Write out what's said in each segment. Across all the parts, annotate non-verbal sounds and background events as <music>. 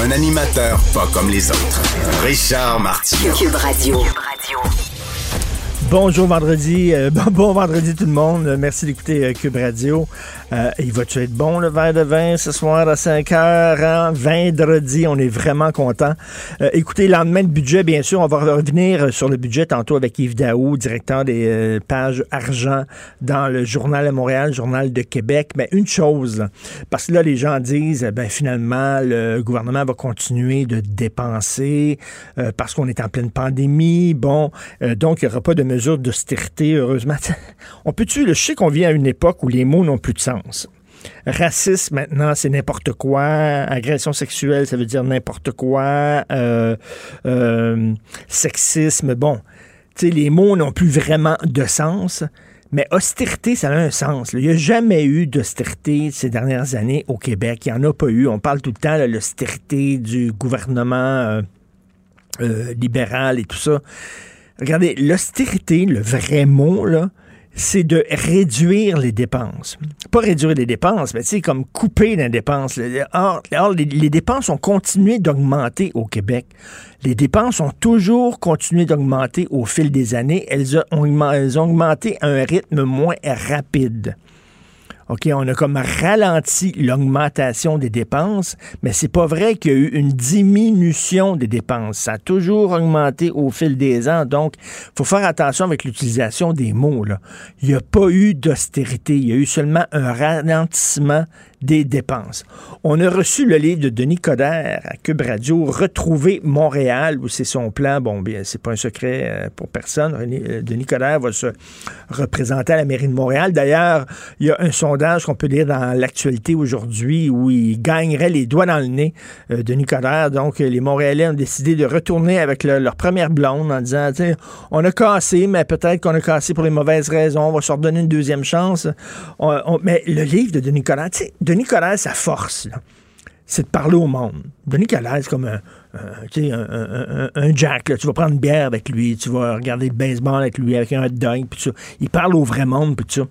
Un animateur pas comme les autres. Richard Martineau. Cube Radio. Bonjour vendredi, euh, <laughs> bon, bon vendredi tout le monde. Merci d'écouter euh, Cube Radio. Euh, il va-tu être bon le verre de vin ce soir à 5 heures? Hein? Vendredi, on est vraiment content. Euh, écoutez, lendemain de budget, bien sûr, on va revenir sur le budget tantôt avec Yves Daou, directeur des pages argent dans le Journal de Montréal, Journal de Québec. Mais une chose, parce que là, les gens disent, ben finalement, le gouvernement va continuer de dépenser parce qu'on est en pleine pandémie. Bon, donc il n'y aura pas de mesures d'austérité, heureusement. <laughs> On peut-tu, je sais qu'on vit à une époque où les mots n'ont plus de sens. Racisme, maintenant, c'est n'importe quoi. Agression sexuelle, ça veut dire n'importe quoi. Euh, euh, sexisme, bon. Tu sais, les mots n'ont plus vraiment de sens. Mais austérité, ça a un sens. Il n'y a jamais eu d'austérité ces dernières années au Québec. Il n'y en a pas eu. On parle tout le temps de l'austérité du gouvernement euh, libéral et tout ça. Regardez, l'austérité, le vrai mot, là, c'est de réduire les dépenses. Pas réduire les dépenses, mais c'est comme couper les dépenses. Or, les, dépenses ont continué d'augmenter au Québec. Les dépenses ont toujours continué d'augmenter au fil des années. Elles ont augmenté à un rythme moins rapide. OK, on a comme ralenti l'augmentation des dépenses, mais c'est pas vrai qu'il y a eu une diminution des dépenses. Ça a toujours augmenté au fil des ans. Donc, faut faire attention avec l'utilisation des mots. Là. Il n'y a pas eu d'austérité. Il y a eu seulement un ralentissement des dépenses. On a reçu le livre de Denis Coderre à Cube Radio, Retrouver Montréal, où c'est son plan. Bon, bien, c'est pas un secret euh, pour personne. Euh, Denis Coderre va se représenter à la mairie de Montréal. D'ailleurs, il y a un sondage qu'on peut lire dans l'actualité aujourd'hui où il gagnerait les doigts dans le nez, euh, Denis Coderre. Donc, les Montréalais ont décidé de retourner avec le- leur première blonde en disant, on a cassé, mais peut-être qu'on a cassé pour les mauvaises raisons. On va se redonner une deuxième chance. Mais le livre de Denis Coderre, tu sais, Denis Coderre, sa force, c'est de parler au monde. Denis Coderre, c'est comme un, un, un, un- Jack. Tu vas prendre une bière avec lui, tu vas regarder le baseball avec lui, avec un hot dog, puis. Il parle au vrai monde, puis tout ça.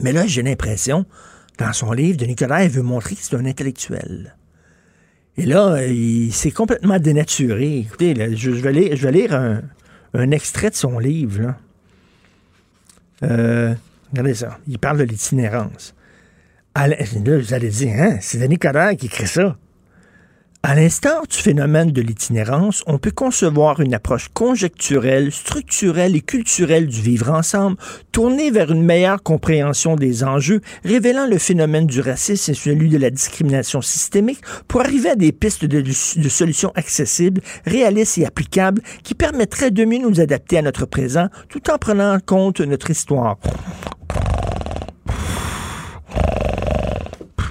Mais là, j'ai l'impression, dans son livre, Denis Coderre il veut montrer que c'est un intellectuel. Et là, il s'est complètement dénaturé. Écoutez, je, vais lire, je vais lire un, un extrait de son livre. Euh, regardez ça. Il parle de l'itinérance. Vous allez dire, hein, c'est Denis Coderre qui écrit ça. À l'instar du phénomène de l'itinérance, on peut concevoir une approche conjecturelle, structurelle et culturelle du vivre ensemble, tournée vers une meilleure compréhension des enjeux, révélant le phénomène du racisme et celui de la discrimination systémique pour arriver à des pistes de, de solutions accessibles, réalistes et applicables qui permettraient de mieux nous adapter à notre présent tout en prenant en compte notre histoire.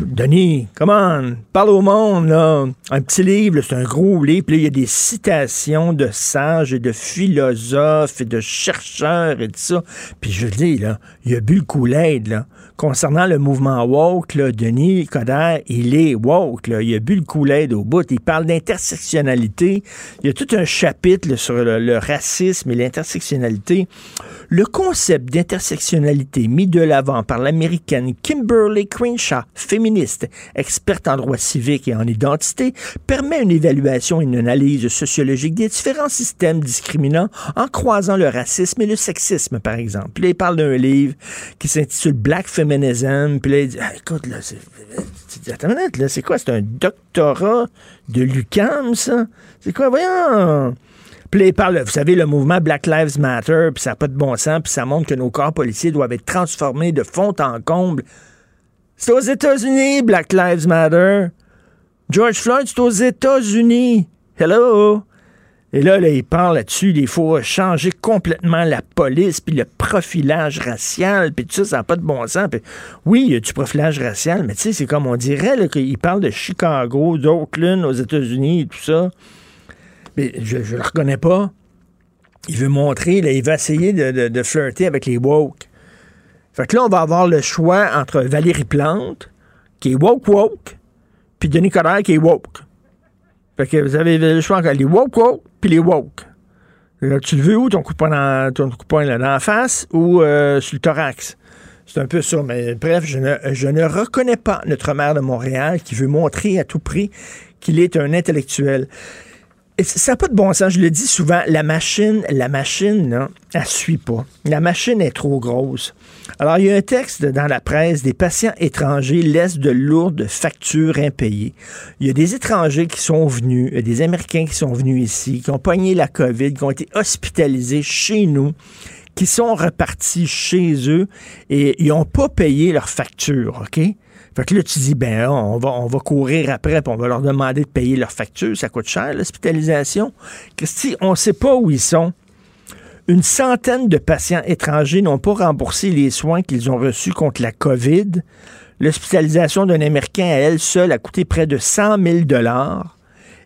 Denis, come on, parle au monde, là. Un petit livre, c'est un gros livre, puis il y a des citations de sages et de philosophes et de chercheurs et tout ça. Puis je veux dire, là, il a bu le Kool-Aid, là. Concernant le mouvement woke, Denis Coderre, il est woke, là. Il a bu le Kool-Aid au bout. Il parle d'intersectionnalité. Il y a tout un chapitre sur le, le racisme et l'intersectionnalité. Le concept d'intersectionnalité mis de l'avant par l'américaine Kimberly Crenshaw, féministe, experte en droit civique et en identité, permet une évaluation et une analyse sociologique des différents systèmes discriminants en croisant le racisme et le sexisme, par exemple. Là, il parle d'un livre qui s'intitule Black Feminism féminisme. Puis là, il dit, ah, écoute, là, c'est, attends une minute, là, c'est quoi? C'est un doctorat de l'UQAM, ça? C'est quoi? Voyons! Puis il parle, vous savez, le mouvement Black Lives Matter, puis ça n'a pas de bon sens, puis ça montre que nos corps policiers doivent être transformés de fond en comble. C'est aux États-Unis, Black Lives Matter. George Floyd, c'est aux États-Unis. Hello! Et là, là, il parle là-dessus, il faut changer complètement la police, puis le profilage racial, puis tout ça, ça n'a pas de bon sens. Puis, oui, il y a du profilage racial, mais tu sais, c'est comme on dirait qu'il parle de Chicago, d'Oakland aux États-Unis et tout ça. Mais je ne le reconnais pas. Il veut montrer, il veut essayer de, de, flirter avec les woke. Fait que là, on va avoir le choix entre Valérie Plante, qui est woke woke, puis Denis Coderre, qui est woke. Fait que vous avez le choix entre les woke woke, puis les woke. tu le veux où, ton coup de poing dans, ton coup là, dans la face ou euh, sur le thorax? C'est un peu ça. Mais bref, je ne, je ne reconnais pas notre maire de Montréal qui veut montrer à tout prix qu'il est un intellectuel ça n'a pas de bon sens. Je le dis souvent, la machine, la machine, là, elle suit pas. La machine est trop grosse. Alors, il y a un texte dans la presse, des patients étrangers laissent de lourdes factures impayées. Il y a des étrangers qui sont venus, des Américains qui sont venus ici, qui ont pogné la COVID, qui ont été hospitalisés chez nous, qui sont repartis chez eux et ils n'ont pas payé leurs factures, OK? Fait que là, tu dis, ben, on va, courir après, puis on va leur demander de payer leurs factures. Ça coûte cher, l'hospitalisation. Christy, on ne sait pas où ils sont. Une centaine de patients étrangers n'ont pas remboursé les soins qu'ils ont reçus contre la COVID. L'hospitalisation d'un Américain à elle seule a coûté près de 100 000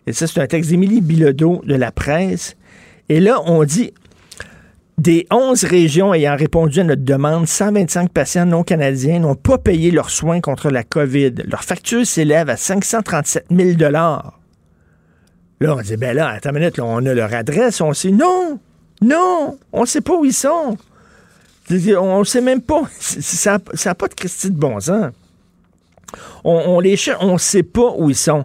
Et ça, c'est un texte d'Émilie Bilodeau de la presse. Et là, on dit, des 11 régions ayant répondu à notre demande, 125 patients non canadiens n'ont pas payé leurs soins contre la COVID. Leur facture s'élève à 537 000 Là, on dit, ben là, attends une minute, on a leur adresse, on sait. Non! Non! On sait pas où ils sont. On ne sait même pas. <laughs> Ça n'a pas de Christie de bon sens. On, on les cherche, on ne sait pas où ils sont.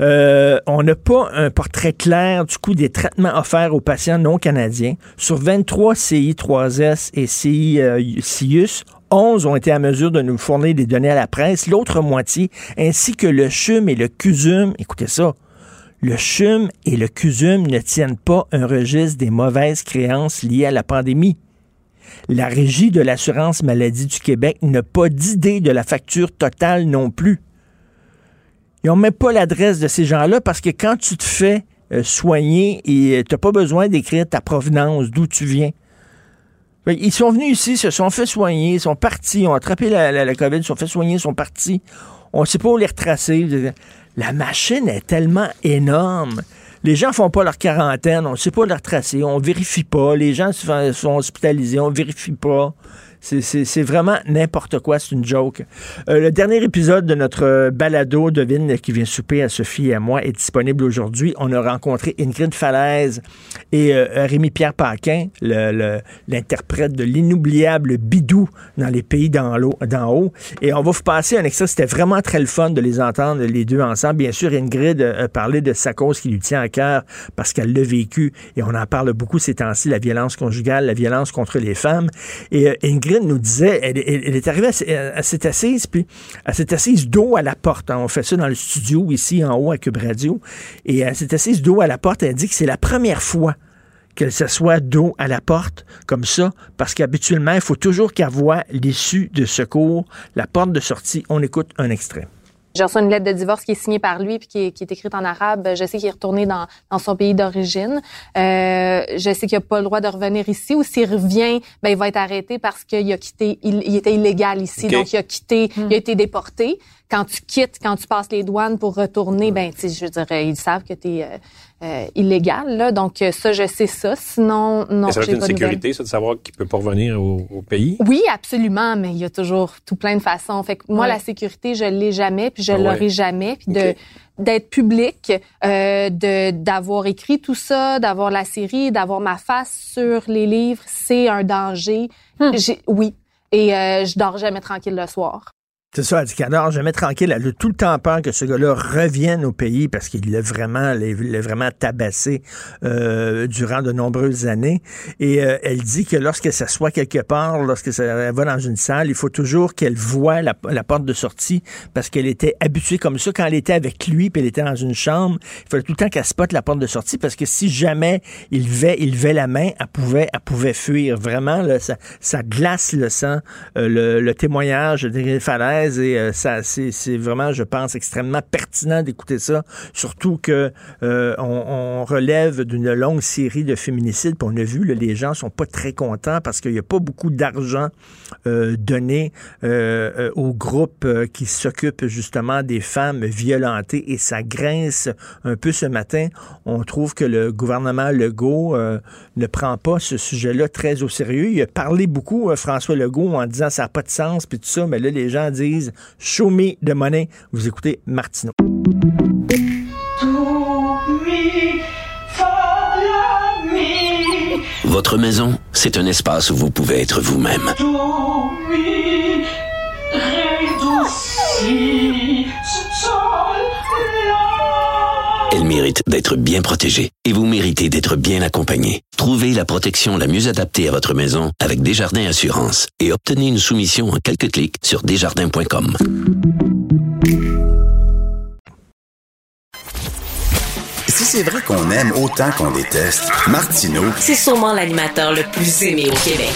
Euh, on n'a pas un portrait clair du coût des traitements offerts aux patients non canadiens. Sur 23 CI3S et CIUS, 11 ont été à mesure de nous fournir des données à la presse. L'autre moitié, ainsi que le CHUM et le CUSUM, écoutez ça, le CHUM et le CUSUM ne tiennent pas un registre des mauvaises créances liées à la pandémie. La Régie de l'assurance maladie du Québec n'a pas d'idée de la facture totale non plus. Ils n'ont même pas l'adresse de ces gens-là parce que quand tu te fais euh, soigner, et euh, tu n'as pas besoin d'écrire ta provenance, d'où tu viens. Ils sont venus ici, se sont fait soigner, sont partis, ont attrapé la, la, COVID, se sont fait soigner, sont partis. On ne sait pas où les retracer. La machine est tellement énorme. Les gens font pas leur quarantaine, on ne sait pas les retracer, on vérifie pas. Les gens sont hospitalisés, on vérifie pas. C'est vraiment n'importe quoi, c'est une joke. Euh, le dernier épisode de notre balado, Devine qui vient souper à Sophie et à moi, est disponible aujourd'hui. On a rencontré Ingrid Falaise et euh, Rémi-Pierre Paquin, l'interprète de l'inoubliable Bidou dans les pays d'en haut. Et on va vous passer un extrait. C'était vraiment très le fun de les entendre, les deux ensemble. Bien sûr, Ingrid a parlé de sa cause qui lui tient à cœur parce qu'elle l'a vécu et on en parle beaucoup ces temps-ci, la violence conjugale, la violence contre les femmes. Et euh, Ingrid nous disait, elle, est arrivée à, cette assise, puis à cette assise dos à la porte. On fait ça dans le studio ici en haut à Cube Radio. Et à cette assise dos à la porte, elle dit que c'est la première fois qu'elle s'assoit dos à la porte comme ça, parce qu'habituellement, il faut toujours qu'elle voit l'issue de secours, la porte de sortie. On écoute un extrait. J'ai reçu une lettre de divorce qui est signée par lui puis qui est, qui est écrite en arabe. Je sais qu'il est retourné dans, dans son pays d'origine. Euh, je sais qu'il n'a pas le droit de revenir ici ou s'il revient, ben il va être arrêté parce qu'il a quitté, il, il, était illégal ici, donc il a quitté, il a hmm. été déporté. Quand tu quittes, quand tu passes les douanes pour retourner, ben tu je dirais, ils savent que tu es euh, euh, illégal. Là. Donc euh, ça, je sais ça. Sinon, non. Ça une sécurité, ça, de savoir qu'il peut pas revenir au, pays? Oui, absolument, mais il y a toujours tout plein de façons. Fait que moi, la sécurité, je l'ai jamais, puis je ah l'aurai jamais, puis de d'être public, euh, de d'avoir écrit tout ça, d'avoir la série, d'avoir ma face sur les livres, c'est un danger. Hmm. Oui, et euh, je dors jamais tranquille le soir. C'est ça, elle dit qu'elle dort jamais tranquille. Elle a tout le temps peur que ce gars-là revienne au pays parce qu'il l'a vraiment, l'a vraiment tabassé euh, durant de nombreuses années. Et euh, elle dit que lorsqu'elle s'assoit quelque part, lorsqu'elle va dans une salle, il faut toujours qu'elle voit la, porte de sortie parce qu'elle était habituée comme ça quand elle était avec lui puis elle était dans une chambre. Il fallait tout le temps qu'elle spotte la porte de sortie parce que si jamais il levait, il levait la main, elle pouvait, elle pouvait fuir. Vraiment, là, ça, ça glace le sang. Euh, le, le témoignage des et euh, c'est vraiment, je pense, extrêmement pertinent d'écouter ça. Surtout que euh, relève d'une longue série de féminicides. On a vu, les gens sont pas très contents parce qu'il n'y a pas beaucoup d'argent euh, donné aux groupes qui s'occupent justement des femmes violentées et ça grince un peu ce matin. On trouve que le gouvernement Legault ne prend pas ce sujet-là très au sérieux. Il a parlé beaucoup, François Legault, en disant ça n'a pas de sens, puis tout ça, mais là, les gens disent Show me the money. Vous écoutez Martineau. Votre maison, c'est un espace où vous pouvez être vous-même. Elle mérite d'être bien protégée et vous méritez d'être bien accompagné. Trouvez la protection la mieux adaptée à votre maison avec Desjardins Assurance et obtenez une soumission en quelques clics sur desjardins.com. Si c'est vrai qu'on aime autant qu'on déteste, Martineau, c'est sûrement l'animateur le plus aimé au Québec.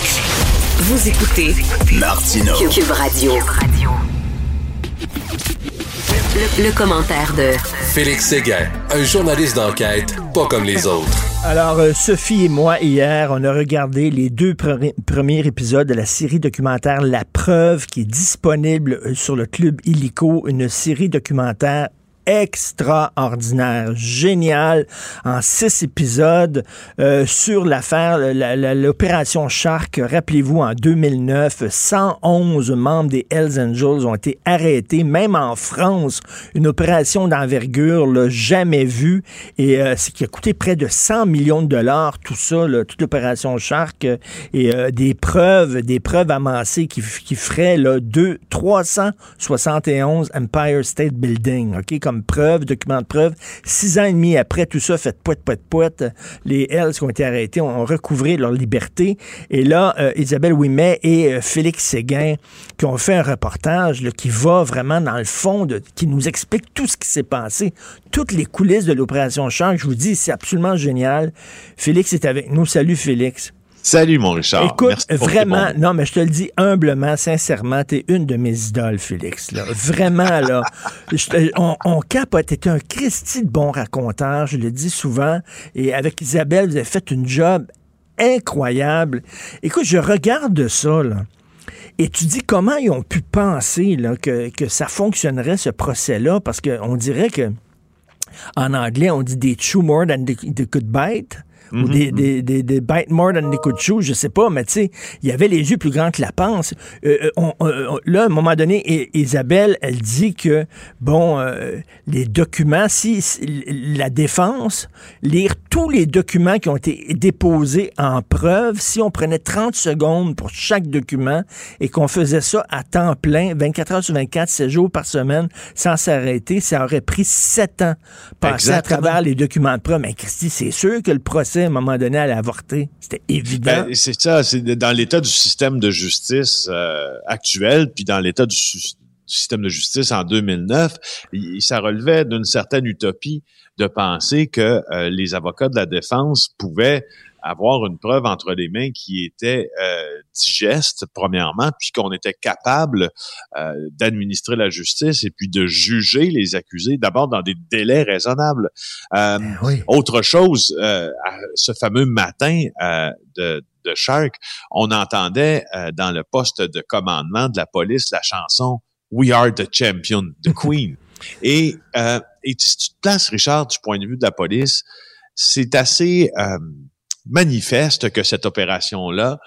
Vous écoutez Martineau. Cube Radio. Le, commentaire de Félix Séguin, un journaliste d'enquête pas comme les autres. Alors, euh, Sophie et moi, hier, on a regardé les deux premiers épisodes de la série documentaire La Preuve qui est disponible euh, sur le Club Illico, une série documentaire extraordinaire, génial, en six épisodes euh, sur l'affaire, l'opération Shark. Rappelez-vous, en 2009, 111 membres des Hells Angels ont été arrêtés, même en France, une opération d'envergure jamais vue, et euh, ce qui a coûté près de 100 millions de dollars, tout ça, toute l'opération Shark, et euh, des preuves, des preuves amassées qui, qui feraient là, 371 Empire State Building, ok, comme preuve, document de preuve. Six ans et demi après tout ça, fait poète, poète, poète, les Hells qui ont été arrêtés ont recouvré leur liberté. Et là, euh, Isabelle Ouimet et euh, Félix Séguin qui ont fait un reportage qui va vraiment dans le fond, qui nous explique tout ce qui s'est passé, toutes les coulisses de l'opération Champ. Je vous dis, c'est absolument génial. Félix est avec nous. Salut Félix. Salut, mon Richard. Écoute, vraiment, non, mais je te le dis humblement, sincèrement, t'es une de mes idoles, Félix. Là. Vraiment, là. <laughs> on, on capote. T'es un Christy de bon raconteur, je le dis souvent. Et avec Isabelle, vous avez fait une job incroyable. Écoute, je regarde ça, là. Et tu dis comment ils ont pu penser là, que, que ça fonctionnerait, ce procès-là, parce qu'on dirait que en anglais, on dit des chew more than they could bite ou mhm. des, des, des, des, bite more than they could chew, je sais pas, mais tu sais, il y avait les yeux plus grands que la panse. Euh, euh, là, à un moment donné, Isabelle, elle dit que, bon, euh, les documents, si, la défense, lire tous les documents qui ont été déposés en preuve, si on prenait 30 secondes pour chaque document et qu'on faisait ça à temps plein, 24 heures sur 24, 7 jours par semaine, sans s'arrêter, ça aurait pris 7 ans passer à travers les documents de preuve. Mais Christy, c'est sûr que le procès à un moment donné, à avorter. C'était évident. Ben, c'est ça, c'est dans l'état du système de justice euh, actuel, puis dans l'état du système de justice en 2009, ça relevait d'une certaine utopie de penser que euh, les avocats de la défense pouvaient avoir une preuve entre les mains qui était euh, digeste, premièrement, puis qu'on était capable euh, d'administrer la justice et puis de juger les accusés, d'abord dans des délais raisonnables. Euh, ben autre chose, ce fameux matin de, de Shark, on entendait dans le poste de commandement de la police la chanson We Are the Champion, the <laughs> Queen. et, et si tu te places, Richard, du point de vue de la police, c'est assez manifeste que cette opération-là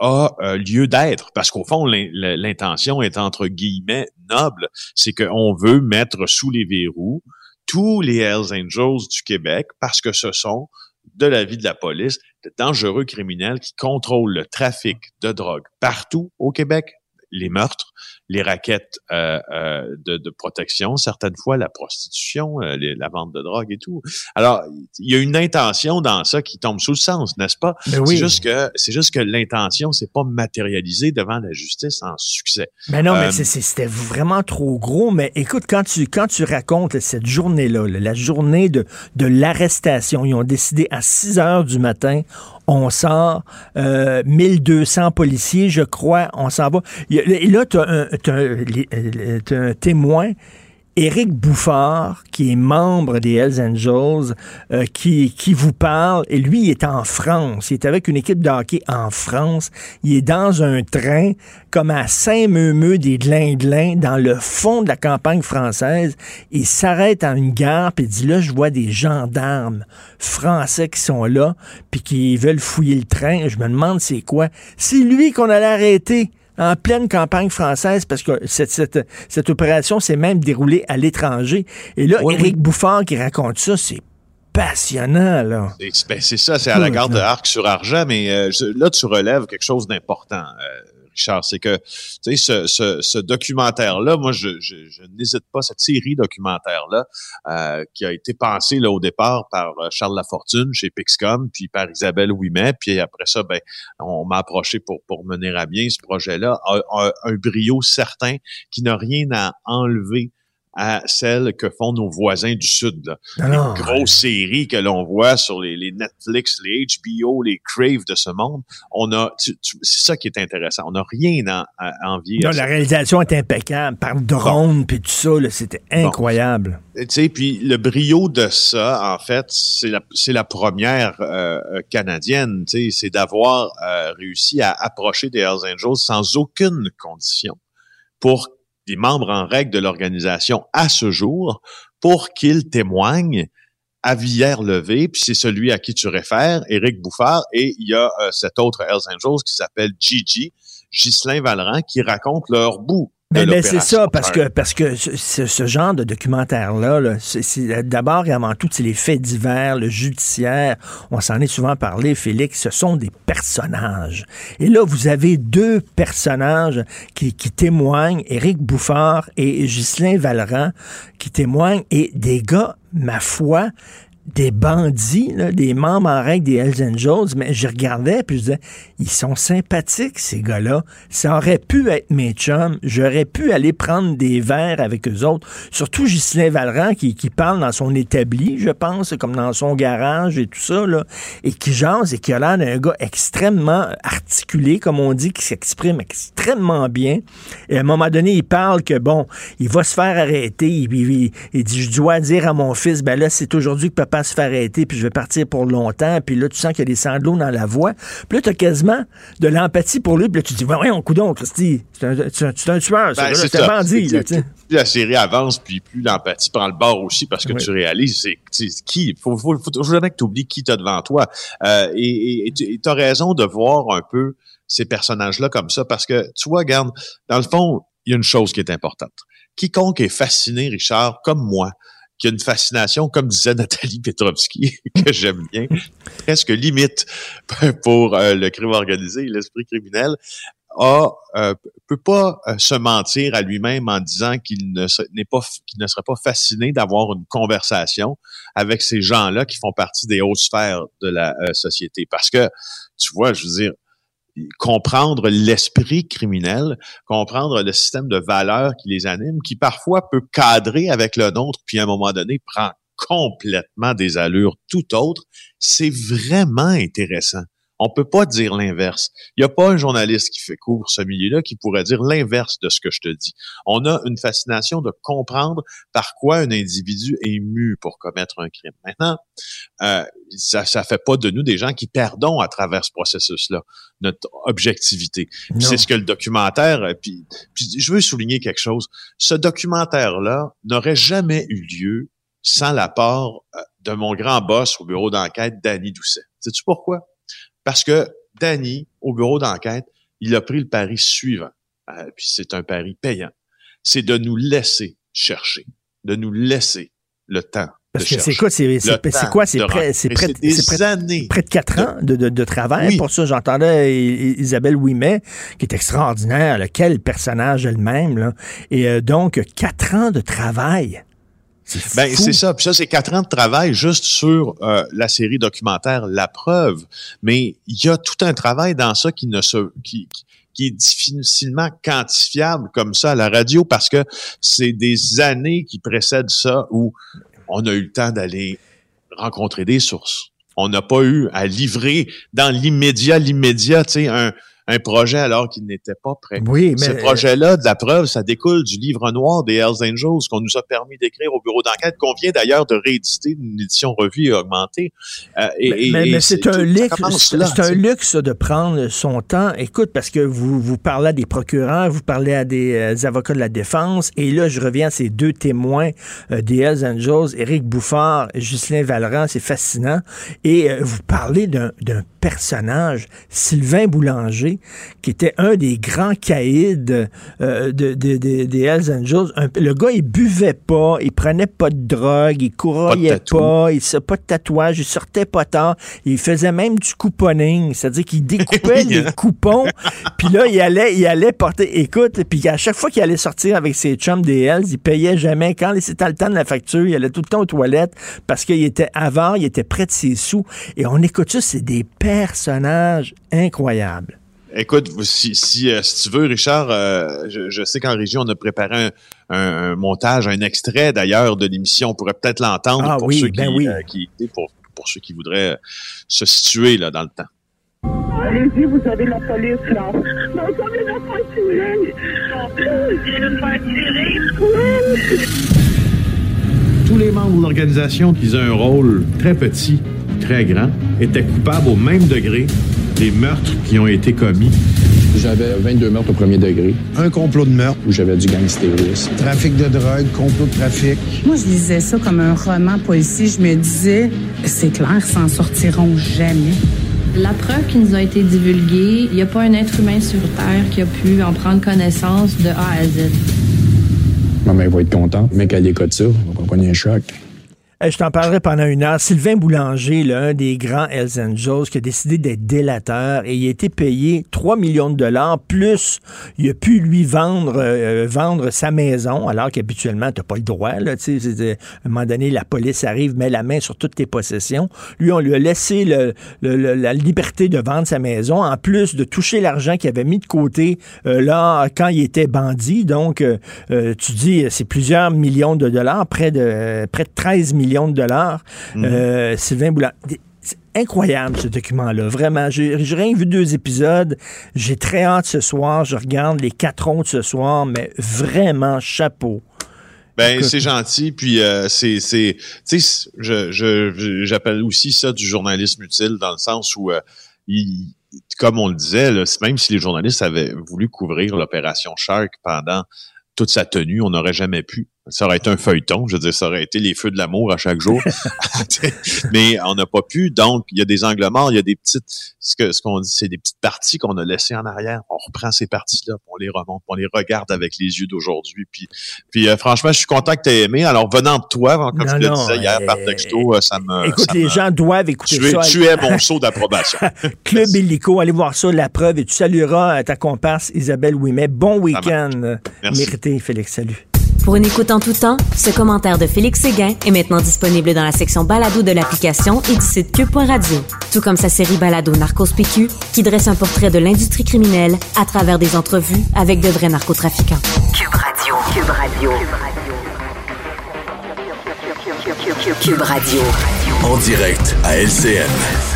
a euh, lieu d'être, parce qu'au fond, l'intention est entre guillemets noble, c'est qu'on veut mettre sous les verrous tous les Hells Angels du Québec, parce que ce sont, de la vie de la police, de dangereux criminels qui contrôlent le trafic de drogue partout au Québec, les meurtres, les raquettes euh, euh, de, de, protection, certaines fois la prostitution, euh, la vente de drogue et tout. Alors, il y a une intention dans ça qui tombe sous le sens, n'est-ce pas? Ben C'est juste que c'est juste que l'intention c'est pas matérialisée devant la justice en succès. Mais non, mais c'était vraiment trop gros. Mais écoute, quand tu quand tu racontes cette journée-là, la journée de, de l'arrestation, ils ont décidé à 6 heures du matin, on sort, euh, 1200 policiers, je crois, on s'en va. Et là, tu as, as, un témoin Éric Bouffard, qui est membre des Hells Angels, euh, qui, vous parle, et lui, il est en France. Il est avec une équipe de hockey en France. Il est dans un train, comme à Saint-Meumeux des Glinglins, dans le fond de la campagne française. Il s'arrête à une gare, puis dit, là, je vois des gendarmes français qui sont là, puis qui veulent fouiller le train. Je me demande c'est quoi. C'est lui qu'on allait arrêter en pleine campagne française, parce que cette, cette, cette opération s'est même déroulée à l'étranger. Et là, Éric Bouffard qui raconte ça, c'est passionnant, là. Ben, c'est ça, c'est à la garde de Arc sur Argent, mais euh, là, tu relèves quelque chose d'important. Euh, Richard, c'est que ce, documentaire-là, moi je, n'hésite pas cette série documentaire-là euh, qui a été pensée au départ par euh, Charles Lafortune chez Pixcom, puis par Isabelle Ouimet, puis après ça, ben on m'a approché pour mener à bien ce projet-là, un brio certain qui n'a rien à enlever à celle que font nos voisins du Sud. Là. Ah les grosses séries que l'on voit sur les, les, Netflix, les HBO, les Crave de ce monde, on a, c'est ça qui est intéressant. On n'a rien à, à envier. Non, la réalisation est impeccable, par drone puis tout ça, c'était incroyable. Tu sais, puis le brio de ça, en fait, c'est la, c'est la première euh, canadienne. Tu sais, c'est d'avoir euh, réussi à approcher des Hells Angels sans aucune condition pour des membres en règle de l'organisation à ce jour pour qu'ils témoignent à Villers-Levé, puis c'est celui à qui tu réfères, Éric Bouffard, et il y a euh, cet autre Hells Angels qui s'appelle Gigi, Ghislain Valran, qui raconte leur bout ben, ben c'est ça, parce que parce que ce, ce genre de documentaire-là, -là, c'est d'abord et avant tout, c'est les faits divers, le judiciaire. On s'en est souvent parlé, Félix. Ce sont des personnages. Et là, vous avez deux personnages qui, qui témoignent, Éric Bouffard et Ghislain Valran, qui témoignent, et des gars, ma foi, des bandits, des membres en règle des Hells Angels, mais je regardais puis je disais, ils sont sympathiques, ces gars-là. Ça aurait pu être mes chums. J'aurais pu aller prendre des verres avec eux autres. Surtout Ghislain Valran qui, qui parle dans son établi, je pense, comme dans son garage et tout ça, là, et qui jase et qui a l'air d'un gars extrêmement articulé, comme on dit, qui s'exprime extrêmement bien. Et à un moment donné, il parle que, bon, il va se faire arrêter. Il, il dit, je dois dire à mon fils, ben là, c'est aujourd'hui que papa se faire arrêter, puis je vais partir pour longtemps, puis là, tu sens qu'il y a des sanglots dans la voix. Puis là, tu as quasiment de l'empathie pour lui, puis là, tu dis, voyons, coudon, Christy, c'est un, un, tueur, ben, c'est un bandit. Là, plus la série avance, puis plus l'empathie prend le bord aussi, parce que tu réalises, c'est qui, il faut, faut, faut, toujours jamais que tu oublies qui t'as devant toi. Euh, et tu as raison de voir un peu ces personnages-là comme ça, parce que, tu vois, regarde, dans le fond, il y a une chose qui est importante. Quiconque est fasciné, Richard, comme moi, qui a une fascination, comme disait Nathalie Petrovski, <laughs> que j'aime bien, presque limite <laughs> pour euh, le crime organisé l'esprit criminel, a, euh, peut pas euh, se mentir à lui-même en disant qu'il ne n'est pas qu'il ne serait pas fasciné d'avoir une conversation avec ces gens-là qui font partie des hautes sphères de la société. Parce que tu vois je veux dire comprendre l'esprit criminel, comprendre le système de valeurs qui les anime, qui parfois peut cadrer avec le nôtre, puis à un moment donné prend complètement des allures tout autres, c'est vraiment intéressant. On peut pas dire l'inverse. Il n'y a pas un journaliste qui fait couvre ce milieu-là qui pourrait dire l'inverse de ce que je te dis. On a une fascination de comprendre par quoi un individu est mu pour commettre un crime. Maintenant, euh, ça ça fait pas de nous des gens qui perdons à travers ce processus-là notre objectivité. C'est ce que le documentaire. Euh, puis, puis je veux souligner quelque chose. Ce documentaire-là n'aurait jamais eu lieu sans l'apport euh, de mon grand boss au bureau d'enquête, Danny Doucet. Sais-tu pourquoi? Parce que Danny, au bureau d'enquête, il a pris le pari suivant. Euh, puis c'est un pari payant. C'est de nous laisser chercher, de nous laisser le temps Parce que c'est quoi, c'est quoi, c'est près, c'est près, années près de quatre ans de, de, de travail pour ça. J'entendais Isabelle Ouimet, qui est extraordinaire, quel personnage elle-même, et euh, donc quatre ans de travail. Ben, c'est ça. Puis ça, c'est quatre ans de travail juste sur euh, la série documentaire La Preuve. Mais il y a tout un travail dans ça qui ne se, qui, qui est difficilement quantifiable comme ça à la radio parce que c'est des années qui précèdent ça où on a eu le temps d'aller rencontrer des sources. On n'a pas eu à livrer dans l'immédiat, l'immédiat, tu sais, un, un projet alors qu'il n'était pas prêt. Oui, mais... Ce projet-là, de la preuve, ça découle du livre noir des Hells Angels qu'on nous a permis d'écrire au bureau d'enquête, qu'on vient d'ailleurs de rééditer une édition revue et augmentée. Euh, et, mais, c'est un luxe, c'est un luxe de prendre son temps. Écoute, parce que vous, vous parlez à des procureurs, vous parlez à des euh, avocats de la défense, et là, je reviens à ces deux témoins euh, des Hells Angels, Éric Bouffard, Ghislain Valran, c'est fascinant. Et vous parlez d'un personnage, Sylvain Boulanger, qui était un des grands caïds euh, de, des Hells Angels. le gars, il buvait pas, il prenait pas de drogue, il courroyait pas, il ne pas de tatouage, il sortait pas tard, il faisait même du couponing, c'est-à-dire qu'il <laughs> découpait les coupons, <laughs> puis là, il allait, il allait porter, écoute, puis à chaque fois qu'il allait sortir avec ses chums des Hells, il payait jamais. Quand c'était le temps de la facture, il allait tout le temps aux toilettes parce qu'il était avant, il était près de ses sous. Et on écoute ça, c'est des pères personnage incroyable. Écoute, si, si, euh, tu veux, Richard, euh, je, sais qu'en région, on a préparé un, montage, un extrait d'ailleurs de l'émission. On pourrait peut-être l'entendre ah pour, ceux ben qui, euh, pour, pour, ceux qui voudraient se situer là, dans le temps. Allez-y, vous avez la police là. Mais on vient pas Tous les membres de l'organisation qui ont un rôle très petit très grand, était coupable au même degré des meurtres qui ont été commis. J'avais 22 meurtres au premier degré. Un complot de meurtre. Où j'avais du gangstérisme. Trafic de drogue, complot de trafic. Moi, je disais ça comme un roman policier. Je me disais, c'est clair, s'en sortiront jamais. La preuve qui nous a été divulguée, il n'y a pas un être humain sur Terre qui a pu en prendre connaissance de A à Z. Ma mère va être contente, mais qu'elle écoute ça, on va pas un choc. Euh, je t'en parlerai pendant une heure. Sylvain Boulanger, l'un des grands Hells Angels, qui a décidé d'être délateur et il a été payé 3 millions de dollars, plus il a pu lui vendre euh, vendre sa maison, alors qu'habituellement, tu n'as pas le droit. Là, à un moment donné, la police arrive, met la main sur toutes tes possessions. Lui, on lui a laissé la liberté de vendre sa maison, en plus de toucher l'argent qu'il avait mis de côté euh, là quand il était bandit. Donc, tu dis, c'est plusieurs millions de dollars, près de, près de 13 millions millions de dollars. Mhm. Euh, Sylvain Boulan. C'est incroyable ce document-là. Vraiment, j'ai rien vu deux épisodes. J'ai très hâte ce soir. Je regarde les quatre autres ce soir, mais vraiment chapeau. Ben c'est gentil, puis euh, c'est c'est tu sais je j'appelle aussi ça du journalisme utile dans le sens où euh, comme on le disait, même si les journalistes avaient voulu couvrir l'opération Shark pendant toute sa tenue, on n'aurait jamais pu. Ça aurait été un feuilleton, je veux dire, ça aurait été les feux de l'amour à chaque jour. <laughs> <laughs> Mais on n'a pas pu, donc il y a des angles morts, il y a des petites, ce que ce qu'on dit, c'est des petites parties qu'on a laissées en arrière. On reprend ces parties-là, on les remonte, on les regarde avec les yeux d'aujourd'hui. Puis, puis euh, franchement, je suis content que tu aies aimé. Alors venant de toi, comme je le disais hier par euh, texto, euh, ça me. Écoute, les gens doivent écouter tu ça. Es, tu es mon saut d'approbation. <laughs> Club Illico, allez voir ça, la preuve, et tu salueras ta comparse Isabelle Ouimet. Bon week-end. Mérité, Félix. Salut. Pour une écoute en tout temps, ce commentaire de Félix Séguin est maintenant disponible dans la section balado de l'application et du site cube.radio. Tout comme sa série balado Narcos PQ, qui dresse un portrait de l'industrie criminelle à travers des entrevues avec de vrais narcotrafiquants. Cube Radio. Cube Radio. Cube Radio. En direct à LCN.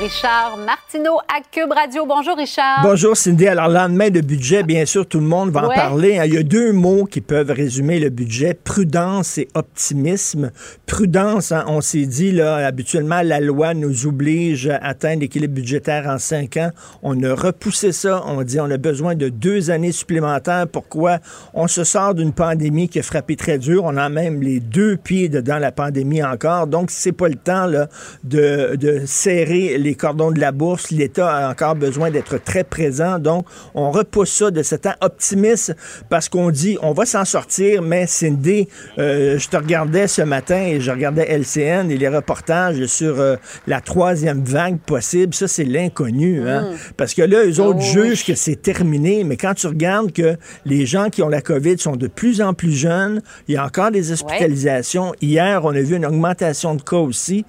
Richard Martineau à Cube Radio. Bonjour, Richard. Bonjour, Cindy. Alors, lendemain de budget, bien sûr, tout le monde va en parler. Hein. Il y a deux mots qui peuvent résumer le budget prudence et optimisme. Prudence, hein, on s'est dit, là, habituellement, la loi nous oblige à atteindre l'équilibre budgétaire en cinq ans. On a repoussé ça. On dit on a besoin de deux années supplémentaires. Pourquoi? On se sort d'une pandémie qui a frappé très dur. On a même les deux pieds dedans la pandémie encore. Donc, c'est pas le temps là, de, de serrer les les cordons de la bourse. L'État a encore besoin d'être très présent. Donc, on repousse ça de ce temps optimiste parce qu'on dit on va s'en sortir, mais Cindy, euh, je te regardais ce matin et je regardais LCN et les reportages sur euh, la troisième vague possible. Ça, c'est l'inconnu. Hein? Parce que là, eux autres Oh, jugent que c'est terminé, mais quand tu regardes que les gens qui ont la COVID sont de plus en plus jeunes, il y a encore des hospitalisations. Hier, on a vu une augmentation de cas aussi.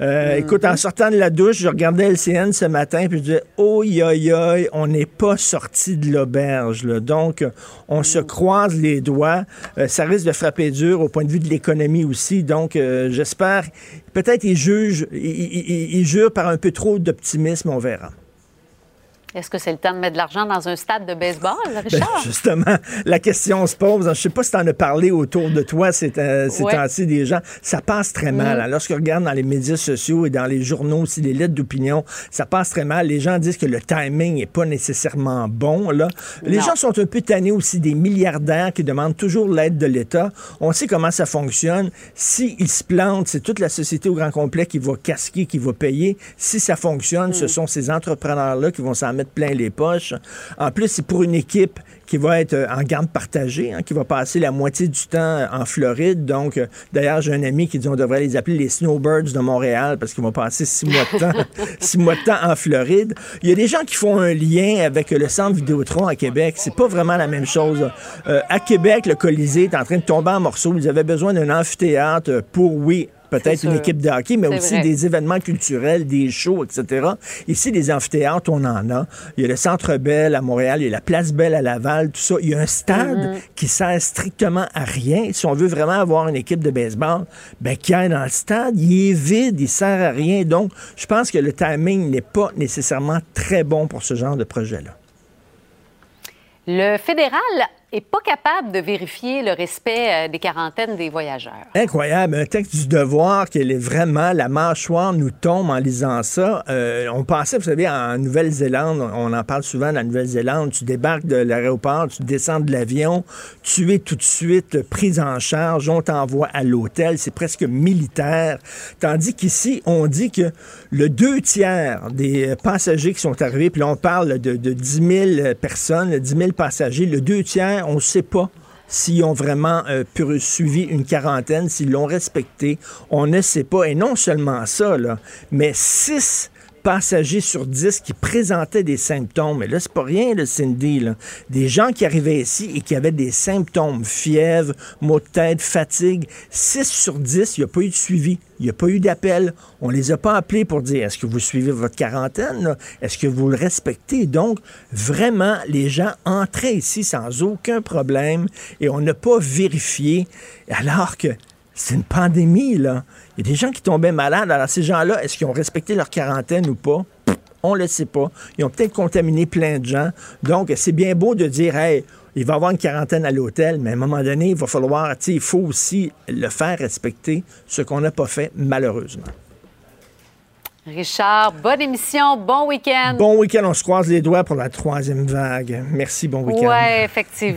Euh, Écoute, en sortant de la douche, je regardais LCN ce matin, puis je disais, oh, aïe, on n'est pas sorti de l'auberge. Donc, on se croise les doigts. Euh, ça risque de frapper dur au point de vue de l'économie aussi. Donc, euh, j'espère, peut-être ils jugent, ils, ils- ils jurent par un peu trop d'optimisme, on verra. Est-ce que c'est le temps de mettre de l'argent dans un stade de baseball, Ben, Richard? justement, la question se pose. Je sais pas si tu en as parlé autour de toi ces, euh, ces Ouais. temps-ci des gens. Ça passe très mal. Mm. hein. Lorsque regarde dans les médias sociaux et dans les journaux aussi, les lettres d'opinion, ça passe très mal. Les gens disent que le timing n'est pas nécessairement bon. Là. Les Non. gens sont un peu tannés aussi des milliardaires qui demandent toujours l'aide de l'État. On sait comment ça fonctionne. S'ils se plantent, c'est toute la société au grand complet qui va casquer, qui va payer. Si ça fonctionne, ce sont ces entrepreneurs-là qui vont s'en mettre plein les poches. En plus, c'est pour une équipe qui va être euh, en garde partagée, hein, qui va passer la moitié du temps en Floride. Donc, euh, d'ailleurs, j'ai un ami qui dit on devrait les appeler les Snowbirds de Montréal parce qu'ils vont passer six mois de temps, <laughs> six mois de temps en Floride. Il y a des gens qui font un lien avec le centre Vidéotron à Québec. C'est pas vraiment la même chose. Euh, à Québec, le Colisée est en train de tomber en morceaux. Ils avaient besoin d'un amphithéâtre pour, oui, peut-être une équipe de hockey, mais aussi vrai. des événements culturels, des shows, etc. Ici, des amphithéâtres, on en a. Il y a le Centre Bell à Montréal, il y a la Place Belle à Laval, tout ça. Il y a un stade Mhm. qui sert strictement à rien. Si on veut vraiment avoir une équipe de baseball, ben, qui aille dans le stade, il est vide, il sert à rien. Donc, je pense que le timing n'est pas nécessairement très bon pour ce genre de projet-là. Le fédéral est pas capable de vérifier le respect euh, des quarantaines des voyageurs. Incroyable, un texte du devoir qu'elle est vraiment, la mâchoire nous tombe en lisant ça. Euh, on pensait, vous savez, en Nouvelle-Zélande, on en parle souvent la Nouvelle-Zélande, tu débarques de l'aéroport, tu descends de l'avion, tu es tout de suite pris en charge, on t'envoie à l'hôtel, c'est presque militaire. Tandis qu'ici, on dit que le deux tiers des passagers qui sont arrivés, puis là on parle de, de 10 000 personnes, 10 000 passagers, le deux tiers, on ne sait pas s'ils ont vraiment euh, suivi une quarantaine, s'ils l'ont respecté, on ne sait pas. Et non seulement ça, mais 6 passagers sur 10 qui présentaient des symptômes. Et là, c'est pas rien, le Cindy. Des gens qui arrivaient ici et qui avaient des symptômes, fièvre, maux de tête, fatigue. 6 sur 10, il n'y a pas eu de suivi. Il n'y a pas eu d'appel. On les a pas appelés pour dire est-ce que vous suivez votre quarantaine? Est-ce que vous le respectez? Donc, vraiment, les gens entraient ici sans aucun problème et on n'a pas vérifié alors que c'est une pandémie, là. Il y a des gens qui tombaient malades. Alors, ces gens-là, est-ce qu'ils ont respecté leur quarantaine ou pas? Pff, On ne le sait pas. Ils ont peut-être contaminé plein de gens. Donc, c'est bien beau de dire, hey, il va y avoir une quarantaine à l'hôtel, mais à un moment donné, il va falloir, tu sais, il faut aussi le faire respecter, ce qu'on n'a pas fait, malheureusement. Richard, bonne émission, bon week-end. Bon week-end, on se croise les doigts pour la troisième vague. Merci, bon week-end. Ouais, effectivement.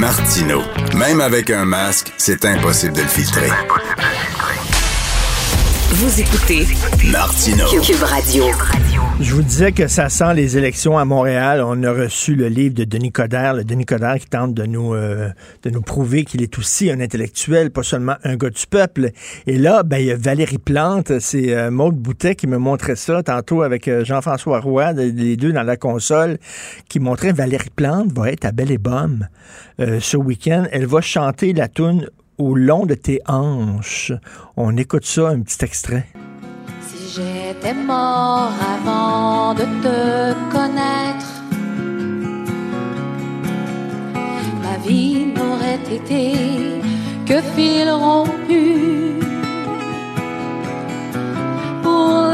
Martino. Même avec un masque, c'est impossible de le filtrer. Vous écoutez Martino. Cube Radio. Je vous disais que ça sent les élections à Montréal. On a reçu le livre de Denis Coderre, le Denis Coderre qui tente de nous, euh, de nous prouver qu'il est aussi un intellectuel, pas seulement un gars du peuple. Et là, ben, il y a Valérie Plante, c'est euh, Maude Boutet qui me montrait ça tantôt avec euh, Jean-François Roy, les deux dans la console, qui montrait Valérie Plante va être à Belle et Bomme euh, ce week-end. Elle va chanter la tune au long de tes hanches. On écoute ça, un petit extrait. Si j'étais mort avant de te connaître, ma vie n'aurait été que fil rompu pour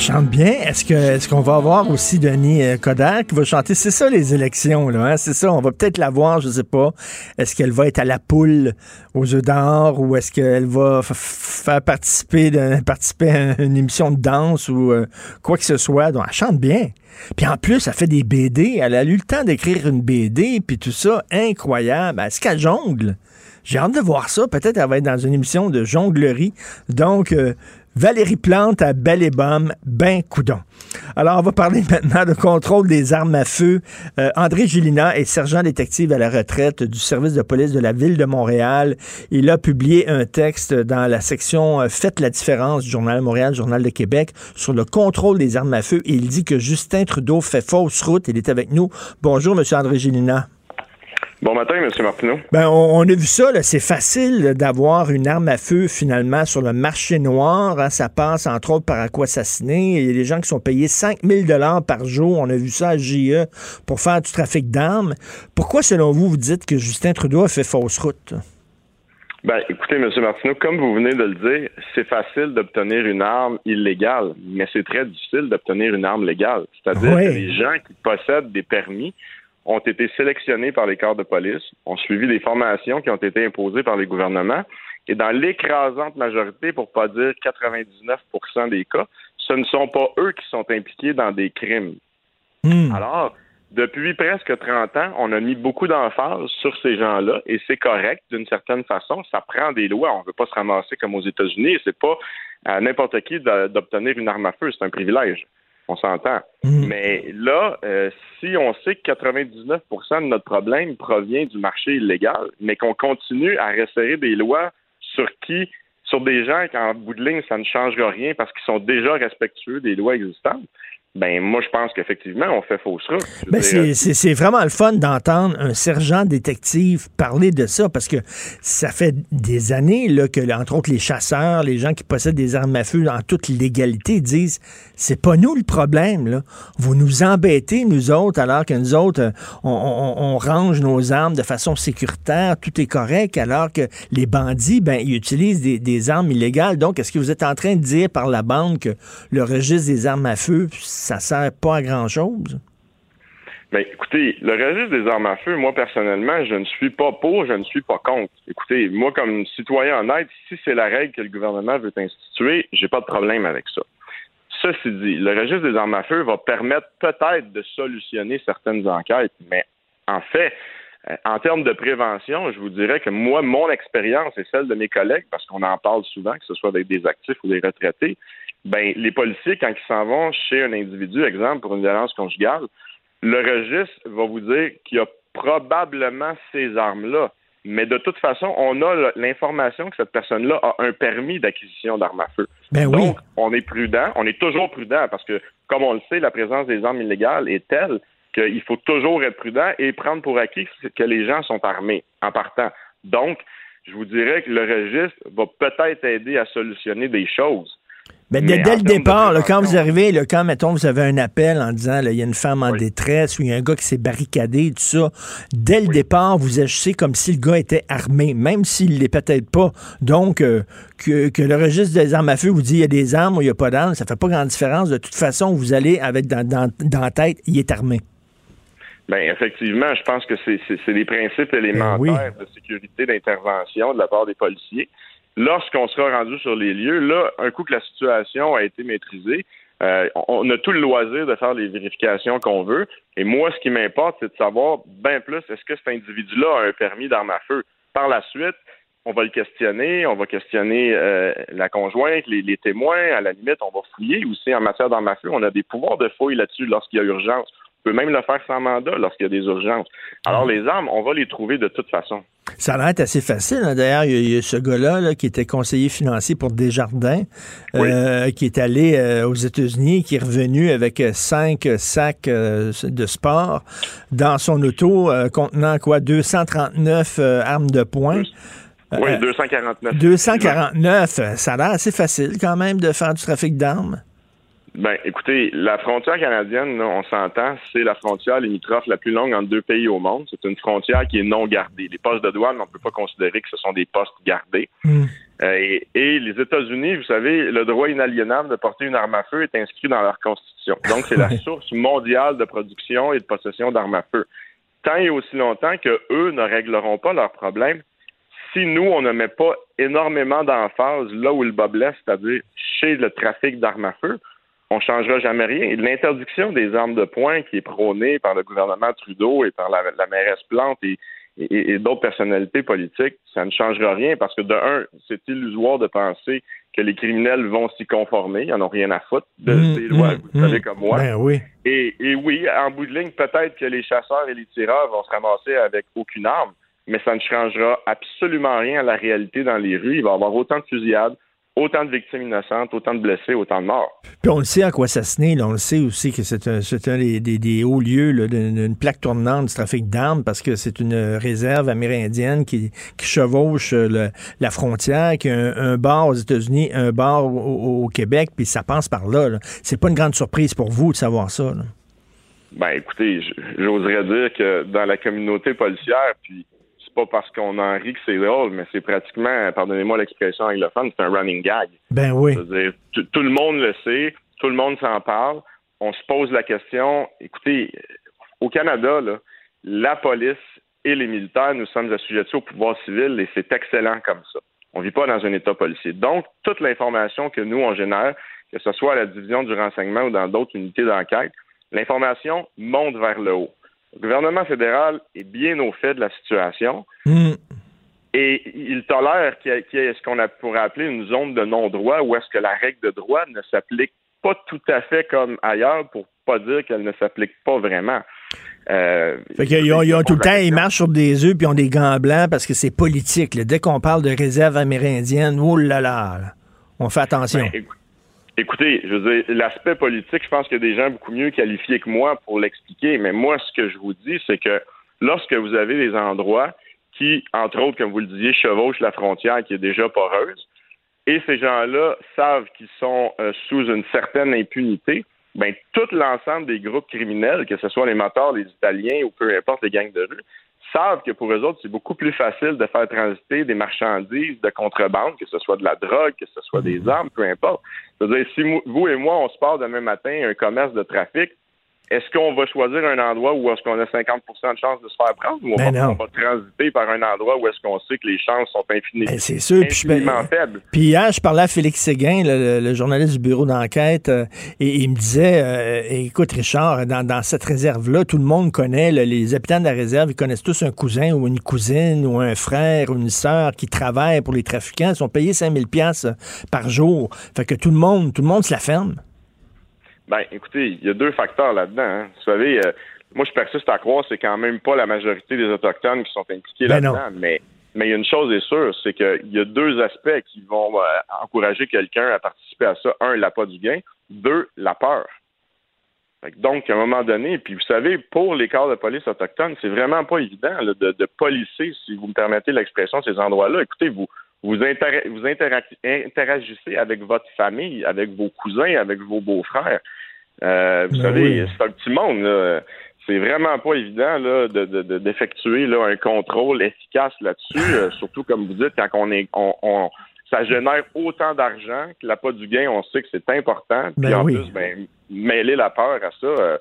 chante bien. Est-ce que est-ce qu'on va avoir aussi Denis euh, Coderre qui va chanter? C'est ça les élections, là. Hein? C'est ça. On va peut-être la voir, je sais pas. Est-ce qu'elle va être à la poule aux œufs d'or ou est-ce qu'elle va faire participer, participer à une émission de danse ou euh, quoi que ce soit? Donc, elle chante bien. Puis en plus, elle fait des BD. Elle a eu le temps d'écrire une BD, puis tout ça, incroyable. Est-ce qu'elle jongle? J'ai hâte de voir ça. Peut-être qu'elle va être dans une émission de jonglerie. Donc, euh, Valérie Plante à Bomme, ben coudon. Alors, on va parler <laughs> maintenant de contrôle des armes à feu. Euh, André Gélina est sergent détective à la retraite du service de police de la ville de Montréal. Il a publié un texte dans la section euh, Faites la différence Journal de Montréal, Journal de Québec, sur le contrôle des armes à feu. Et il dit que Justin Trudeau fait fausse route. Il est avec nous. Bonjour, Monsieur André Gélina. Bon matin, M. Martineau. Ben, on, a vu ça, c'est facile d'avoir une arme à feu finalement sur le marché noir. Hein. ça passe entre autres par à quoi assassiner. Il y a des gens qui sont payés 5000 dollars par jour. On a vu ça à JE pour faire du trafic d'armes. Pourquoi, selon vous, vous dites que Justin Trudeau a fait fausse route? Ben, écoutez, M. Martineau, comme vous venez de le dire, c'est facile d'obtenir une arme illégale, mais c'est très difficile d'obtenir une arme légale. C'est-à-dire que les gens qui possèdent des permis ont été sélectionnés par les corps de police, ont suivi des formations qui ont été imposées par les gouvernements, et dans l'écrasante majorité, pour pas dire 99% des cas, ce ne sont pas eux qui sont impliqués dans des crimes. Hmm. Alors, depuis presque 30 ans, on a mis beaucoup d'emphase sur ces gens-là, et c'est correct d'une certaine façon. Ça prend des lois. On ne veut pas se ramasser comme aux États-Unis, c'est pas à n'importe qui d'obtenir une arme à feu, c'est un privilège on s'entend. Mhm. Mais là, euh, si on sait que 99% de notre problème provient du marché illégal, mais qu'on continue à resserrer des lois sur qui, sur des gens qu'en bout de ligne, ça ne changera rien parce qu'ils sont déjà respectueux des lois existantes, ben moi je pense qu'effectivement on fait fausse route. Ben, c'est vraiment le fun d'entendre un sergent détective parler de ça parce que ça fait des années là, que entre autres les chasseurs, les gens qui possèdent des armes à feu en toute légalité disent c'est pas nous le problème là. Vous nous embêtez nous autres alors que nous autres euh, on, range nos armes de façon sécuritaire, tout est correct alors que les bandits ben ils utilisent des, des armes illégales. Donc est-ce que vous êtes en train de dire par la bande que le registre des armes à feu ça sert pas à grand-chose? Ben, écoutez, le registre des armes à feu, moi, personnellement, je ne suis pas pour, je ne suis pas contre. Écoutez, moi, comme citoyen honnête, si c'est la règle que le gouvernement veut instituer, j'ai pas de problème avec ça. Ceci dit, le registre des armes à feu va permettre peut-être de solutionner certaines enquêtes, mais en fait, euh, en termes de prévention, je vous dirais que moi, mon expérience et celle de mes collègues, parce qu'on en parle souvent, que ce soit avec des actifs ou des retraités, ben les policiers, quand ils s'en vont chez un individu, exemple pour une violence conjugale, le registre va vous dire qu'il y a probablement ces armes-là. Mais de toute façon, on a l'information que cette personne-là a un permis d'acquisition d'armes à feu. Ben Donc, on est prudent, on est toujours prudent parce que, comme on le sait, la présence des armes illégales est telle qu'il faut toujours être prudent et prendre pour acquis que les gens sont armés en partant. Donc, je vous dirais que le registre va peut-être aider à solutionner des choses. Ben, dès, le départ, quand vous arrivez, quand, mettons, vous avez un appel en disant il y a une femme en détresse ou il y a un gars qui s'est barricadé, tout ça, dès le départ, vous agissez comme si le gars était armé, même s'il ne l'est peut-être pas. Donc, euh, que, le registre des armes à feu vous dit il y a des armes ou il n'y a pas d'armes, ça fait pas grande différence. De toute façon, vous allez avec dans, dans, la tête, il est armé. Bien, effectivement, je pense que c'est des principes élémentaires de sécurité d'intervention de la part des policiers. Lorsqu'on sera rendu sur les lieux, là, un coup que la situation a été maîtrisée, euh, on a tout le loisir de faire les vérifications qu'on veut. Et moi, ce qui m'importe, c'est de savoir bien plus est-ce que cet individu-là a un permis d'arme à feu? Par la suite, on va le questionner, on va questionner euh, la conjointe, les, les, témoins. À la limite, on va fouiller aussi en matière d'arme à feu. On a des pouvoirs de fouille là-dessus lorsqu'il y a urgence. On peut même le faire sans mandat lorsqu'il y a des urgences. Alors, les armes, on va les trouver de toute façon. Ça a l'air assez facile. Hein. D'ailleurs, il y, a ce gars-là qui était conseiller financier pour Desjardins, euh, qui est allé euh, aux États-Unis, qui est revenu avec cinq sacs euh, de sport dans son auto contenant quoi? 239 armes de poing. Oui, 249. 249. Ça a l'air assez facile quand même de faire du trafic d'armes. Ben, écoutez, la frontière canadienne, on s'entend, c'est la frontière limitrophe la plus longue entre deux pays au monde. C'est une frontière qui est non gardée. Les postes de douane, on ne peut pas considérer que ce sont des postes gardés. Euh, et, et les États-Unis, vous savez, le droit inaliénable de porter une arme à feu est inscrit dans leur constitution. Donc, c'est la source mondiale de production et de possession d'armes à feu. Tant et aussi longtemps que eux ne régleront pas leurs problèmes, si nous, on ne met pas énormément d'emphase là où le bas blesse, c'est-à-dire chez le trafic d'armes à feu, on ne changera jamais rien. L'interdiction des armes de poing qui est prônée par le gouvernement Trudeau et par la, la mairesse Plante et, et, et d'autres personnalités politiques, ça ne changera rien parce que de un, c'est illusoire de penser que les criminels vont s'y conformer. Ils n'en ont rien à foutre de Mmh, ces lois, mmh, vous savez mmh. comme moi. Ben oui. Et, et oui, en bout de ligne, peut-être que les chasseurs et les tireurs vont se ramasser avec aucune arme, mais ça ne changera absolument rien à la réalité dans les rues. Il va y avoir autant de fusillades, autant de victimes innocentes, autant de blessés, autant de morts. Puis on le sait à quoi ça se naît. là. On le sait aussi que c'est un, un des, des- des hauts lieux d'une plaque tournante du trafic d'armes parce que c'est une réserve amérindienne qui, qui chevauche euh, le- la frontière, qui a un, un bar aux États-Unis, un bar au, Québec, puis ça passe par là. là. C'est pas une grande surprise pour vous de savoir ça. là. Ben, écoutez, j'oserais dire que dans la communauté policière, puis c'est pas parce qu'on en rit que c'est drôle, mais c'est pratiquement, pardonnez-moi l'expression anglophone, c'est un running gag. Ben oui. Tout, le monde le sait, tout le monde s'en parle. On se pose la question. Écoutez, au Canada, là, la police et les militaires, nous sommes assujettis au pouvoir civil et c'est excellent comme ça. On vit pas dans un État policier. Donc, toute l'information que nous, on génère, que ce soit à la division du renseignement ou dans d'autres unités d'enquête, l'information monte vers le haut. Le gouvernement fédéral est bien au fait de la situation et il tolère qu'il y ait, qu'il y ait ce qu'on a- pourrait appeler une zone de non-droit où est-ce que la règle de droit ne s'applique pas tout à fait comme ailleurs pour pas dire qu'elle ne s'applique pas vraiment. Euh, Fait qu'ils ont, ils ont tout le temps, ils marchent sur des œufs puis ils ont des gants blancs parce que c'est politique. là. Dès qu'on parle de réserve amérindienne, oh là là, on fait attention. Ben, Écoutez, l'aspect politique, je pense qu'il y a des gens beaucoup mieux qualifiés que moi pour l'expliquer, mais moi, ce que je vous dis, c'est que lorsque vous avez des endroits qui, entre autres, comme vous le disiez, chevauchent la frontière qui est déjà poreuse, et ces gens-là savent qu'ils sont euh, sous une certaine impunité, ben tout l'ensemble des groupes criminels, que ce soit les motards, les Italiens ou peu importe les gangs de rue, savent que pour eux autres, c'est beaucoup plus facile de faire transiter des marchandises de contrebande, que ce soit de la drogue, que ce soit des armes, peu importe. C'est-à-dire, si vous et moi, on se part demain matin un commerce de trafic, est-ce qu'on va choisir un endroit où est-ce qu'on a 50 de chances de se faire prendre ou on, Ben va, non. on va transiter par un endroit où est-ce qu'on sait que les chances sont infinies, Ben, c'est sûr. Puis je- infiniment faibles? Puis hier, je parlais à Félix Séguin, le, le journaliste du bureau d'enquête, euh, et il me disait, euh, écoute Richard, dans, dans cette réserve-là, tout le monde connaît, là, les habitants de la réserve, ils connaissent tous un cousin ou une cousine ou un frère ou une sœur qui travaille pour les trafiquants. Ils sont payés 5000 pièces par jour. Fait que tout le monde, tout le monde se la ferme. Ben, écoutez, il y a deux facteurs là-dedans. hein. Vous savez, euh, moi, je persiste à croire que c'est quand même pas la majorité des Autochtones qui sont impliqués Ben là-dedans. Mais mais il y a une chose est sûre, c'est qu'il y a deux aspects qui vont euh, encourager quelqu'un à participer à ça. Un, l'appât du gain. Deux, la peur. Donc, à un moment donné, puis vous savez, pour les corps de police autochtones, c'est vraiment pas évident là, de, de policer, si vous me permettez l'expression, ces endroits-là. Écoutez, vous vous, intera- vous intera- interagissez avec votre famille, avec vos cousins, avec vos beaux-frères. Euh, vous Ben savez, oui. c'est un petit monde. C'est vraiment pas évident là, de, de- de- d'effectuer un contrôle efficace là-dessus, euh, <laughs> surtout comme vous dites, quand on est on, on- ça génère autant d'argent que l'appât du gain, on sait que c'est important. Puis Ben en oui. plus, ben, mêler la peur à ça. euh,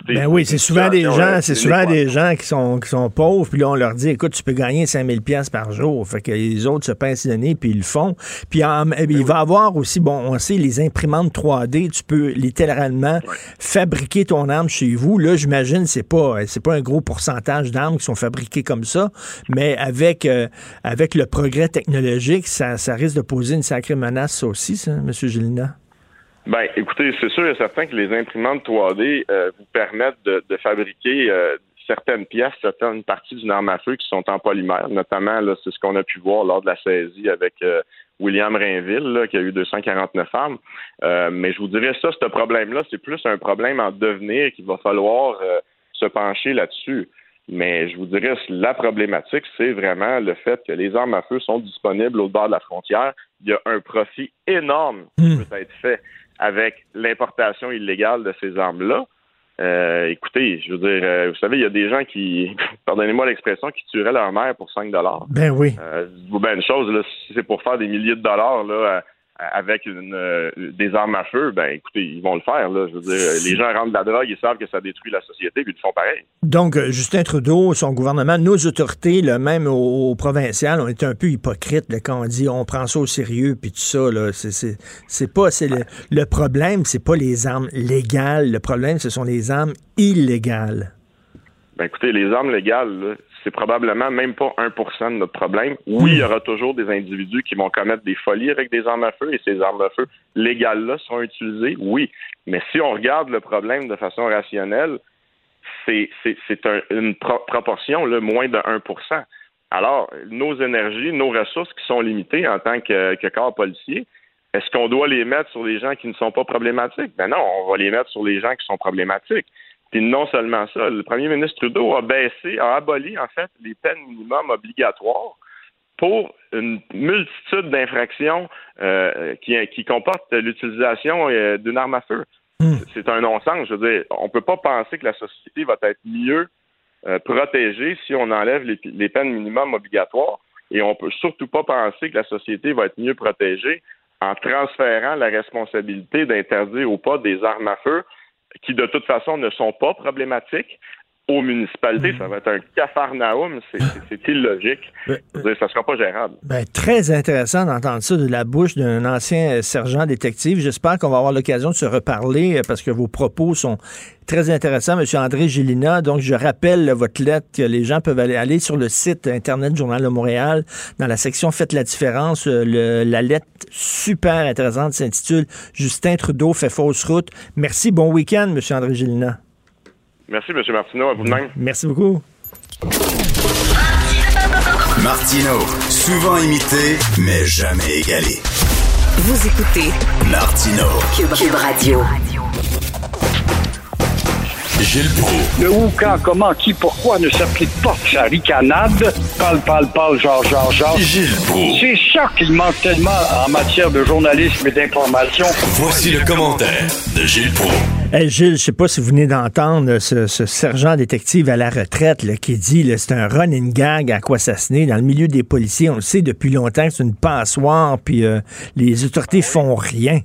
écoutez, Ben oui, c'est souvent des gens, c'est souvent des gens qui sont, qui sont pauvres, puis là, on leur dit, écoute, tu peux gagner 5000 pièces par jour. Fait que les autres se pincent le nez, puis ils le font. Puis en- eh bien, il va y avoir aussi, bon, on sait, les imprimantes 3D, tu peux littéralement fabriquer ton arme chez vous. Là, j'imagine, c'est pas, c'est pas un gros pourcentage d'armes qui sont fabriquées comme ça, mais avec, euh, avec le progrès technologique, ça, ça risque de poser une sacrée menace, ça aussi, ça, M. Gélina. Ben, écoutez, c'est sûr et certain que les imprimantes 3D euh, vous permettent de, de fabriquer euh, certaines pièces, certaines parties d'une arme à feu qui sont en polymère. Notamment, là, c'est ce qu'on a pu voir lors de la saisie avec euh, William Rainville, là, qui a eu 249 armes. Euh, mais je vous dirais ça, ce problème-là, c'est plus un problème en devenir qu'il va falloir euh, se pencher là-dessus. Mais je vous dirais, la problématique, c'est vraiment le fait que les armes à feu sont disponibles au bord de la frontière. Il y a un profit énorme qui peut être fait avec l'importation illégale de ces armes-là. Euh, écoutez, je veux dire, euh, vous savez, il y a des gens qui, <laughs> pardonnez-moi l'expression, qui tueraient leur mère pour 5 dollars. Ben oui. Euh, ben une chose, là, si c'est pour faire des milliers de dollars là, avec une, euh, des armes à feu, ben écoutez, ils vont le faire. Là. Je veux dire, les gens rentrent de la drogue, ils savent que ça détruit la société, puis ils font pareil. Donc, euh, Justin Trudeau, son gouvernement, nos autorités, là, même au, au provincial, on est un peu hypocrite quand on dit on prend ça au sérieux, puis tout ça. C'est, pas, c'est le, le problème, c'est pas les armes légales. Le problème, ce sont les armes illégales. Ben écoutez, les armes légales, là, c'est probablement même pas 1% de notre problème. Oui, il y aura toujours des individus qui vont commettre des folies avec des armes à feu et ces armes à feu légales-là seront utilisées, oui. Mais si on regarde le problème de façon rationnelle, c'est un, une pro proportion, là, moins de 1% Alors, nos énergies, nos ressources qui sont limitées en tant que, que corps policier, est-ce qu'on doit les mettre sur les gens qui ne sont pas problématiques? Ben non, on va les mettre sur les gens qui sont problématiques. Puis non seulement ça, le premier ministre Trudeau a baissé, a aboli en fait les peines minimum obligatoires pour une multitude d'infractions euh, qui, qui comportent l'utilisation euh, d'une arme à feu. Hmm. C'est un non-sens. Je veux dire, on peut pas penser que la société va être mieux euh, protégée si on enlève les, les peines minimum obligatoires. Et on peut surtout pas penser que la société va être mieux protégée en transférant la responsabilité d'interdire ou pas des armes à feu qui de toute façon ne sont pas problématiques aux municipalités, ça va être un cafarnaum, c'est illogique. ça ne sera pas gérable. Ben, très intéressant d'entendre ça de la bouche d'un ancien sergent détective. J'espère qu'on va avoir l'occasion de se reparler euh, parce que vos propos sont très intéressants, M. André Gélina. Donc, je rappelle votre lettre que les gens peuvent aller, aller sur le site Internet Journal de Montréal, dans la section Faites la différence. Euh, le, la lettre super intéressante s'intitule Justin Trudeau fait fausse route. Merci, bon week-end, M. André Gélina. Merci, M. Martineau. À vous de même. Merci beaucoup. Martineau, souvent imité, mais jamais égalé. Vous écoutez Martineau. Cube, Cube Radio. Gilles Le où, quand, comment, qui, pourquoi ne s'applique pas sa ricanade? Parle, parle, parle, genre, genre, genre. Gilles C'est ça qu'il manque tellement en matière de journalisme et d'information. Voici le commentaire de Gilles Proulx. Hey Gilles, je sais pas si vous venez d'entendre ce, ce, sergent détective à la retraite là, qui dit que c'est un running gag à quoi se dans le milieu des policiers. On le sait depuis longtemps que c'est une passoire, puis euh, les autorités font rien.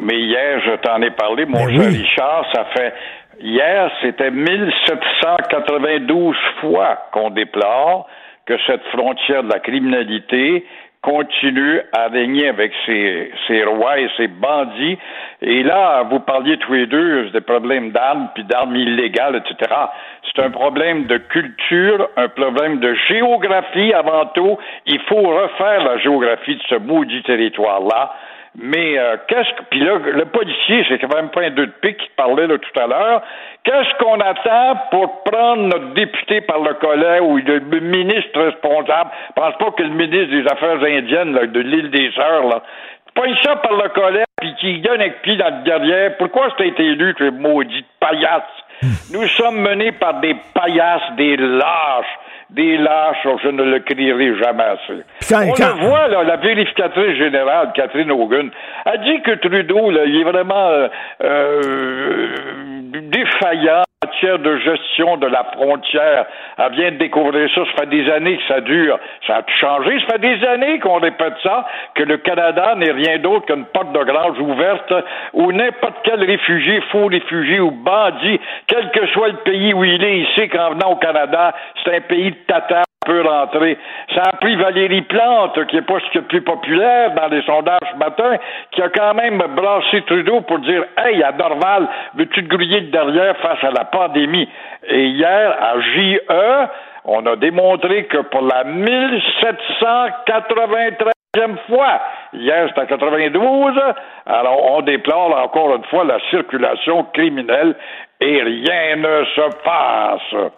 Mais hier, je t'en ai parlé, mon Ben cher oui. Richard, ça fait hier, c'était 1792 fois qu'on déplore que cette frontière de la criminalité continue à régner avec ses, rois et ses bandits. Et là, vous parliez tous les deux des problèmes d'armes, puis d'armes illégales, etc. C'est un problème de culture, un problème de géographie avant tout. Il faut refaire la géographie de ce maudit territoire-là. Mais euh, qu'est-ce que. Puis là, le policier, c'est quand même pas un deux de pique qui parlait là, tout à l'heure. Qu'est-ce qu'on attend pour prendre notre député par le collet ou le ministre responsable? Je pense pas que le ministre des Affaires indiennes là, de l'île des Sœurs, là, pogne ça par le collet puis qui donne avec pied dans le derrière. Pourquoi c'est été élu, tu maudit paillasse? Nous sommes menés par des paillasses, des lâches, des lâches, je ne le crierai jamais assez. Quand- On quand- le voit, là, la vérificatrice générale, Catherine Hogan, a dit que Trudeau, là, il est vraiment euh, euh, défaillant en matière de gestion de la frontière. Elle vient de découvrir ça, ça fait des années que ça dure. Ça a changé, ça fait des années qu'on répète ça, que le Canada n'est rien d'autre qu'une porte de grange ouverte où n'importe quel réfugié, faux réfugié ou bandit, quel que soit le pays où il est, il sait qu'en venant au Canada, c'est un pays de tata Ça a pris Valérie Plante, qui est pas ce a de plus populaire dans les sondages ce matin, qui a quand même brassé Trudeau pour dire Hey, à Dorval, veux-tu te grouiller de derrière face à la pandémie? Et hier, à JE, on a démontré que pour la 1793e fois, hier c'était à 92, alors on déplore encore une fois la circulation criminelle et rien ne se passe.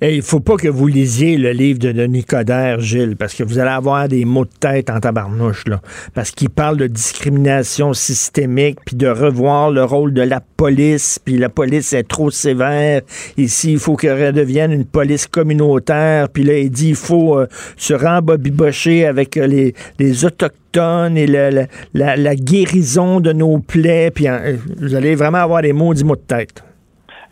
Et il faut pas que vous lisiez le livre de Denis Coderre, Gilles, parce que vous allez avoir des mots de tête en tabarnouche, là. Parce qu'il parle de discrimination systémique, puis de revoir le rôle de la police, puis la police est trop sévère. Ici, il faut qu'elle redevienne une police communautaire. Puis là, il dit il faut euh, se rembobibocher avec euh, les, les autochtones et la, la, la, guérison de nos plaies. Puis euh, vous allez vraiment avoir des mots, mots de tête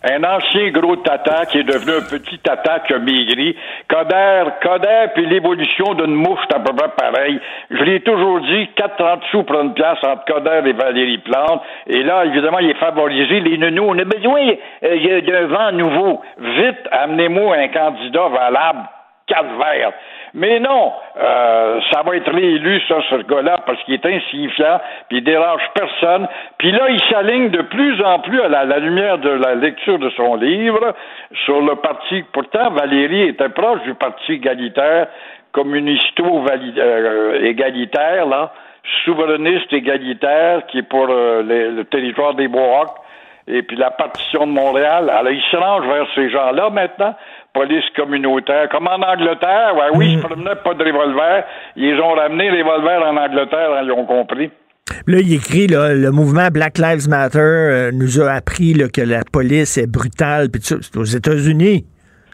un ancien gros tata qui est devenu un petit tata qui a maigri. Coder, Coder, puis l'évolution d'une mouche, c'est à peu près pareil. Je l'ai toujours dit, 4,30 sous pour place entre Coder et Valérie Plante. Et là, évidemment, il est favorisé. Les nounous, on a besoin euh, d'un vent nouveau. Vite, amenez-moi un candidat valable, calvaire. Mais non, euh, ça va être réélu, ça, ce gars-là, parce qu'il est insignifiant, puis il dérange personne. Puis là, il s'aligne de plus en plus à la, lumière de la lecture de son livre sur le parti. Pourtant, Valérie était proche du parti égalitaire, communisto-égalitaire, euh, là, souverainiste égalitaire, qui est pour euh, le territoire des Mohawks et puis la partition de Montréal. Alors, il se range vers ces gens-là maintenant police communautaire. Comme en Angleterre, ouais, oui, je promenais pas de revolver. Ils ont ramené les revolvers en Angleterre, hein, ils ont compris. Là, il écrit là, le mouvement Black Lives Matter euh, nous a appris là, que la police est brutale. Puis c'est aux États-Unis.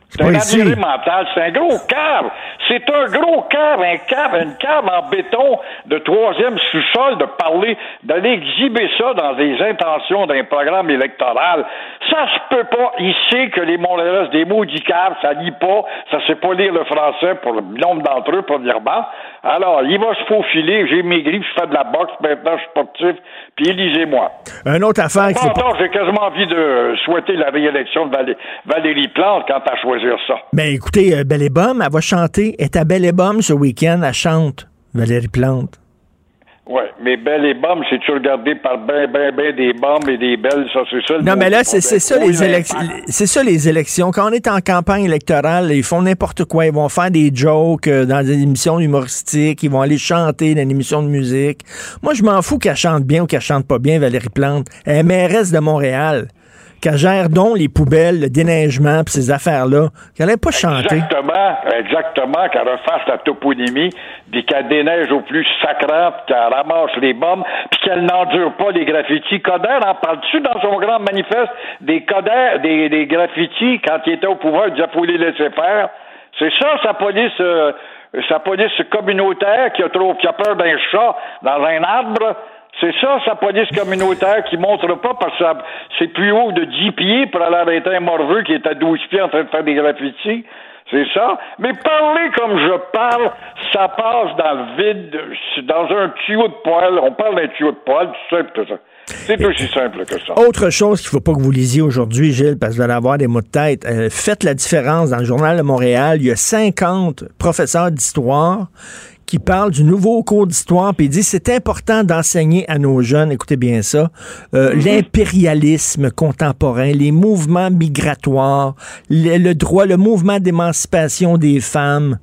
C'est un mental, c'est un gros cave. C'est un gros cave, un cave, une cave en béton de troisième sous-sol de parler, d'aller exhiber ça dans des intentions d'un programme électoral. Ça se peut pas. Il sait que les Montréalais, des maudits caves, ça lit pas, ça sait pas lire le français pour le nombre d'entre eux, premièrement. Alors, il va se faufiler, j'ai maigri, je fais de la boxe, maintenant je suis sportif, puis élisez-moi. Un autre affaire qui j'ai quasiment envie de souhaiter la réélection de Valérie Plante quand à choisir ça. Ben écoutez, euh, Belle et Bomme, elle va chanter. est à Belle et Bomme ce week-end, elle chante, Valérie Plante. Oui, mais belles et bombes, c'est-tu regardé par ben, ben, ben des bombes et des belles, ça, c'est ça. non, mais là, c'est ça, les élections. C'est ça, les élections. Quand on est en campagne électorale, ils font n'importe quoi. Ils vont faire des jokes euh, dans des émissions humoristiques. Ils vont aller chanter dans une émission de musique. Moi, je m'en fous qu'elle chante bien ou qu'elle chante pas bien, Valérie Plante. Elle est mairesse de Montréal qu'elle gère donc les poubelles, le déneigement, puis ces affaires-là, qu'elle n'allait pas chanter. Exactement, exactement, qu'elle refasse la toponymie, puis qu'elle déneige au plus sacrant, puis qu'elle ramasse les bombes, puis qu'elle n'endure pas les graffitis. Coder en parle-tu dans son grand manifeste? Des Coder, des, des graffitis, quand il était au pouvoir, il disait faut les laisser faire. C'est ça, sa police, euh, sa police communautaire qui a trop, qui a peur d'un chat dans un arbre? C'est ça, sa police communautaire qui montre pas parce que c'est plus haut de 10 pieds pour aller arrêter un morveux qui est à 12 pieds en train de faire des graffitis. C'est ça. Mais parler comme je parle, ça passe dans le vide, dans un tuyau de poêle. On parle d'un tuyau de poêle, tout simple que ça. C'est aussi simple que ça. Autre chose qu'il ne faut pas que vous lisiez aujourd'hui, Gilles, parce que vous allez avoir des mots de tête. Euh, faites la différence. Dans le Journal de Montréal, il y a 50 professeurs d'histoire qui parle du nouveau cours d'histoire, puis il dit c'est important d'enseigner à nos jeunes, écoutez bien ça, euh, mhm. l'impérialisme contemporain, les mouvements migratoires, le droit, le mouvement d'émancipation des femmes.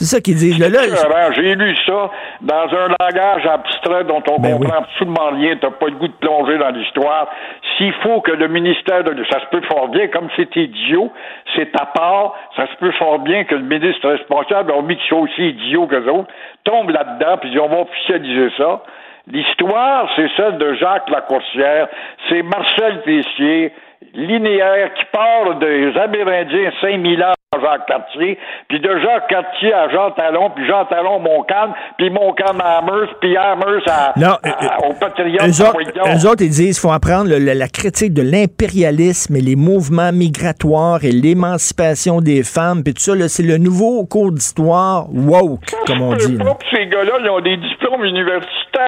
C'est ça qu'ils disent. J'ai lu ça dans un langage abstrait dont on ben comprend absolument rien. T'as pas le goût de plonger dans l'histoire. S'il faut que le ministère de... Ça se peut fort bien, comme c'est idiot, c'est à part, ça se peut fort bien que le ministre responsable, on mis de choses aussi idiot que autres, tombe là-dedans, puis on va officialiser ça. L'histoire, c'est celle de Jacques Lacourcière, c'est Marcel Tessier, linéaire qui part des Amérindiens 5000 ans Jacques Cartier, puis de Jacques Cartier à Jean Talon, puis Jean Talon Montcalm, puis Montcalm à Amherst, puis Amherst à, non, à, euh, au Patriote. Eux, autres, autres, ils disent qu'il faut apprendre la critique de l'impérialisme et les mouvements migratoires et l'émancipation des femmes, puis tout ça, c'est le nouveau cours d'histoire woke, comme on dit. Pas, ces gars-là, ils ont des diplômes universitaires.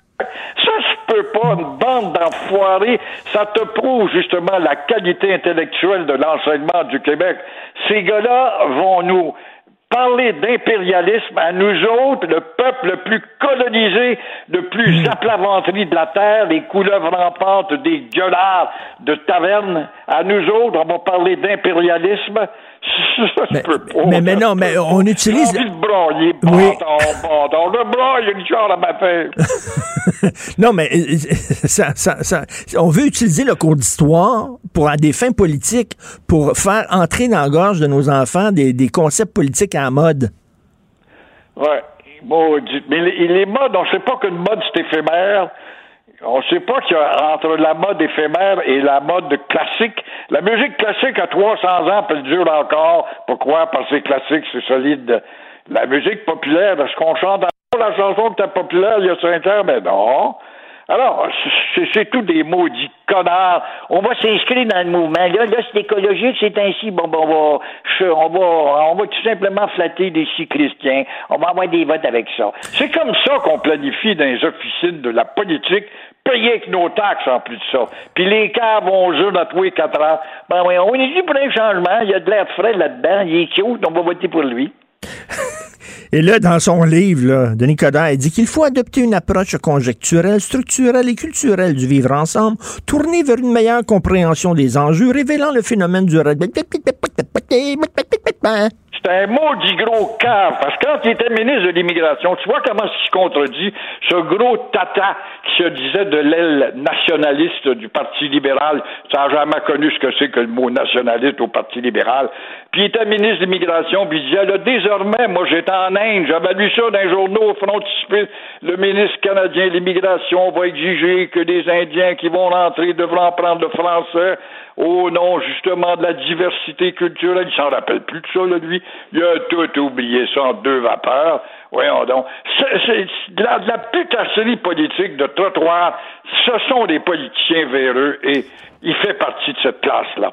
Ça se peut pas, une bande d'enfoirés. Ça te prouve justement la qualité intellectuelle de l'enseignement du Québec. Ces gars-là vont nous parler d'impérialisme à nous autres, le peuple le plus colonisé, le plus aplaventerie de la terre, les couleuvres rampantes des gueulards de taverne. À nous autres, on va parler d'impérialisme. Peux pas. Mais, mais non, mais on utilise. Envie de. Oui. Je une à ma tête. <laughs> non, mais euh, ça, ça, ça- on veut utiliser le cours d'histoire pour à des fins politiques, pour faire entrer dans la gorge de nos enfants des, des concepts politiques à la mode. Ouais. Bon, dites- mais les, les modes, on sait pas qu'une mode, c'est éphémère. On sait pas qu'il y a entre la mode éphémère et la mode classique. La musique classique a 300 ans, puis elle dure encore. Pourquoi? Parce que c'est classique, c'est solide. La musique populaire, est-ce qu'on chante encore la chanson qui était populaire il y a 5 ans? Ben non. Alors, c'est- tout des maudits connards. On va s'inscrire dans le mouvement. Là, là c'est écologique, c'est ainsi. Bon, bon, on va, on va, on va tout simplement flatter des chrétiens. On va avoir des votes avec ça. C'est comme ça qu'on planifie dans les officines de la politique, payé avec nos taxes en plus de ça. Puis les caves vont jouer dans tous les quatre ans. Ben oui, on est dû pour un changement. Il y a de l'air frais là-dedans. Il est cute. On va voter pour lui. <laughs> Et là, dans son livre, Denis Coderre, il dit qu'il faut adopter une approche conjecturelle, structurelle et culturelle du vivre ensemble, tournée vers une meilleure compréhension des enjeux, révélant le phénomène du... C'est un maudit gros cave. Parce que quand il était ministre de l'Immigration, tu vois comment il se contredit ce gros tata qui se disait de l'aile nationaliste du Parti libéral. Ça n'a jamais connu ce que c'est que le mot nationaliste au Parti libéral. Puis il était ministre de l'Immigration, puis il disait, là, désormais, moi j'étais en Inde, j'avais lu ça dans les journaux au frontispice, le ministre canadien de l'Immigration va exiger que les Indiens qui vont rentrer devront apprendre le français au nom justement de la diversité culturelle. Il s'en rappelle plus de ça, là, lui. Il a tout oublié ça deux vapeurs. Voyons donc. C'est de la, de politique de trottoir. Ce sont des politiciens véreux et il fait partie de cette classe-là.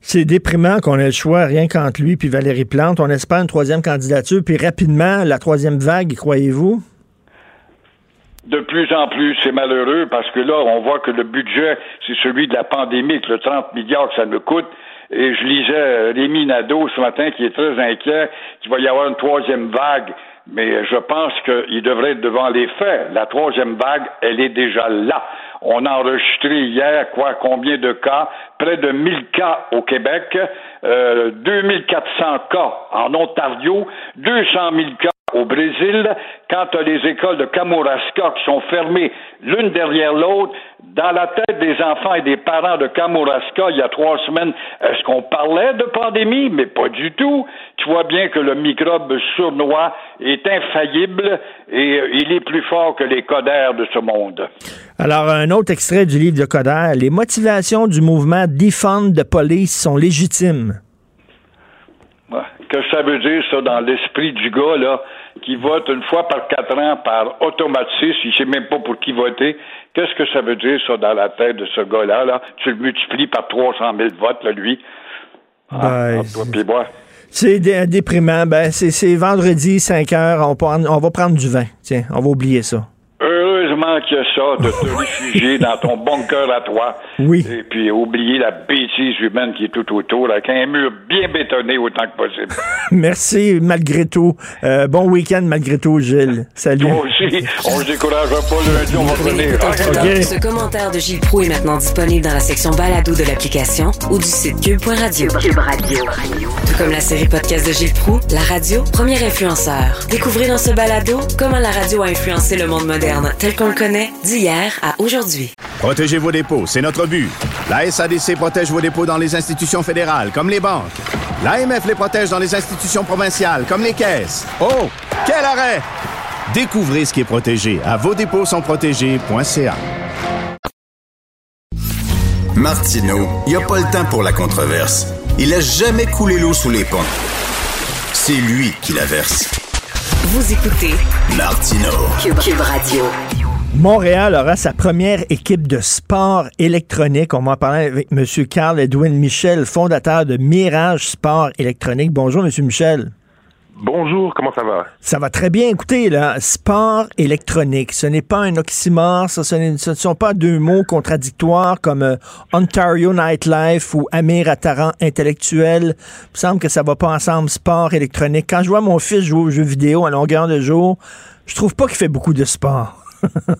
C'est déprimant qu'on ait le choix rien qu'entre lui puis Valérie Plante. On espère une troisième candidature, puis rapidement, la troisième vague, croyez-vous? De plus en plus, c'est malheureux parce que là, on voit que le budget, c'est celui de la pandémie, avec le 30 milliards que ça nous coûte. Et je lisais euh, Rémi Nadeau ce matin qui est très inquiet qu'il va y avoir une troisième vague. Mais je pense qu'il devrait être devant les faits. La troisième vague, elle est déjà là. On a enregistré hier, quoi, combien de cas? Près de 1000 cas au Québec, euh, 2400 cas en Ontario, 200 000 cas au Brésil, quand tu as les écoles de Kamouraska qui sont fermées l'une derrière l'autre, dans la tête des enfants et des parents de Kamouraska, il y a trois semaines, est-ce qu'on parlait de pandémie? Mais pas du tout. Tu vois bien que le microbe sournois est infaillible et il est plus fort que les codères de ce monde. Alors, un autre extrait du livre de Coderre. Les motivations du mouvement Defund the Police sont légitimes. Que ça veut dire, ça, dans l'esprit du gars, là, qui vote une fois par quatre ans par automatisme, il sait même pas pour qui voter. Qu'est-ce que ça veut dire, ça, dans la tête de ce gars-là, là? Tu le multiplies par 300 000 votes, là, lui. Ah, Ben, moi. C'est dé- déprimant. Ben, c'est vendredi, 5 heures. On, on va prendre du vin. Tiens, on va oublier ça. Heureusement qu'il y a ça, de te <laughs> réfugier dans ton bunker à toi. Oui. Et puis oublier la bêtise humaine qui est tout autour, avec un mur bien bétonné autant que possible. <laughs> Merci, malgré tout. Euh, bon week-end, malgré tout, Gilles. Salut. Toi aussi, on se découragera pas lundi, on va revenir. OK. Ce commentaire de Gilles Proux est maintenant disponible dans la section balado de l'application ou du site cube.radio. Cube Radio. Tout comme la série podcast de Gilles Proux, la radio, premier influenceur. Découvrez dans ce balado comment la radio a influencé le monde moderne tel qu'on le connaît d'hier à aujourd'hui. Protégez vos dépôts, c'est notre but. La SADC protège vos dépôts dans les institutions fédérales, comme les banques. L'AMF les protège dans les institutions provinciales, comme les caisses. Oh, quel arrêt! Découvrez ce qui est protégé à vos dépôts sont protégés.ca. Martineau, il n'y a pas le temps pour la controverse. Il a jamais coulé l'eau sous les ponts. C'est lui qui la verse. Vous écoutez. Cube, Cube Radio. Montréal aura sa première équipe de sport électronique. On va en parler avec M. Carl Edwin Michel, fondateur de Mirage Sport Électronique. Bonjour, M. Michel. Bonjour, comment ça va? Ça va très bien. Écoutez, là, sport électronique, ce n'est pas un oxymore, ça, ce ne sont pas deux mots contradictoires comme euh, Ontario Nightlife ou Amir Attaran intellectuel. Il me semble que ça va pas ensemble, sport électronique. Quand je vois mon fils jouer aux jeux vidéo à longueur de jour, je trouve pas qu'il fait beaucoup de sport. Pour-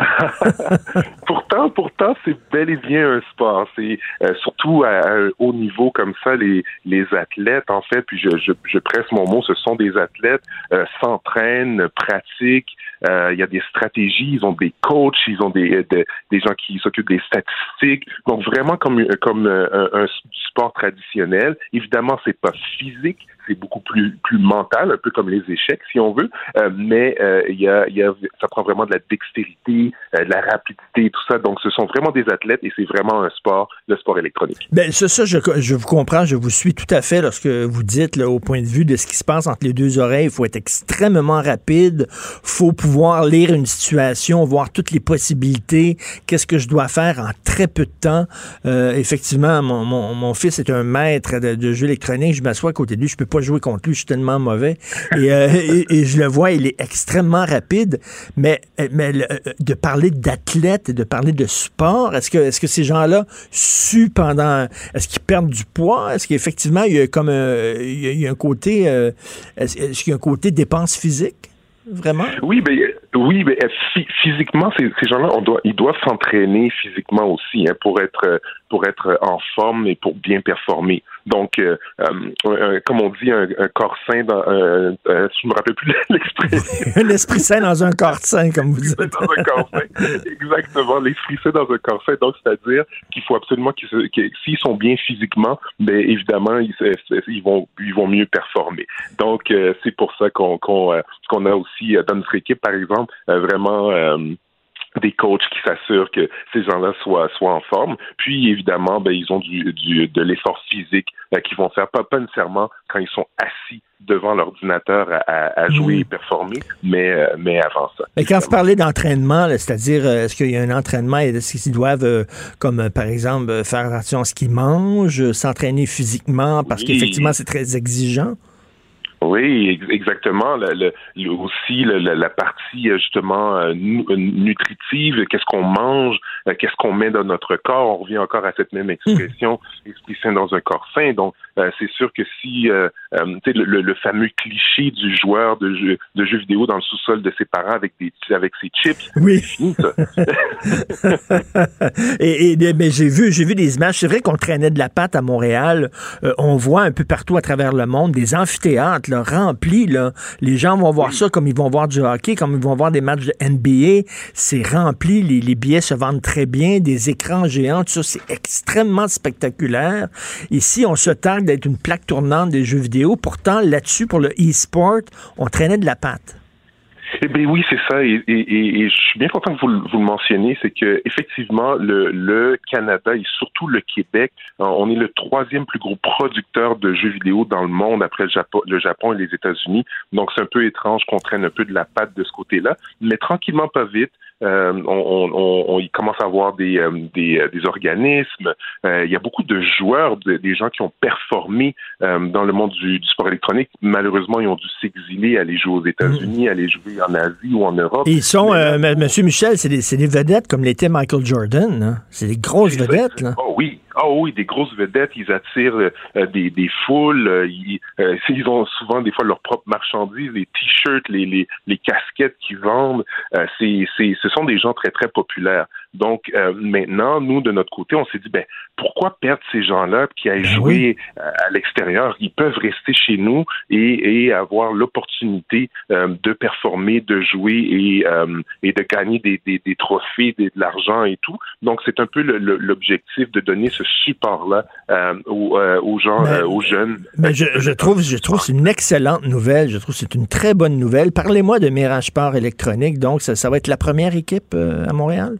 <laughs> pourtant, pourtant, c'est bel et bien un sport. C'est euh, surtout à, un haut niveau comme ça, les, les athlètes, en fait, puis je, je, presse mon mot, ce sont des athlètes, euh, s'entraînent, pratiquent, euh, il y a des stratégies, ils ont des coachs, ils ont des, des, gens qui s'occupent des statistiques. Donc vraiment comme, comme un, un sport traditionnel. Évidemment, c'est pas physique, c'est beaucoup plus plus mental, un peu comme les échecs, si on veut. Euh, mais euh, y, a, y a, ça prend vraiment de la dextérité, euh, de la rapidité, tout ça. Donc, ce sont vraiment des athlètes et c'est vraiment un sport, le sport électronique. Ben ça, ça je, je, vous comprends, je vous suis tout à fait lorsque vous dites, au point de vue de ce qui se passe entre les deux oreilles, il faut être extrêmement rapide, faut pouvoir lire une situation, voir toutes les possibilités, qu'est-ce que je dois faire en très peu de temps. effectivement, mon, mon, mon, fils est un maître de, de jeux électroniques, je m'assois à côté de lui, je peux pas jouer contre lui, je suis tellement mauvais. Euh, et, je le vois, il est extrêmement rapide. Mais, mais euh, de parler d'athlète et de parler de sport, est-ce que, est-ce que ces gens-là suent pendant. Est-ce qu'ils perdent du poids? Est-ce qu'effectivement, il y a comme un, il y a un côté. Euh, est-ce qu'il y a un côté dépense physique? Vraiment? Oui, mais oui, mais physiquement, ces, gens-là, ils doivent s'entraîner physiquement aussi hein, pour être pour être en forme et pour bien performer. Donc, euh, euh, comme on dit, un, corps sain dans euh, je me rappelle plus l'expression. un esprit sain dans un corps sain, comme vous dites. dans un corps sain. Exactement, l'esprit sain dans un corps sain. Donc, c'est-à-dire qu'il faut absolument qu'ils, s'ils sont bien physiquement, ben évidemment, ils, ils vont ils vont mieux performer. Donc, c'est pour ça qu'on qu'on qu'on a aussi dans notre équipe, par exemple, vraiment des coachs qui s'assurent que ces gens-là soient, soient en forme. Puis, évidemment, ben, ils ont du, du de l'effort physique euh, qu'ils vont faire, pas, pas nécessairement quand ils sont assis devant l'ordinateur à, à, jouer et performer, mais, euh, mais avant ça. Mais quand vous parlez d'entraînement, c'est-à-dire, euh, est-ce qu'il y a un entraînement, est-ce qu'ils doivent, comme par exemple, faire attention à ce qu'ils mangent, s'entraîner physiquement, parce qu'effectivement, c'est très exigeant? Oui, exactement. Le, le, aussi la, partie euh, justement euh, euh, nutritive, qu'est-ce qu'on mange, qu'est-ce qu'on met dans notre corps. On revient encore à cette même expression, esprit sain dans un corps sain. Donc, c'est sûr que si euh, le, le, fameux cliché du joueur de jeux de jeux vidéo dans le sous-sol de ses parents avec des avec ses chips, oui. <laughs> et, et, mais j'ai vu j'ai vu des images. C'est vrai qu'on traînait de la pâte à Montréal. on voit un peu partout à travers le monde des amphithéâtres rempli. Les gens vont voir ça comme ils vont voir du hockey, comme ils vont voir des matchs de NBA. C'est rempli. Les, billets se vendent très bien. Des écrans géants, tout ça, c'est extrêmement spectaculaire. Ici, on se targue d'être une plaque tournante des jeux vidéo. Pourtant, là-dessus, pour le e-sport, on traînait de la patte. Eh bien oui, c'est ça. Et, et, je suis bien content que vous, vous le mentionniez, c'est que effectivement, le, le, Canada et surtout le Québec, euh, on est le troisième plus gros producteur de jeux vidéo dans le monde après le Japon, le Japon et les États-Unis. Donc c'est un peu étrange qu'on traîne un peu de la patte de ce côté-là, mais tranquillement pas vite. Euh, on, on, on, commence à avoir des, euh, des, euh, des, organismes. il y a beaucoup de joueurs, des gens qui ont performé dans le monde du, du, sport électronique. Malheureusement, ils ont dû s'exiler, aller jouer aux États-Unis, mm. aller jouer en Asie ou en Europe. ils sont, Monsieur Michel, c'est des, des, vedettes comme l'était Michael Jordan. Hein? C'est des grosses vedettes. Là. Oh oui, oh oui, des grosses vedettes, ils attirent des, des, foules, ils, <laughs> ils, ont souvent des fois leurs propres marchandises, les t-shirts, les, les, les, casquettes qu'ils vendent, c'est, c'est, ce sont des gens très, très populaires. Donc, euh, maintenant, nous, de notre côté, on s'est dit, ben, pourquoi perdre ces gens-là qui aillent ben jouer euh, à l'extérieur? Ils peuvent rester chez nous et, et avoir l'opportunité euh, de performer, de jouer et, et de gagner des, des, des trophées, de l'argent et tout. Donc, c'est un peu l'objectif de donner ce support-là aux, aux, gens, ben, aux jeunes. Mais je, je trouve, je trouve c'est une excellente nouvelle. Je trouve que c'est une très bonne nouvelle. Parlez-moi de Mirage Port électronique. Donc, ça, ça va être la première équipe à Montréal?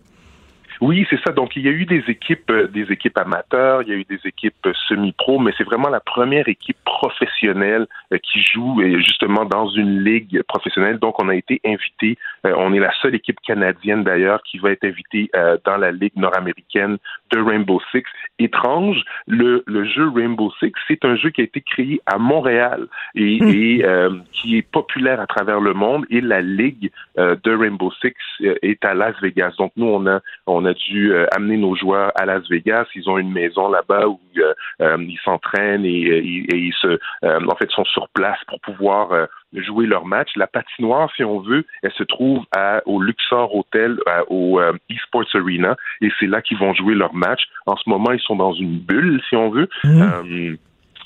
Oui, c'est ça. Donc, il y a eu des équipes, euh, des équipes amateurs, il y a eu des équipes euh, semi-pro, mais c'est vraiment la première équipe professionnelle euh, qui joue justement dans une ligue professionnelle. Donc, on a été invité. On est la seule équipe canadienne d'ailleurs qui va être invitée dans la ligue nord-américaine de Rainbow Six. Étrange, le, le jeu Rainbow Six, c'est un jeu qui a été créé à Montréal et, <laughs> hmm. et qui est populaire à travers le monde. Et la ligue de Rainbow Six est à Las Vegas. Donc, nous, on a, on a a dû euh, amener nos joueurs à Las Vegas. Ils ont une maison là-bas où euh, euh, ils s'entraînent et, et- et ils se, en fait, sont sur place pour pouvoir jouer leur match. La patinoire, si on veut, elle se trouve à, au Luxor Hotel, à- au euh, Esports Arena, et c'est là qu'ils vont jouer leur match. En ce moment, ils sont dans une bulle, si on veut. Euh,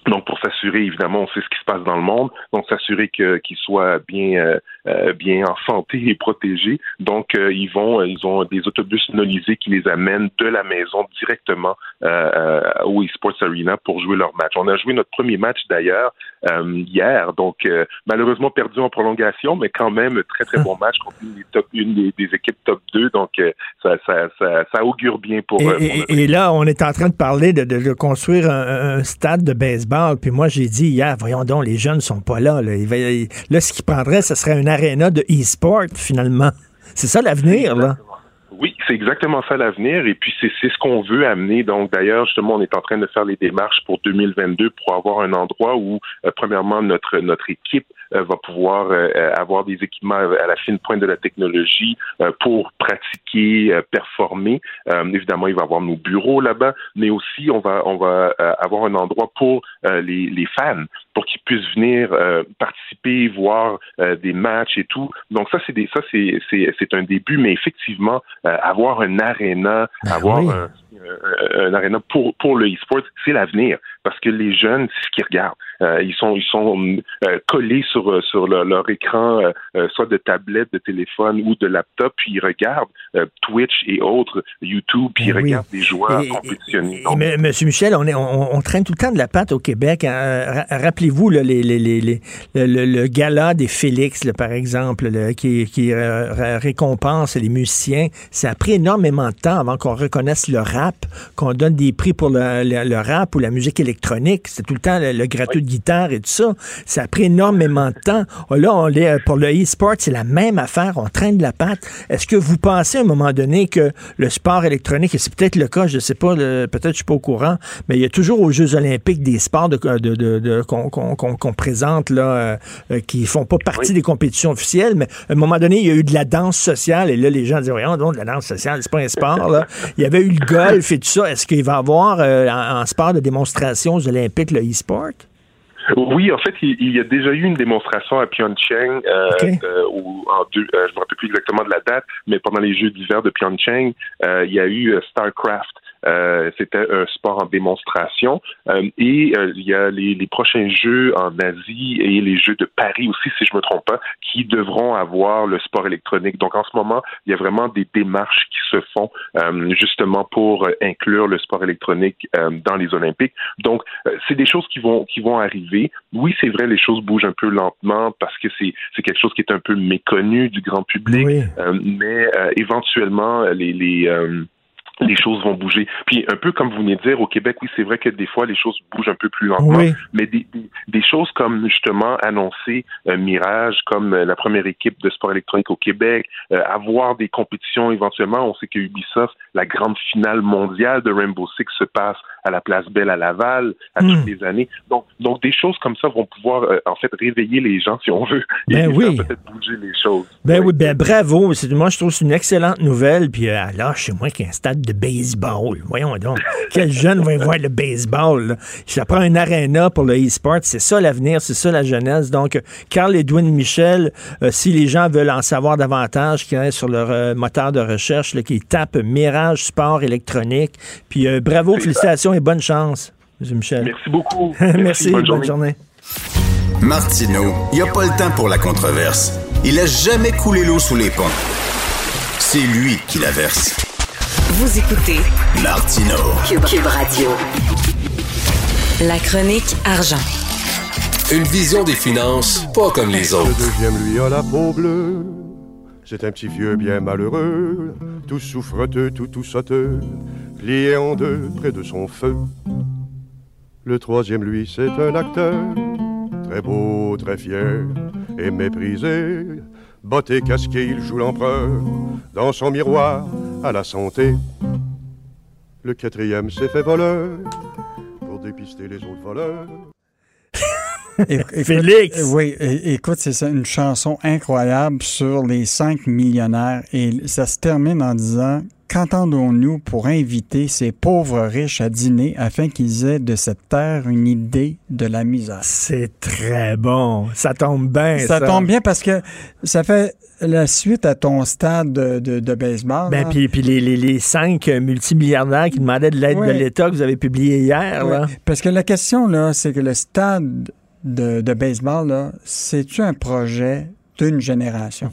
donc pour s'assurer, évidemment, on sait ce qui se passe dans le monde, donc s'assurer que qu'ils soient bien euh, euh, bien en santé et protégés. Donc euh, ils vont, ils ont des autobus nolisés qui les amènent de la maison directement euh, euh, au Esports Arena pour jouer leur match. On a joué notre premier match d'ailleurs euh, hier, donc euh, malheureusement perdu en prolongation, mais quand même très très <laughs> bon match contre une des, top, une des, des équipes top 2. Donc euh, ça, ça, ça, ça augure bien pour. Et, euh, pour et- et là, on est en train de parler de, de- de construire un, un stade de baseball. Puis moi, j'ai dit hier, voyons donc, les jeunes sont pas là. Là, ce qu'ils prendraient, ce serait une aréna de e-sport, finalement. C'est ça l'avenir, là. Oui, c'est exactement ça l'avenir. Et puis, c'est ce qu'on veut amener. Donc, d'ailleurs, justement, on est en train de faire les démarches pour 2022 pour avoir un endroit où, euh, premièrement, notre, notre équipe euh, va pouvoir euh, avoir des équipements à la fine pointe de la technologie pour pratiquer, performer. Évidemment, il va y avoir nos bureaux là-bas, mais aussi, on va, on va avoir un endroit pour les, les fans, pour qu'ils puissent venir participer, voir des matchs et tout. Donc, ça, c'est des, ça, c'est un début, mais effectivement, euh, avoir un aréna, avoir oui. un, un, un aréna pour, pour le e-sport, c'est l'avenir. Parce que les jeunes, c'est ce qu'ils regardent. Euh, ils sont, ils sont euh, collés sur, euh, sur leur, leur écran, euh, soit de tablette, de téléphone ou de laptop, puis ils regardent Twitch et autres, YouTube, puis ils Ben oui. regardent des joueurs Et- compétitionner. Et, mais, Monsieur Michel, on, est, on, on traîne tout le temps de la patte au Québec. hein. Ra- Rappelez-vous les, les, les, les- le, le- le gala des Félix, là, par exemple, là, qui, qui ré- récompense les musiciens. Ça a pris énormément de temps avant qu'on reconnaisse le rap, qu'on donne des prix pour le, le- le rap ou la musique électronique. C'était tout le temps le, le gratuit de guitare et tout ça. Ça a pris énormément de temps. Oh, Là, on est, pour le e-sport, c'est la même affaire. On traîne de la patte. Est-ce que vous pensez à un moment donné que le sport électronique, et c'est peut-être le cas, je ne sais pas, peut-être je suis pas au courant, mais il y a toujours aux Jeux olympiques des sports de, de- de- de- qu'on, présente là, euh, euh, qui font pas partie des compétitions officielles, mais à un moment donné, il y a eu de la danse sociale, et là, les gens disent, voyons donc, de la danse sociale, c'est pas un sport. Là. Il y avait eu le golf et tout ça. Est-ce qu'il va y avoir euh, en, en sport de démonstration olympiques le e-sport? Oui, en fait, il, il y a déjà eu une démonstration à Pyeongchang, euh, euh, où en deux, euh, je ne me rappelle plus exactement de la date, mais pendant les Jeux d'hiver de Pyeongchang, euh, il y a eu euh, StarCraft. Euh, C'était un sport en démonstration. Euh, et euh, il y a les, les prochains Jeux en Asie et les Jeux de Paris aussi, si je me trompe pas, qui devront avoir le sport électronique. Donc en ce moment, il y a vraiment des démarches qui se font euh, justement pour euh, inclure le sport électronique euh, dans les Olympiques. Donc euh, c'est des choses qui vont qui vont arriver. Oui, c'est vrai, les choses bougent un peu lentement parce que c'est c'est quelque chose qui est un peu méconnu du grand public. Euh, mais euh, éventuellement, les les euh, les choses vont bouger. Puis un peu comme vous venez de dire, au Québec, oui, c'est vrai que des fois, les choses bougent un peu plus lentement, Oui. mais des, des, des choses comme justement annoncer euh, Mirage comme euh, la première équipe de sport électronique au Québec, euh, avoir des compétitions éventuellement. On sait que Ubisoft, la grande finale mondiale de Rainbow Six se passe à la Place Belle à Laval à Hmm. toutes les années. Donc, donc des choses comme ça vont pouvoir euh, en fait réveiller les gens si on veut et Ben oui. peut-être bouger les choses. Ben oui, ben bravo. C'est- Moi, je trouve que c'est une excellente nouvelle. Puis euh, alors, chez moi, a un stade de baseball. Voyons donc. <laughs> Quel jeune va y voir le baseball? là? Ça prend un aréna pour le e-sport. C'est ça l'avenir, c'est ça la jeunesse. Donc, euh, Carl Edwin Michel, euh, si les gens veulent en savoir davantage, qu'ils aillent sur leur moteur de recherche, là, qu'ils tapent Mirage Sport électronique. Puis bravo, félicitations et bonne chance, M. Michel. Merci beaucoup. <laughs> Merci, bonne bonne journée. journée. Martineau, il n'y a pas le temps pour la controverse. Il a jamais coulé l'eau sous les ponts. C'est lui qui la verse. Vous écoutez Martineau. Cube, Cube Radio. La chronique argent. Une vision des finances pas comme les Le autres. deuxième, lui, a la peau bleue. C'est un petit vieux bien malheureux, tout souffreteux, tout tout sauteux, plié en deux près de son feu. Le troisième, lui, c'est un acteur, très beau, très fier et méprisé. Botté, casqué, il joue l'empereur dans son miroir à la santé. Le quatrième s'est fait voleur pour dépister les autres voleurs. <laughs> Félix! Oui, écoute, c'est ça, une chanson incroyable sur les cinq millionnaires et ça se termine en disant qu'entendons-nous pour inviter ces pauvres riches à dîner afin qu'ils aient de cette terre une idée de la misère? C'est très bon. Ça tombe bien. Ça, tombe bien parce que ça fait la suite à ton stade de, de- de baseball. Ben, puis, puis les, les, les cinq multimilliardaires qui demandaient de l'aide de l'État que vous avez publié hier, là. Parce que la question, là, c'est que le stade de, de baseball, là, c'est-tu un projet d'une génération?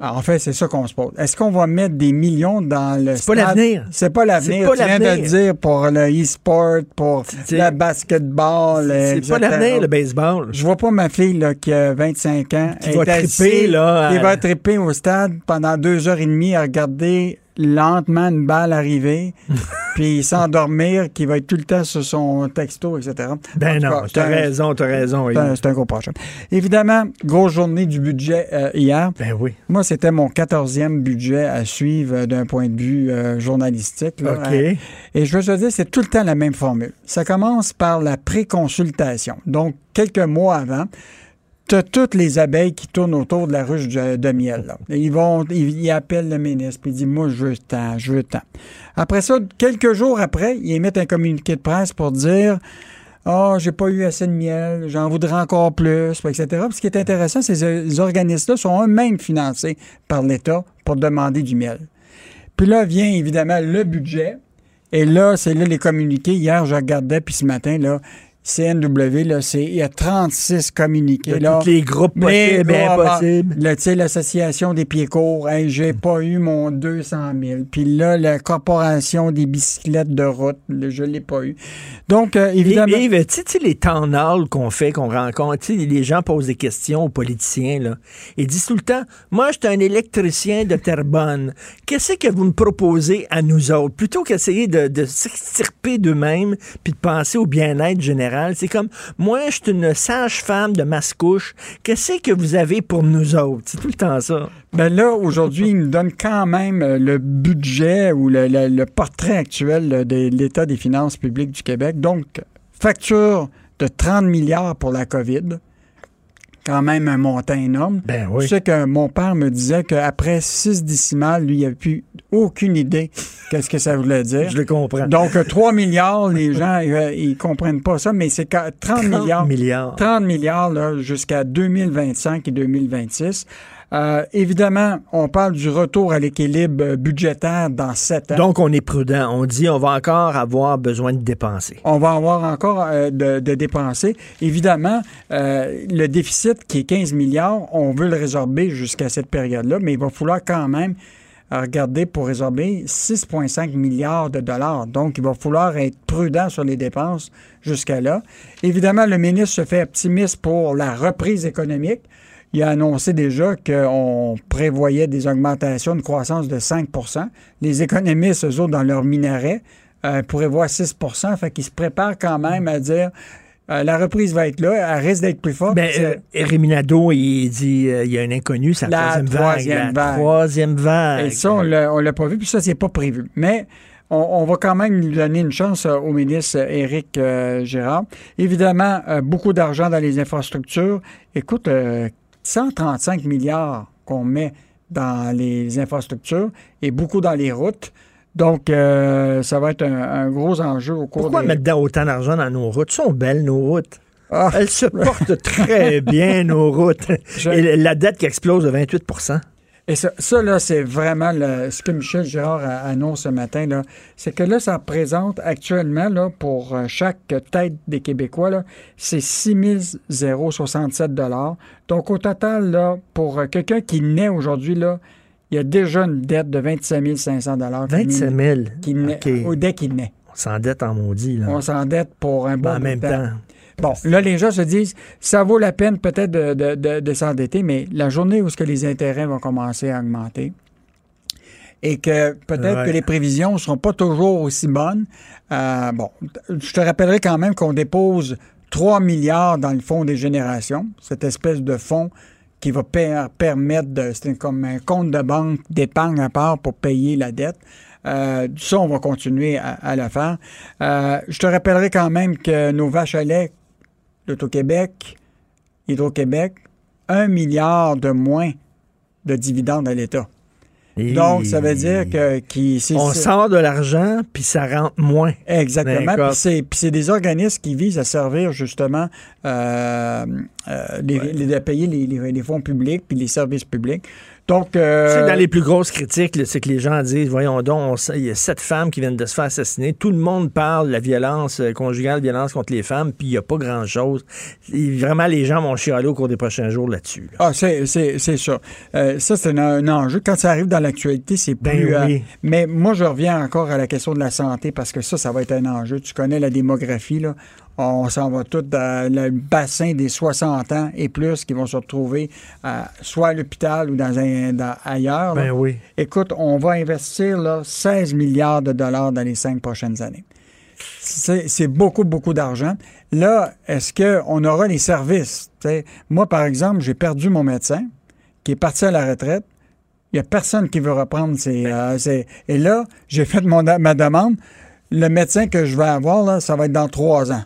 Alors, en fait, c'est ça qu'on se pose. Est-ce qu'on va mettre des millions dans le C'est pas l'avenir. C'est pas l'avenir. Tu viens de dire pour le e-sport, pour le basketball. C'est pas l'avenir, le baseball. Je vois pas ma fille là, qui a 25 ans. Qui va triper, là, Qui va triper au stade pendant deux heures et demie à regarder lentement une balle arriver, <laughs> puis s'endormir, qui va être tout le temps sur son texto, etc. Ben non, t'as raison, t'as raison. c'est un, gros projet. Évidemment, grosse journée du budget euh, hier. Ben oui. Moi, c'était mon quatorzième budget à suivre euh, d'un point de vue euh, journalistique. là. OK. Euh, et je veux te dire, c'est tout le temps la même formule. Ça commence par la préconsultation. Donc, quelques mois avant, toutes les abeilles qui tournent autour de la ruche de, miel. là. Ils vont, ils, appellent le ministre, puis ils disent, moi, je veux tant, je veux tant. Après ça, quelques jours après, ils émettent un communiqué de presse pour dire, ah, j'ai pas eu assez de miel, j'en voudrais encore plus, etc. Puis ce qui est intéressant, c'est que ces organismes-là sont eux-mêmes financés par l'État pour demander du miel. Puis là vient évidemment le budget. Et là, c'est là les communiqués. Hier, je regardais, puis ce matin, là, CNW, là, c'est, il y a 36 communiqués. De là. tous les groupes possibles et impossibles. L'association des pieds courts, hey, j'ai pas eu mon 200 000. Puis là, la corporation des bicyclettes de route, je l'ai pas eu. Donc, euh, évidemment... Yves, Yves, tu sais, les temps qu'on fait, qu'on rencontre, les gens posent des questions aux politiciens, là. Ils disent tout le temps, moi, je suis un électricien de Terrebonne. Qu'est-ce que vous me proposez à nous autres? Plutôt qu'essayer de, de s'extirper d'eux-mêmes puis de penser au bien-être général, c'est comme, moi, je suis une sage-femme de Mascouche. Qu'est-ce que vous avez pour nous autres? C'est tout le temps ça. Ben là, aujourd'hui, il nous donne quand même euh, le budget ou le, portrait actuel là, de l'état des finances publiques du Québec. Donc, facture de 30 milliards pour la COVID. Quand même un montant énorme. Ben oui. Je sais que mon père me disait qu'après six décimales, lui, il n'avait plus aucune idée qu'est-ce que ça voulait dire. Je le comprends. Donc, euh, 3 milliards, les gens, euh, ils comprennent pas ça, mais c'est quand- 30, 30 milliards. milliards. 30 milliards jusqu'à 2025 et 2026. Euh, évidemment, on parle du retour à l'équilibre euh, budgétaire dans sept ans. Donc, on est prudent. On dit, on va encore avoir besoin de dépenser. on va avoir encore euh, de, de dépenser. Évidemment, euh, le déficit qui est 15 milliards, on veut le résorber jusqu'à cette période-là, mais il va falloir quand même regarder pour résorber 6,5 milliards de dollars. Donc, il va falloir être prudent sur les dépenses jusqu'à là. Évidemment, le ministre se fait optimiste pour la reprise économique. Il a annoncé déjà qu'on prévoyait des augmentations de croissance de 5% Les économistes, eux autres, dans leur minaret, euh, pourraient voir 6% Fait qu'ils se préparent quand même à dire euh, la reprise va être là, elle risque d'être plus forte. Ben, euh, Rémi Nadeau, il dit euh, il y a un inconnu, c'est la, La troisième, troisième vague. La troisième vague. Et ça, on l'a pas vu, puis ça, c'est pas prévu. Mais on, on va quand même lui donner une chance euh, au ministre Éric Gérard. Évidemment, beaucoup d'argent dans les infrastructures. Écoute, 135 milliards qu'on met dans les infrastructures et beaucoup dans les routes. Donc, euh, ça va être un, un gros enjeu au cours Pourquoi des... mettre autant d'argent dans nos routes? sont belles, nos routes. Ah. Elles se portent très <laughs> bien, nos routes. Je- Et la dette qui explose de 28 Et ça, ça, là, c'est vraiment le- ce que Michel Girard a- annonce ce matin, là. C'est que là, ça représente actuellement, là, pour euh, chaque tête des Québécois, là, c'est 6 067 Donc, au total, là, pour euh, quelqu'un qui naît aujourd'hui, là, il y a déjà une dette de 27 500 27 000. Qui naît, OK. au- dès qu'il naît. On s'endette en maudit, là. On s'endette pour un bon en bout de même temps. Bon, là, les gens se disent, ça vaut la peine peut-être de, de- de- de s'endetter, mais la journée où ce que les intérêts vont commencer à augmenter et que peut-être Ouais. que les prévisions ne seront pas toujours aussi bonnes, euh, bon, je te rappellerai quand même qu'on dépose 3 milliards dans le fonds des générations, cette espèce de fonds qui va per- permettre de, c'est comme un compte de banque d'épargne à part pour payer la dette. Euh, ça, on va continuer à, à le faire. Euh, je te rappellerai quand même que nos vaches à lait, l'Auto-Québec, Hydro-Québec, un milliard de moins de dividendes à l'État. Et- Donc, ça veut dire que qui, On sort de l'argent, puis ça rentre moins. Exactement. Puis c'est, des organismes qui visent à servir justement euh, euh, les, les- à payer les, les- les fonds publics puis les services publics. Donc, euh, Tu sais, dans les plus grosses critiques, c'est que les gens disent, voyons donc, il y a sept femmes qui viennent de se faire assassiner. Tout le monde parle de la violence euh, conjugale, violence contre les femmes, puis il n'y a pas grand-chose. Vraiment, les gens vont chialer au cours des prochains jours là-dessus. là. Ah, c'est, c'est, c'est ça. Euh, ça, c'est un, un enjeu. Quand ça arrive dans l'actualité, c'est Ben plus. euh, mais moi, je reviens encore à la question de la santé parce que ça, ça va être un enjeu. Tu connais la démographie, là. On s'en va tout dans le bassin des 60 ans et plus qui vont se retrouver soit à l'hôpital ou dans un, dans- ailleurs. Ben oui. Écoute, on va investir là, 16 milliards de dollars dans les cinq prochaines années. C'est c'est beaucoup, beaucoup d'argent. Là, est-ce qu'on aura les services? T'sais, moi, par exemple, j'ai perdu mon médecin qui est parti à la retraite. Il n'y a personne qui veut reprendre ses, euh, ses- Et là, j'ai fait mon, ma demande. Le médecin que je vais avoir, là, ça va être dans trois ans.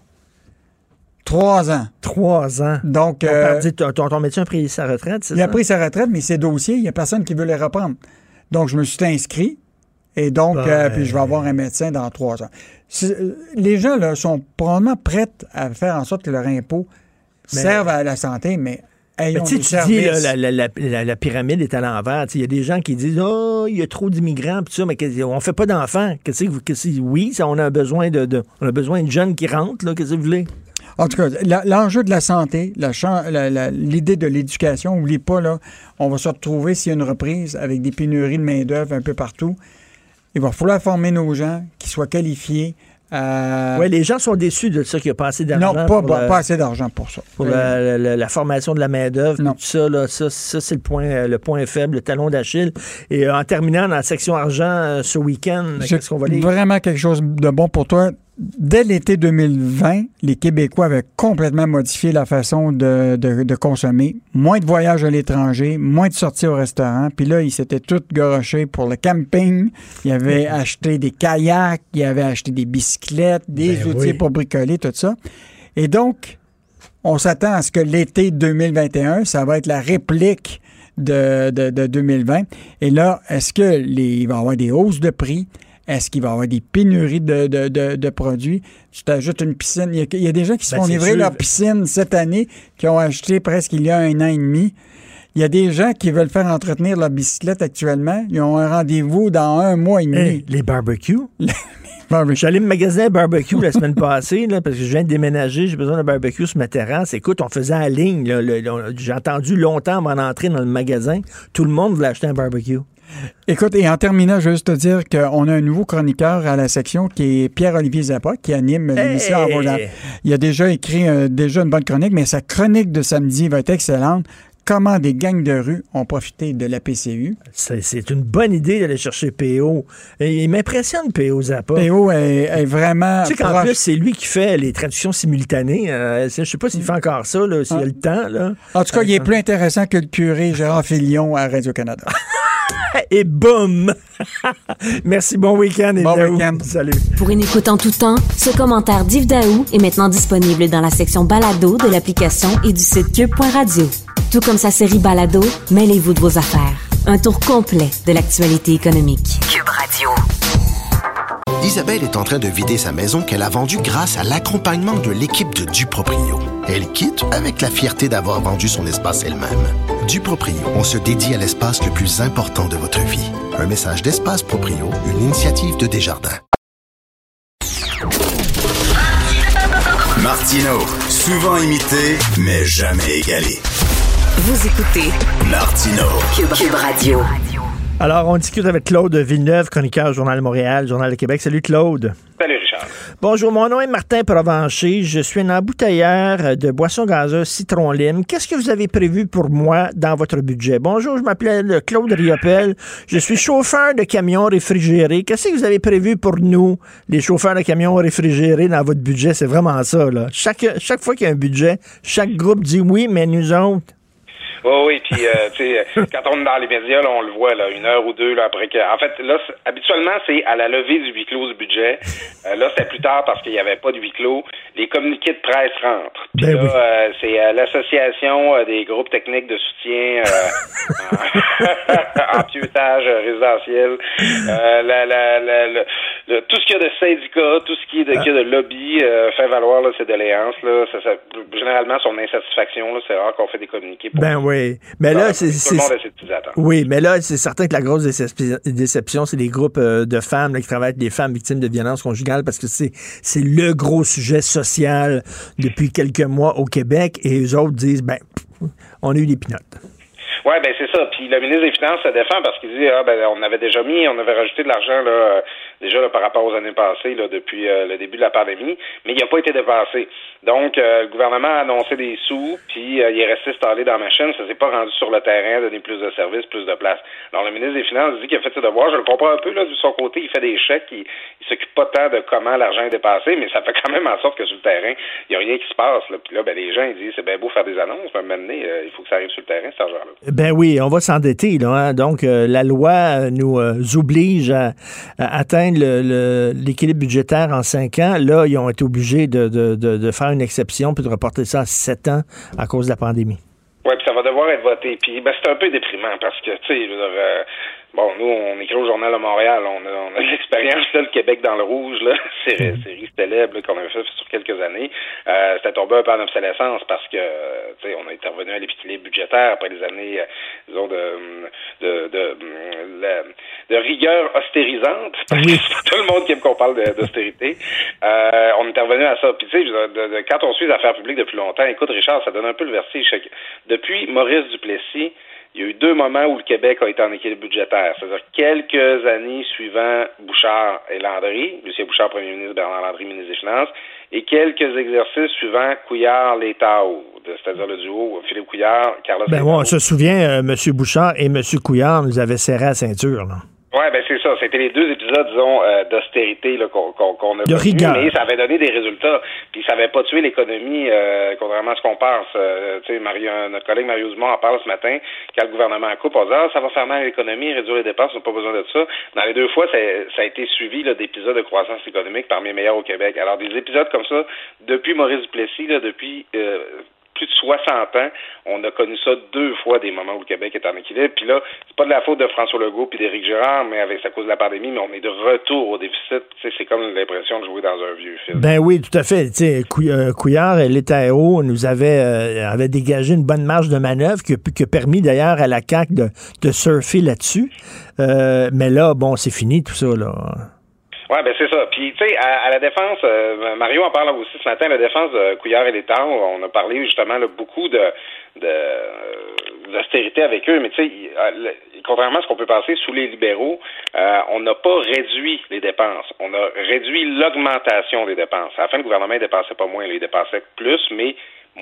Trois ans. Trois ans. Donc, Ton, euh, ton, ton- médecin a pris sa retraite, c'est il ça? a pris sa retraite, mais ses dossiers, il n'y a personne qui veut les reprendre. Donc, je me suis inscrit. Et donc, Ben. euh, puis je vais avoir un médecin dans trois ans. Euh, Les gens là, sont probablement prêts à faire en sorte que leur impôt Mais- serve à la santé, mais ayons tu dis, là, la, la- la- la- pyramide est à l'envers. Il y a des gens qui disent Oh, il y a trop d'immigrants, ça, mais on fait pas d'enfants. Qu'est-ce que vous- oui, ça, on a besoin de, de- on a besoin de jeunes qui rentrent, là, qu'est-ce que vous voulez? En tout cas, l'enjeu de la santé, l'idée de l'éducation, oublie pas, là, on va se retrouver s'il y a une reprise avec des pénuries de main-d'œuvre un peu partout. Il va falloir former nos gens qui soient qualifiés. euh, Oui, les gens sont déçus de ça qu'il n'y a pas assez d'argent. non, pas, pour pas- la- pas assez d'argent pour ça. pour la, la- la formation de la main-d'œuvre, tout ça, là, ça, ça, c'est le point, euh, le point faible, le talon d'Achille. Et euh, en terminant dans la section argent euh, ce week-end, qu'est-ce qu'on va lire? vraiment quelque chose de bon pour toi. Dès l'été 2020, les Québécois avaient complètement modifié la façon de, de- de consommer. Moins de voyages à l'étranger, moins de sorties au restaurant. Puis là, ils s'étaient tous gorochés pour le camping. Ils avaient acheté des kayaks, ils avaient acheté des bicyclettes, des Ben outils oui. pour bricoler, tout ça. Et donc, on s'attend à ce que l'été 2021, ça va être la réplique de 2020. Et là, est-ce que les, il va y avoir des hausses de prix? Est-ce qu'il va y avoir des pénuries de, de- de- de produits? Tu t'ajoutes une piscine. Il y, a, il y a des gens qui se Ben, font livrer sûr. leur piscine cette année, qui ont acheté presque il y a un an et demi. Il y a des gens qui veulent faire entretenir leur bicyclette actuellement. Ils ont un rendez-vous dans un mois et demi. Hey, les barbecues? Je suis allé me magasiner barbecue la semaine passée, là, parce que je viens de déménager, j'ai besoin d'un barbecue sur ma terrasse. Écoute, on faisait en ligne. J'ai attendu longtemps avant d'entrer dans le magasin. Tout le monde voulait acheter un barbecue. Écoute, et en terminant, je veux juste te dire qu'on a un nouveau chroniqueur à la section qui est Pierre-Olivier Zappa, qui anime l'émission Hey! Il a déjà écrit euh, déjà une bonne chronique, mais sa chronique de samedi va être excellente. Comment des gangs de rue ont profité de la PCU. C'est une bonne idée d'aller chercher PO. Et il m'impressionne, PO Zappa. PO est, est vraiment. Tu sais qu'en plus, c'est lui qui fait les traductions simultanées. Euh, je sais pas s'il fait encore ça, s'il a le temps. Là. En tout cas, il est plus intéressant que le curé Gérard <laughs> Filion à Radio-Canada. <laughs> <laughs> Et boum! <laughs> Merci, bon week-end. Bon Elisabeth. week-end. Salut. Pour une écoute en tout temps, ce commentaire d'Yves Daou est maintenant disponible dans la section balado de l'application et du site cube.radio. Tout comme sa série balado, mêlez-vous de vos affaires. Un tour complet de l'actualité économique. Cube Radio. Isabelle est en train de vider sa maison qu'elle a vendue grâce à l'accompagnement de l'équipe de Duproprio. Elle quitte avec la fierté d'avoir vendu son espace elle-même. Duproprio, on se dédie à l'espace le plus important de votre vie. Un message d'Espace Proprio, une initiative de Desjardins. Martino, souvent imité, mais jamais égalé. Vous écoutez Martino. Cube, Cube Radio. Alors, on discute avec Claude Villeneuve, chroniqueur Journal de Montréal, Journal de Québec. Salut, Claude. Salut, Richard. Bonjour, mon nom est Martin Provencher. Je suis un embouteilleur de boissons gazeuses citron lime. Qu'est-ce que vous avez prévu pour moi dans votre budget? Bonjour, je m'appelle Claude Riopel. Je suis chauffeur de camions réfrigérés. Qu'est-ce que vous avez prévu pour nous, les chauffeurs de camions réfrigérés, dans votre budget? C'est vraiment ça, là. Chaque, chaque fois qu'il y a un budget, chaque groupe dit oui, mais nous autres. Oui, oui, puis euh, <laughs> tu sais, quand on est dans les médias, là, on le voit là, une heure ou deux là, après que. En fait, là, habituellement, c'est à la levée du huis clos du budget. Euh, là, c'était plus tard parce qu'il n'y avait pas de huis clos. Les communiqués de presse rentrent. Puis Ben là, oui. euh, c'est euh, l'association euh, des groupes techniques de soutien euh, <laughs> en, <laughs> pieutage euh, résidentiel. Euh, la, la, la, le- le- tout ce qu'il y a de syndicats, tout ce qui est de, qu'il y a de lobby euh, fait valoir là, ses doléances. Là, ça, ça- généralement, son insatisfaction, c'est rare qu'on fait des communiqués pour Ben oui. Mais là, c'est. tout le c'est-. Oui, mais là, c'est certain que la grosse décep- déception, c'est les groupes euh, de femmes là, qui travaillent avec les femmes victimes de violences conjugales parce que c'est le gros sujet social depuis quelques mois au Québec et eux autres disent, ben, on a eu des pinottes. Oui, ben c'est ça. Puis le ministre des Finances se défend parce qu'il dit ah ben on avait déjà mis, on avait rajouté de l'argent là déjà là, par rapport aux années passées là depuis euh, le début de la pandémie, mais il n'a pas été dépensé. Donc euh, le gouvernement a annoncé des sous, puis euh, il est resté installé dans la machine, ça s'est pas rendu sur le terrain, donner plus de services, plus de place. Alors le ministre des Finances dit qu'il a fait ses devoirs, je le comprends un peu là de son côté, il fait des chèques, il, il s'occupe pas tant de comment l'argent est dépassé, mais ça fait quand même en sorte que sur le terrain, il y a rien qui se passe là. Puis là ben les gens ils disent c'est bien beau faire des annonces, mais maintenant il faut que ça arrive sur le terrain cet argent-là. Ben oui, on va s'endetter, là. hein. Donc, la loi nous oblige à atteindre l'équilibre budgétaire en cinq ans. Là, ils ont été obligés de, de- de- de faire une exception puis de reporter ça à sept ans à cause de la pandémie. Oui, puis ça va devoir être voté. Puis ben, c'est un peu déprimant parce que, tu sais, euh, bon, nous, on écrit au Journal de Montréal, on a, on a <laughs> l'expérience, le Québec dans le rouge, là, <laughs> série, série célèbre qu'on avait fait sur quelques années. Euh, C'était tombé un peu en obsolescence parce que, euh, tu sais, on est intervenu à l'équilibre budgétaire après les années, euh, disons, de, de, de, de, la- de rigueur austérisante. <laughs> Parce que c'est pas tout le monde qui aime qu'on parle d'austérité. Euh, on est intervenu à ça. Puis, tu sais, de- de- quand on suit les affaires publiques depuis longtemps, écoute, Richard, ça donne un peu le vertige. Depuis Maurice Duplessis, il y a eu deux moments où le Québec a été en équilibre budgétaire. C'est-à-dire quelques années suivant Bouchard et Landry, Lucien Bouchard, premier ministre, Bernard Landry, ministre des Finances, et quelques exercices suivant Couillard-Létao, c'est-à-dire le duo Philippe Couillard, Carlos Ben oui, on se souvient, euh, M. Bouchard et M. Couillard nous avaient serré la ceinture, là. Ouais, ben c'est ça. C'était les deux épisodes, disons, euh, d'austérité qu'on qu'on qu'on a De mais ça avait donné des résultats. Puis ça avait pas tué l'économie, euh, contrairement à ce qu'on pense. Euh, tu sais, Mario, notre collègue Mario Dumont en parle ce matin. Quand le gouvernement coupe, on dit ah, ça va faire mal à l'économie, réduire les dépenses, on n'a pas besoin de ça. Dans les deux fois, ça, ça a été suivi d'épisodes de croissance économique parmi les meilleurs au Québec. Alors des épisodes comme ça, depuis Maurice Duplessis, là, depuis euh, plus de 60 ans, on a connu ça deux fois des moments où le Québec est en équilibre. Puis là, c'est pas de la faute de François Legault puis d'Éric Girard, mais avec à cause de la pandémie, mais on est de retour au déficit. C'est comme l'impression de jouer dans un vieux film. Ben oui, tout à fait. Couy- euh, Couillard et l'État-Haut nous avait, euh, avait dégagé une bonne marge de manœuvre qui a, pu- qui a permis d'ailleurs à la CAQ de, de surfer là-dessus. Euh, mais là, bon, c'est fini tout ça, là. Ouais, ben c'est ça. Puis, tu sais, à, à la défense, euh, Mario en parle aussi ce matin, la défense de Couillard et l'État, on a parlé justement là, beaucoup de de, euh, d'austérité avec eux, mais tu sais, le- contrairement à ce qu'on peut penser sous les libéraux, euh, on n'a pas réduit les dépenses. On a réduit l'augmentation des dépenses. À la fin, le gouvernement ne dépensait pas moins, il dépensait plus, mais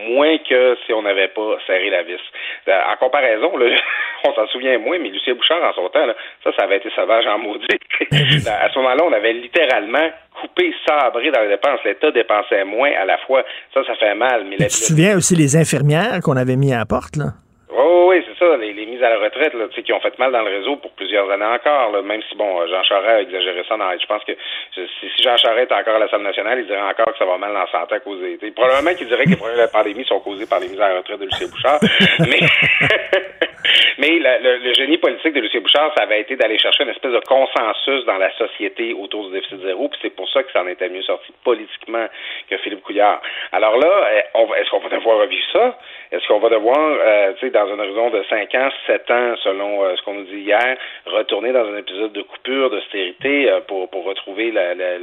moins que si on n'avait pas serré la vis. Euh, En comparaison, là, <laughs> on s'en souvient moins, mais Lucien Bouchard, en son temps, là, ça, ça avait été sauvage en maudit. <laughs> à ce moment-là, on avait littéralement coupé, sabré dans les dépenses. L'État dépensait moins à la fois. Ça, ça fait mal. Mais Tu te souviens aussi les infirmières qu'on avait mis à la porte, là? Oui, oui, c'est ça, les, les mises à la retraite, là, tu sais, qui ont fait mal dans le réseau pour plusieurs années encore, là, même si, bon, Jean Charest a exagéré ça dans, je pense que si, si Jean Charest est encore à la salle nationale, il dirait encore que ça va mal dans santé à cause des, tu sais, probablement qu'il dirait que les problèmes de la pandémie sont causés par les mises à la retraite de Lucien Bouchard, <laughs> mais, <laughs> mais la- le, le génie politique de Lucien Bouchard, ça avait été d'aller chercher une espèce de consensus dans la société autour du déficit zéro, puis c'est pour ça que ça en était mieux sorti politiquement que Philippe Couillard. Alors là, va- est-ce qu'on va devoir revivre ça? Est-ce qu'on va devoir, euh, tu sais, dans un horizon de 5 ans, 7 ans, selon euh, ce qu'on nous dit hier, retourner dans un épisode de coupure, d'austérité euh, pour, pour retrouver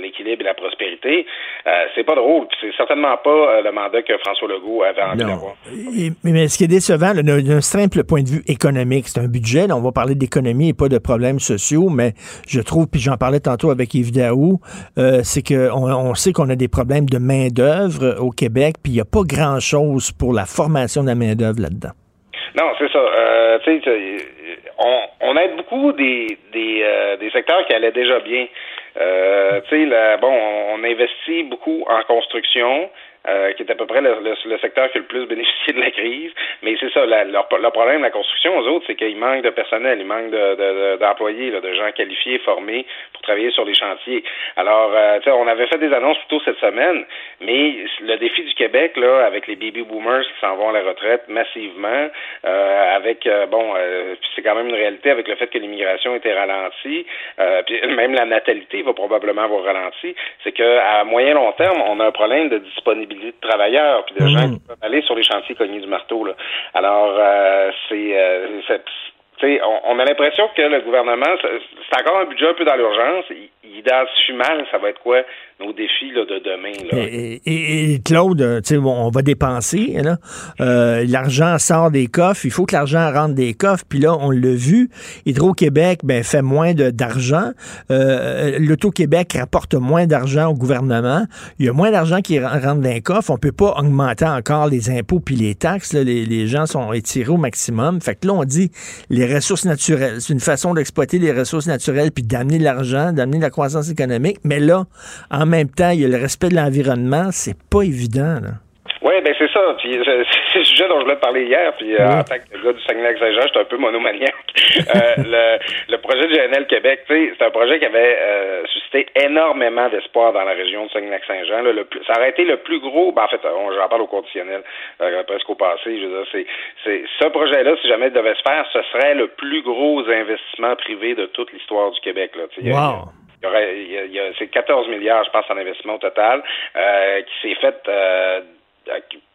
l'équilibre et la prospérité? C'est pas drôle, c'est certainement pas le mandat que François Legault avait envie d'avoir. Mais ce qui est décevant, d'un simple point de vue économique, c'est un budget, là, on va parler d'économie et pas de problèmes sociaux, mais je trouve, puis j'en parlais tantôt avec Yves Daou, c'est qu'on on sait qu'on a des problèmes de main-d'œuvre au Québec, puis il n'y a pas grand-chose pour la formation de la main-d'œuvre là-dedans. Non, c'est ça. Euh, on, on aide beaucoup des, des, euh, secteurs qui allaient déjà bien. Euh, tu bon, on, on investit beaucoup en construction. Euh, qui est à peu près le, le, secteur qui a le plus bénéficié de la crise. Mais c'est ça, la, leur, leur, problème, la construction, aux autres, c'est qu'il manque de personnel, il manque d'employés, de, de, de, gens qualifiés, formés pour travailler sur les chantiers. Alors, euh, on avait fait des annonces plus tôt cette semaine, mais le défi du Québec, là, avec les baby boomers qui s'en vont à la retraite massivement, euh, avec, euh, bon, euh, c'est quand même une réalité avec le fait que l'immigration était ralentie, euh, puis <laughs> même la natalité va probablement avoir ralenti, c'est qu'à moyen long terme, on a un problème de disponibilité de travailleurs, puis de gens Mhm. qui peuvent aller sur les chantiers cognés du marteau. Là. Alors, euh, c'est, euh, c'est- tu sais, on, a l'impression que le gouvernement, c'est encore un budget un peu dans l'urgence. Il, il identifie mal, ça va être quoi nos défis là, de demain. Là? Et, et- et Claude, euh, on va dépenser, là. Euh, l'argent sort des coffres, il faut que l'argent rentre des coffres, puis là, on l'a vu, Hydro-Québec ben, fait moins d'argent, euh, l'Auto-Québec rapporte moins d'argent au gouvernement, il y a moins d'argent qui ren- rentre dans les coffres, on peut pas augmenter encore les impôts puis les taxes, là. les, les gens sont étirés au maximum, fait que là, on dit les ressources naturelles, c'est une façon d'exploiter les ressources naturelles puis d'amener l'argent, d'amener la croissance économique, mais là, en même temps, il y a le respect de l'environnement, c'est pas évident. Là. Oui, ben c'est ça. Puis <laughs> c'est le sujet dont je voulais te parler hier. Puis euh, en tant que gars du Saguenay-Lac-Saint-Jean, j'étais un peu monomaniaque. <laughs> Euh, le, le projet du GNL Québec, tu sais, c'est un projet qui avait euh, suscité énormément d'espoir dans la région du Saguenay-Lac-Saint-Jean. là. Le plus- ça aurait été le plus gros. Ben, en fait, on, j'en parle au conditionnel, euh, presque au passé. Je veux dire, c'est, c'est ce projet-là, si jamais il devait se faire, ce serait le plus gros investissement privé de toute l'histoire du Québec. Là. Wow! c'est 14 milliards, je pense, en investissement au total, euh, qui s'est fait euh,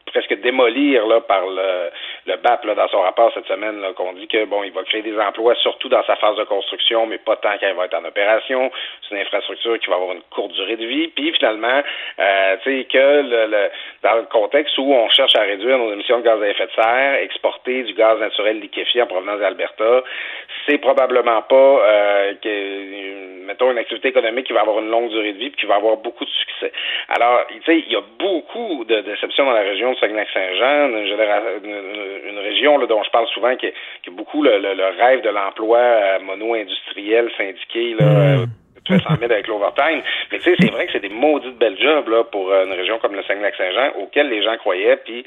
presque démolir là, par le, le BAP là, dans son rapport cette semaine, qu'on dit que bon, il va créer des emplois surtout dans sa phase de construction, mais pas tant il va être en opération. C'est une infrastructure qui va avoir une courte durée de vie. Puis finalement, euh, tu sais, que le, le- dans le contexte où on cherche à réduire nos émissions de gaz à effet de serre, exporter du gaz naturel liquéfié en provenance d'Alberta, c'est probablement pas euh, que, mettons, une activité économique qui va avoir une longue durée de vie puis qui va avoir beaucoup de succès. Alors, tu sais, il y a beaucoup de déceptions dans la région de Saguenay-Saint-Jean, une, généra- une- une région là, dont je parle souvent qui est, qui est beaucoup le, le- le rêve de l'emploi euh, mono-industriel syndiqué là, euh, tu fais 100 000 avec l'overtime. Mais tu sais, c'est vrai que c'est des maudites belles jobs là, pour euh, une région comme le Saguenay-Lac-Saint-Jean auxquelles les gens croyaient. Puis,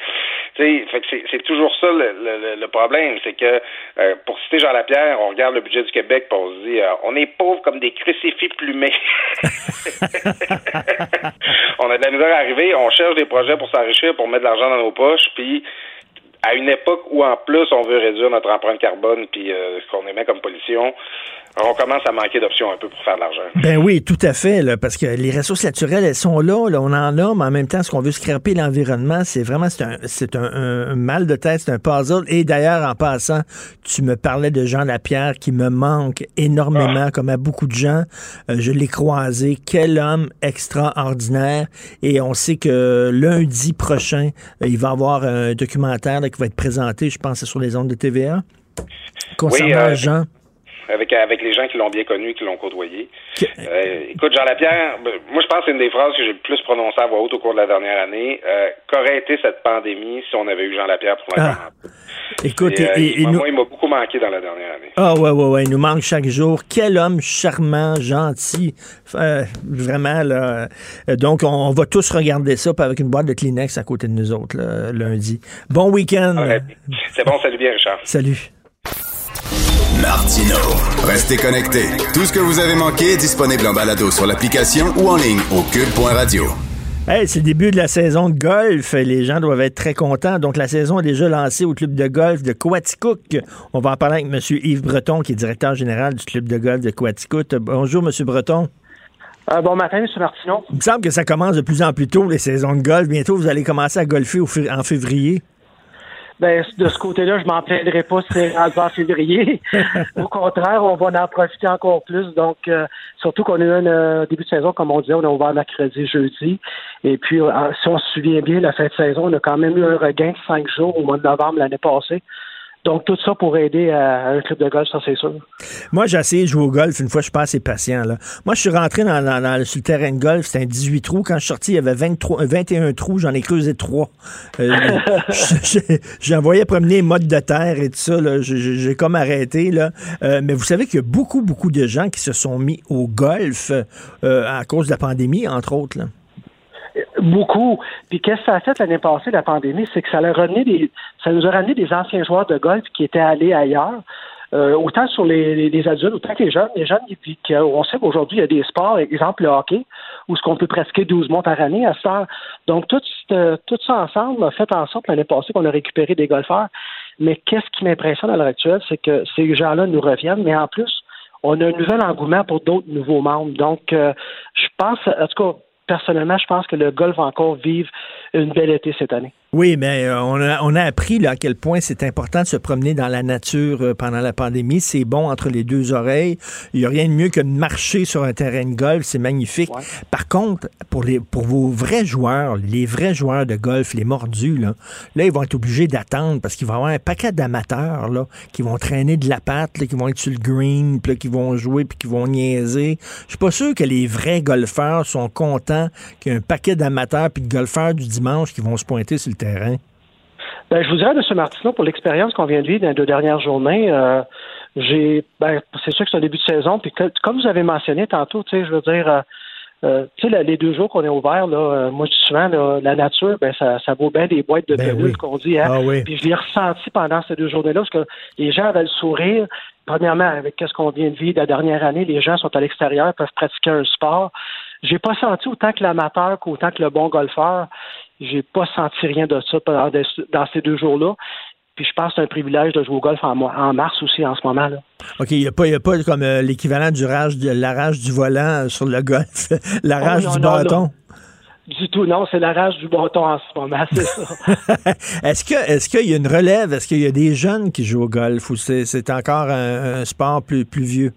tu sais, c'est, toujours ça le, le- le problème. C'est que, euh, pour citer Jean Lapierre, on regarde le budget du Québec puis on se dit, euh, on est pauvres comme des crucifix plumés. <laughs> on a de la misère à arriver, on cherche des projets pour s'enrichir, pour mettre de l'argent dans nos poches, puis à une époque où en plus on veut réduire notre empreinte carbone puis euh, ce qu'on émet comme pollution, on commence à manquer d'options un peu pour faire de l'argent. Ben oui, tout à fait, là, parce que les ressources naturelles, elles sont là, là, on en a, mais en même temps, ce qu'on veut scraper l'environnement, c'est vraiment c'est un, c'est un, un- mal de tête, c'est un puzzle. Et d'ailleurs, en passant, tu me parlais de Jean Lapierre qui me manque énormément, comme à beaucoup de gens. Euh, je l'ai croisé. Quel homme extraordinaire. Et on sait que lundi prochain, euh, il va y avoir un documentaire là, qui va être présenté, je pense, sur les ondes de TVA. Concernant Oui, euh, Jean. Avec avec les gens qui l'ont bien connu, qui l'ont côtoyé. Euh, écoute, Jean Lapierre, ben, moi je pense que c'est une des phrases que j'ai le plus prononcées à voix haute au cours de la dernière année. Euh, Qu'aurait été cette pandémie si on avait eu Jean Lapierre pour la Ah. Écoute, Et, euh, et- il- et moi, nous- moi, il m'a beaucoup manqué dans la dernière année. Ah ouais, ouais, ouais, il nous manque chaque jour. Quel homme charmant, gentil. Vraiment, là. Donc, on, on va tous regarder ça avec une boîte de Kleenex à côté de nous autres, là, lundi. Bon week-end. C'est bon, salut bien, Richard. Salut. Martino. Restez connectés. Tout ce que vous avez manqué est disponible en balado sur l'application ou en ligne au cube.radio. Hey, c'est le début de la saison de golf. Les gens doivent être très contents. Donc, la saison est déjà lancée au club de golf de Coaticook. On va en parler avec M. Yves Breton, qui est directeur général du club de golf de Coaticook. Bonjour, M. Breton. Euh, bon matin, M. Martineau. Il me semble que ça commence de plus en plus tôt, les saisons de golf. Bientôt, vous allez commencer à golfer au en février. Ben, de ce côté-là, je m'en plaindrai pas si c'est rendu en février. <laughs> Au contraire, on va en profiter encore plus. Donc, euh, surtout qu'on a eu un euh, début de saison, comme on disait, on a ouvert mercredi, jeudi. Et puis, euh, si on se souvient bien, la fin de saison, on a quand même eu un regain de cinq jours au mois de novembre l'année passée. Donc, tout ça pour aider à, à un club de golf, ça, c'est sûr. Moi, j'ai essayé de jouer au golf une fois, je suis pas assez patient. Là. Moi, je suis rentré dans, dans- dans- sur le terrain de golf, c'était un 18 trous. Quand je suis sorti, il y avait 23, 21 trous, j'en ai creusé 3. <laughs> j'ai envoyé promener mode de terre et tout ça. là. J'ai- comme arrêté. Là. Euh, mais vous savez qu'il y a beaucoup, beaucoup de gens qui se sont mis au golf euh, à cause de la pandémie, entre autres. Là. Beaucoup. Puis qu'est-ce que ça a fait l'année passée, la pandémie, c'est que ça, a ramené des, ça nous a ramené des anciens joueurs de golf qui étaient allés ailleurs. Euh, autant sur les, les, adultes, autant que les jeunes. Les jeunes, puis on sait qu'aujourd'hui, il y a des sports, exemple le hockey, où ce qu'on peut pratiquer 12 mois par année à ça. Donc, tout, tout ça ensemble a fait en sorte l'année passée qu'on a récupéré des golfeurs. Mais qu'est-ce qui m'impressionne à l'heure actuelle, c'est que ces gens-là nous reviennent, mais en plus, on a un nouvel engouement pour d'autres nouveaux membres. Donc, euh, je pense, en tout cas, personnellement, je pense que le golf va encore vivre une belle été cette année. Oui, mais euh, on, a, on a appris là, à quel point c'est important de se promener dans la nature euh, pendant la pandémie. C'est bon entre les deux oreilles. Il n'y a rien de mieux que de marcher sur un terrain de golf. C'est magnifique. Par contre, pour, les, pour vos vrais joueurs, les vrais joueurs de golf, les mordus, là, là ils vont être obligés d'attendre parce qu'il va y avoir un paquet d'amateurs là, qui vont traîner de la patte, qui vont être sur le green, puis qui vont jouer, puis qui vont niaiser. Je suis pas sûr que les vrais golfeurs sont contents qu'il y ait un paquet d'amateurs puis de golfeurs du dimanche qui vont se pointer sur le ben, je vous dirais, M. Martineau, pour l'expérience qu'on vient de vivre dans les deux dernières journées, euh, j'ai ben, c'est sûr que c'est un début de saison, puis comme vous avez mentionné tantôt, je veux dire, euh, euh, tu sais, les deux jours qu'on est ouvert, là, moi je dis souvent, la nature, ben ça, ça vaut bien des boîtes de ben qu'on dit. Hein? Ah puis je l'ai ressenti pendant ces deux journées-là, parce que les gens avaient le sourire. Premièrement, avec ce qu'on vient de vivre la dernière année, les gens sont à l'extérieur, peuvent pratiquer un sport. J'ai pas senti autant que l'amateur qu'autant que le bon golfeur. J'ai pas senti rien de ça dans ces deux jours-là. Puis je pense que c'est un privilège de jouer au golf en, mars aussi en ce moment. là. OK, il n'y a, pas, a pas comme euh, l'équivalent du rage, de la rage du volant sur le golf, <laughs> la oh, rage du bâton? Du tout, non, c'est la rage du bâton en ce moment, c'est ça. <laughs> est-ce que est-ce qu'il y a une relève? Est-ce qu'il y a des jeunes qui jouent au golf ou c'est, encore un, sport plus, plus vieux?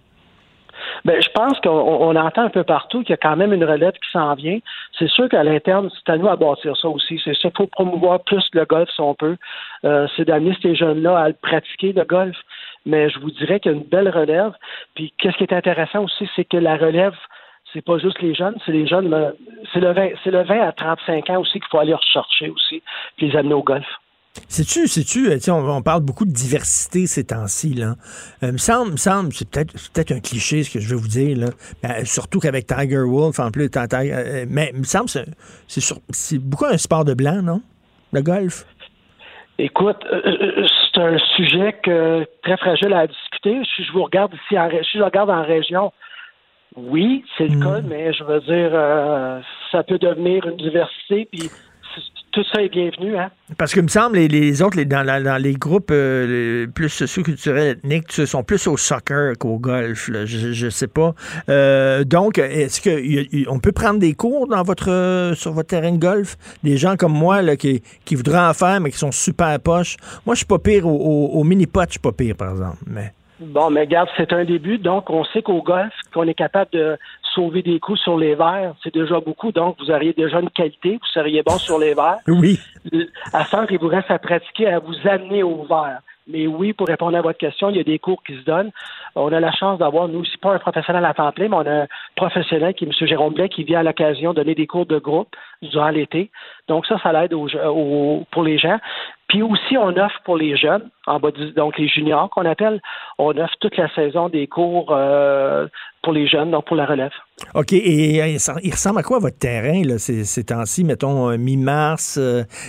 Ben, je pense qu'on entend un peu partout qu'il y a quand même une relève qui s'en vient. C'est sûr qu'à l'interne, c'est à nous à bâtir ça aussi. C'est ça, il faut promouvoir plus le golf si on peut. Euh, c'est d'amener ces jeunes-là à pratiquer, le golf. Mais je vous dirais qu'il y a une belle relève. Puis qu'est-ce qui est intéressant aussi, c'est que la relève, c'est pas juste les jeunes, c'est les jeunes, c'est le 20, c'est le 20 à 35 ans aussi qu'il faut aller rechercher aussi, puis les amener au golf. Sais-tu, sais-tu, euh, on, on, parle beaucoup de diversité ces temps-ci, là. Euh, me semble, me semble, c'est peut-être, peut-être un cliché ce que je vais vous dire, là. Ben, surtout qu'avec Tiger Wolf, en plus, euh, mais il me semble c'est, c'est, c'est beaucoup un sport de blanc, non? Le golf? Écoute, c'est un sujet que, très fragile à discuter. Si je vous regarde ici, en, si je regarde en région, oui, c'est le hmm. cas, mais je veux dire, ça peut devenir une diversité, puis tout ça est bienvenu. Hein? Parce que, me semble, les, les autres, les, dans, dans, les groupes euh, plus socioculturels ethniques, sont plus au soccer qu'au golf. Je ne sais pas. Euh, donc, est-ce qu'on peut prendre des cours dans votre, sur votre terrain de golf? Des gens comme moi là, qui, qui voudraient en faire, mais qui sont super poches. Moi, je suis pas pire. Au, au, au mini-pot, je suis pas pire, par exemple. Mais... Bon, mais regarde, c'est un début. Donc, on sait qu'au golf, qu'on est capable de sauver des coups sur les verres, c'est déjà beaucoup. Donc, vous auriez déjà une qualité, vous seriez bon sur les verres. Oui. À faire, il vous reste à pratiquer, à vous amener au verre. Mais oui, pour répondre à votre question, il y a des cours qui se donnent. On a la chance d'avoir, nous aussi, pas un professionnel à temps plein, mais on a un professionnel qui est M. Jérôme Blais, qui vient à l'occasion donner des cours de groupe durant l'été. Donc ça, ça l'aide pour les gens. Puis aussi, on offre pour les jeunes, en bas donc les juniors qu'on appelle, on offre toute la saison des cours euh, pour les jeunes, donc pour la relève. OK. Et, euh, il ressemble à quoi votre terrain, là, ces, ces temps-ci, mettons euh, mi-mars?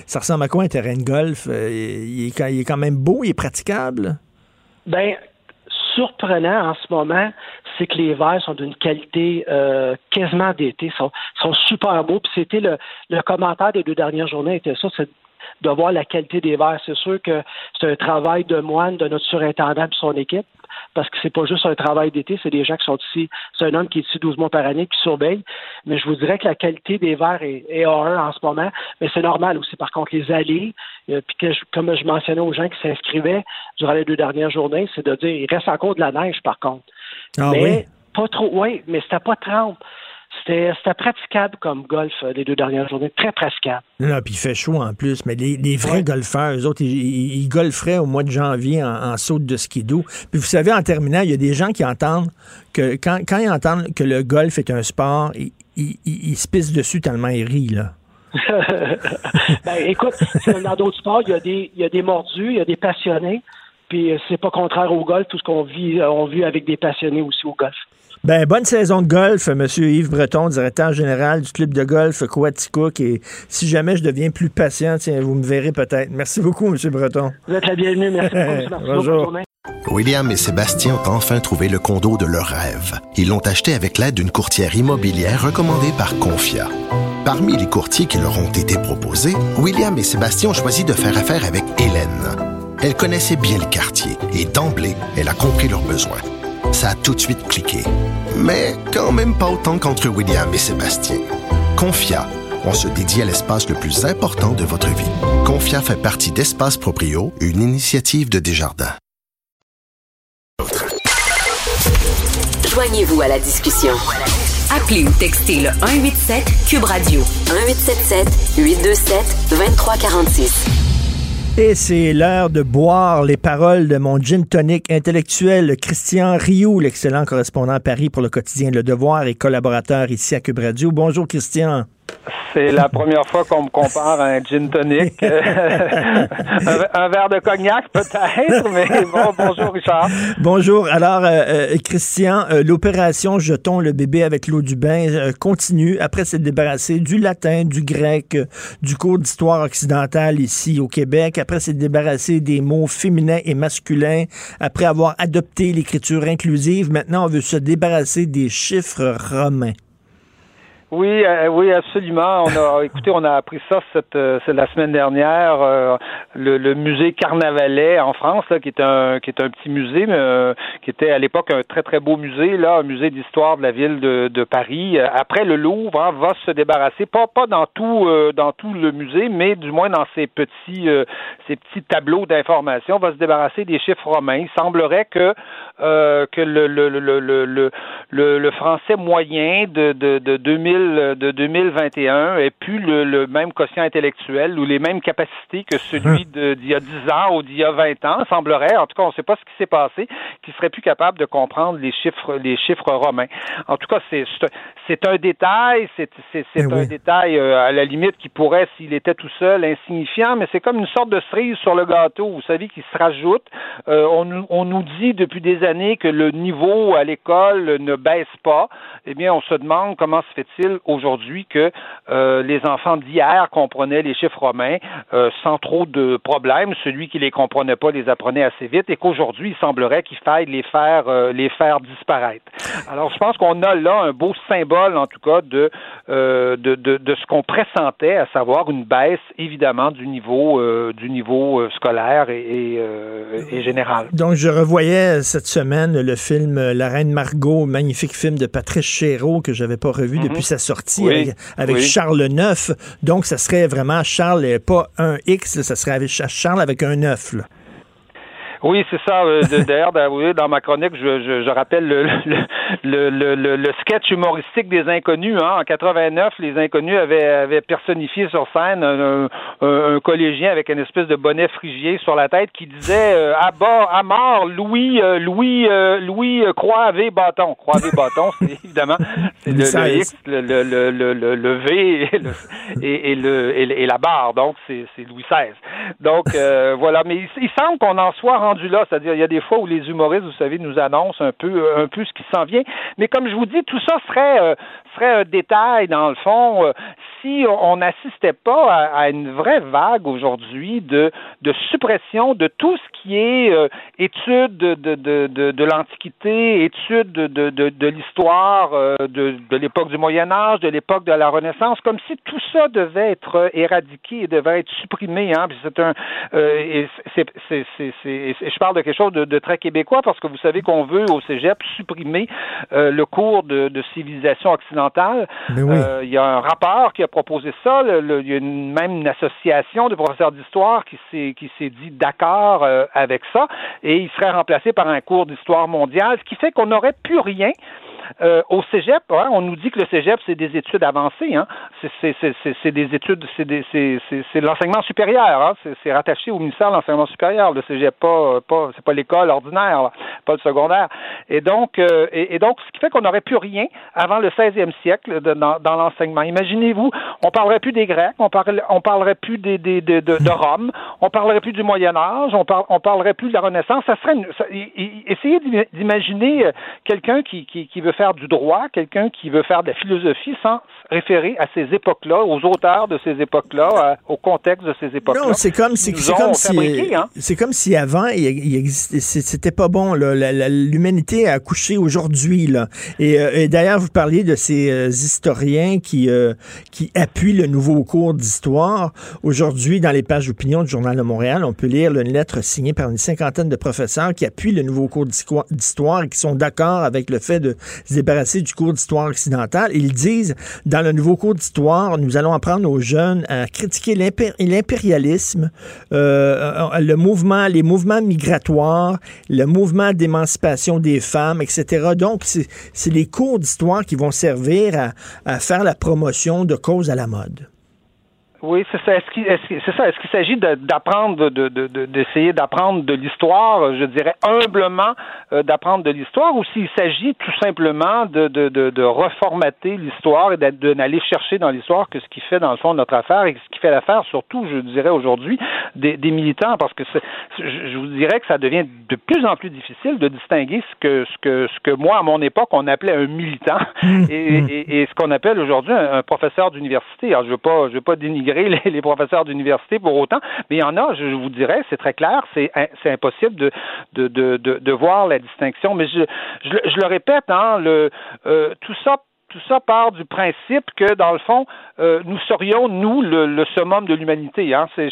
ça ressemble à quoi un terrain de golf? il, est, il, est, quand même beau, il est praticable? Bien, surprenant en ce moment, c'est que les verres sont d'une qualité quasiment d'été, sont, sont super beaux. Puis c'était le, le commentaire des deux dernières journées était ça, c'est de voir la qualité des verres. C'est sûr que c'est un travail de moine de notre surintendant et son équipe, parce que c'est pas juste un travail d'été, c'est des gens qui sont ici. C'est un homme qui est ici 12 mois par année, qui surveille. Mais je vous dirais que la qualité des verres est, est A1 en ce moment, mais c'est normal aussi. Par contre, les allées, euh, puis que comme je mentionnais aux gens qui s'inscrivaient durant les deux dernières journées, c'est de dire il reste encore de la neige par contre. Ah mais oui? pas trop, oui, mais c'était pas 30. C'était praticable comme golf euh, les deux dernières journées, très praticable. Non, puis il fait chaud en plus, mais les, vrais golfeurs, eux autres, ils, golferaient au mois de janvier en, saut de skidoo. Puis vous savez, en terminant, il y a des gens qui entendent que quand, quand ils entendent que le golf est un sport, ils, se pissent dessus tellement ils rient, là. <laughs> ben, écoute, dans d'autres sports, il y, a des, il y a des mordus, il y a des passionnés. Puis euh, c'est pas contraire au golf, tout ce qu'on vit, euh, on vit avec des passionnés aussi au golf. Ben, bonne saison de golf, Monsieur Yves Breton, directeur général du club de golf Coaticook. Et si jamais je deviens plus patient, tiens, vous me verrez peut-être. Merci beaucoup, Monsieur Breton. Vous êtes la bienvenue. Merci beaucoup. <laughs> Bonjour. William et Sébastien ont enfin trouvé le condo de leur rêve. Ils l'ont acheté avec l'aide d'une courtière immobilière recommandée par Confia. Parmi les courtiers qui leur ont été proposés, William et Sébastien ont choisi de faire affaire avec Hélène. Elle connaissait bien le quartier et d'emblée, elle a compris leurs besoins. Ça a tout de suite cliqué. Mais quand même pas autant qu'entre William et Sébastien. Confia, on se dédie à l'espace le plus important de votre vie. Confia fait partie d'Espace Proprio, une initiative de Desjardins. Joignez-vous à la discussion. Appelez ou textez le 187 Cube Radio 1877 827 2346. Et c'est l'heure de boire les paroles de mon gin tonic intellectuel, Christian Rioux, l'excellent correspondant à Paris pour le quotidien Le Devoir et collaborateur ici à Cube Radio. Bonjour, Christian. C'est la première fois qu'on me compare à un gin tonic. <laughs> <laughs> un, un, verre de cognac, peut-être, mais <laughs> bon, bonjour, Richard. Bonjour. Alors, euh, euh, Christian, euh, l'opération Jetons le bébé avec l'eau du bain euh, continue. Après s'être débarrassé du latin, du grec, euh, du cours d'histoire occidentale ici au Québec. Après s'être débarrassé des mots féminins et masculins. Après avoir adopté l'écriture inclusive, maintenant, on veut se débarrasser des chiffres romains. Oui, euh, oui, absolument. On a, <laughs> écoutez, on a appris ça cette, euh, la semaine dernière. Euh, le, le, musée Carnavalet en France, là, qui est un, qui est un petit musée, mais euh, qui était à l'époque un très très beau musée, là, un musée d'histoire de la ville de, de Paris. Après, le Louvre hein, va se débarrasser, pas pas dans tout, dans tout le musée, mais du moins dans ses petits, ces petits tableaux d'information, va se débarrasser des chiffres romains. Il semblerait que que le le, le, le, le, le français moyen de, de, de 2000 de 2021 ait plus le, le, même quotient intellectuel ou les mêmes capacités que celui hum. d'il y a 10 ans ou d'il y a 20 ans, semblerait, en tout cas, on ne sait pas ce qui s'est passé, qui serait plus capable de comprendre les chiffres, les chiffres romains. En tout cas, c'est un détail, c'est eh un oui. détail euh, à la limite qui pourrait, s'il était tout seul, insignifiant, mais c'est comme une sorte de cerise sur le gâteau, vous savez, qui se rajoute. Euh, on, on nous dit depuis des années que le niveau à l'école ne baisse pas. Eh bien, on se demande comment se fait-il aujourd'hui que euh, les enfants d'hier comprenaient les chiffres romains euh, sans trop de problèmes. Celui qui les comprenait pas les apprenait assez vite et qu'aujourd'hui, il semblerait qu'il faille les faire, euh, les faire disparaître. Alors, je pense qu'on a là un beau symbole, en tout cas, de, de, ce qu'on pressentait, à savoir une baisse, évidemment, du niveau, du niveau scolaire et, et, général. Donc, je revoyais cette semaine le film La Reine Margot, magnifique film de Patrice Chéreau que j'avais pas revu mm -hmm. depuis sa sortie oui, avec, avec oui. Charles IX. Donc, ça serait vraiment Charles, pas un X, là, ça serait avec Charles avec un 9. Là. Oui, c'est ça. Euh, D'ailleurs, dans ma chronique, je, je, je rappelle le, le, le, le, le sketch humoristique des inconnus. Hein. En 89, les inconnus avaient, avaient personnifié sur scène un, un, un, collégien avec une espèce de bonnet frigier sur la tête qui disait euh, à à mort, Louis, euh, Louis, euh, Louis Croix-V bâton. Croix-V bâton, c'est <laughs> évidemment c'est le, X, le, le, le, le, le V et, le, et, et, le, et, la barre. Donc, c'est Louis XVI. Donc, voilà. Mais il, il semble qu'on en soit rendu là, c'est-à-dire il y a des fois où les humoristes, vous savez, nous annoncent un peu un peu ce qui s'en vient. Mais comme je vous dis, tout ça serait euh, serait un détail dans le fond. Euh, si on n'assistait pas à, une vraie vague aujourd'hui de, de suppression de tout ce qui est euh, étude de, de, de, de l'Antiquité, étude de, de, l'histoire de, de l'époque du Moyen Âge, de l'époque de la Renaissance, comme si tout ça devait être éradiqué et devait être supprimé. Hein. C'est un, c'est, c'est, je parle de quelque chose de, de, très québécois parce que vous savez qu'on veut au Cégep supprimer euh, le cours de, de civilisation occidentale. Oui. Euh, il y a un rapport qui a proposé ça. Il y a une, même une association de professeurs d'histoire qui s'est qui s'est dit d'accord euh, avec ça et il serait remplacé par un cours d'histoire mondiale, ce qui fait qu'on n'aurait plus rien euh, au cégep, hein, on nous dit que le cégep, c'est des études avancées. Hein. C'est des études, c'est l'enseignement supérieur. Hein. C'est rattaché au ministère de l'enseignement supérieur. Le cégep, pas, pas c'est pas l'école ordinaire, pas le secondaire. Et donc, euh, et, donc, ce qui fait qu'on n'aurait plus rien avant le 16e siècle dans, dans l'enseignement. Imaginez-vous, on parlerait plus des Grecs, on, parle, on parlerait plus des, des, de, de, Rome, on parlerait plus du Moyen Âge, on, par, on parlerait plus de la Renaissance. Ça serait, essayez d'imaginer euh, quelqu'un qui, qui, qui veut faire du droit, quelqu'un qui veut faire de la philosophie sans référer à ces époques-là, aux auteurs de ces époques-là, au contexte de ces époques-là. Non, c'est comme, c'est, comme si, hein. c'est comme si avant, il, il existait, c'était pas bon. L'humanité a accouché aujourd'hui. Là. Et, euh, et d'ailleurs, vous parliez de ces euh, historiens qui, euh, qui appuient le nouveau cours d'histoire. Aujourd'hui, dans les pages d'opinion du Journal de Montréal, on peut lire une lettre signée par une cinquantaine de professeurs qui appuient le nouveau cours d'histoire et qui sont d'accord avec le fait de débarrasser du cours d'histoire occidentale. Ils disent, dans le nouveau cours d'histoire, nous allons apprendre aux jeunes à critiquer l'impérialisme, le mouvement, les mouvements migratoires, le mouvement d'émancipation des femmes, etc. Donc, c'est les cours d'histoire qui vont servir à faire la promotion de causes à la mode. Oui, c'est ça. Est-ce qu'il c'est ça. Est-ce qu'il s'agit d'apprendre, de, d'essayer d'apprendre de l'histoire, je dirais humblement euh, d'apprendre de l'histoire, ou s'il s'agit tout simplement de, de, de, reformater l'histoire et d'aller chercher dans l'histoire que ce qui fait dans le fond notre affaire et ce qui fait l'affaire, surtout, je dirais aujourd'hui, des, des militants, parce que je vous dirais que ça devient de plus en plus difficile de distinguer ce que ce que ce que moi à mon époque on appelait un militant mmh. et, et, et, ce qu'on appelle aujourd'hui un, professeur d'université. Alors je veux pas je veux pas dénigrer <laughs> les, professeurs d'université pour autant, mais il y en a, je vous dirais, c'est très clair, c'est impossible de, de, de, voir la distinction. Mais je, je, le répète, hein, euh, tout ça tout ça part du principe que, dans le fond, euh, nous serions, nous, le, summum de l'humanité. Hein. C'est,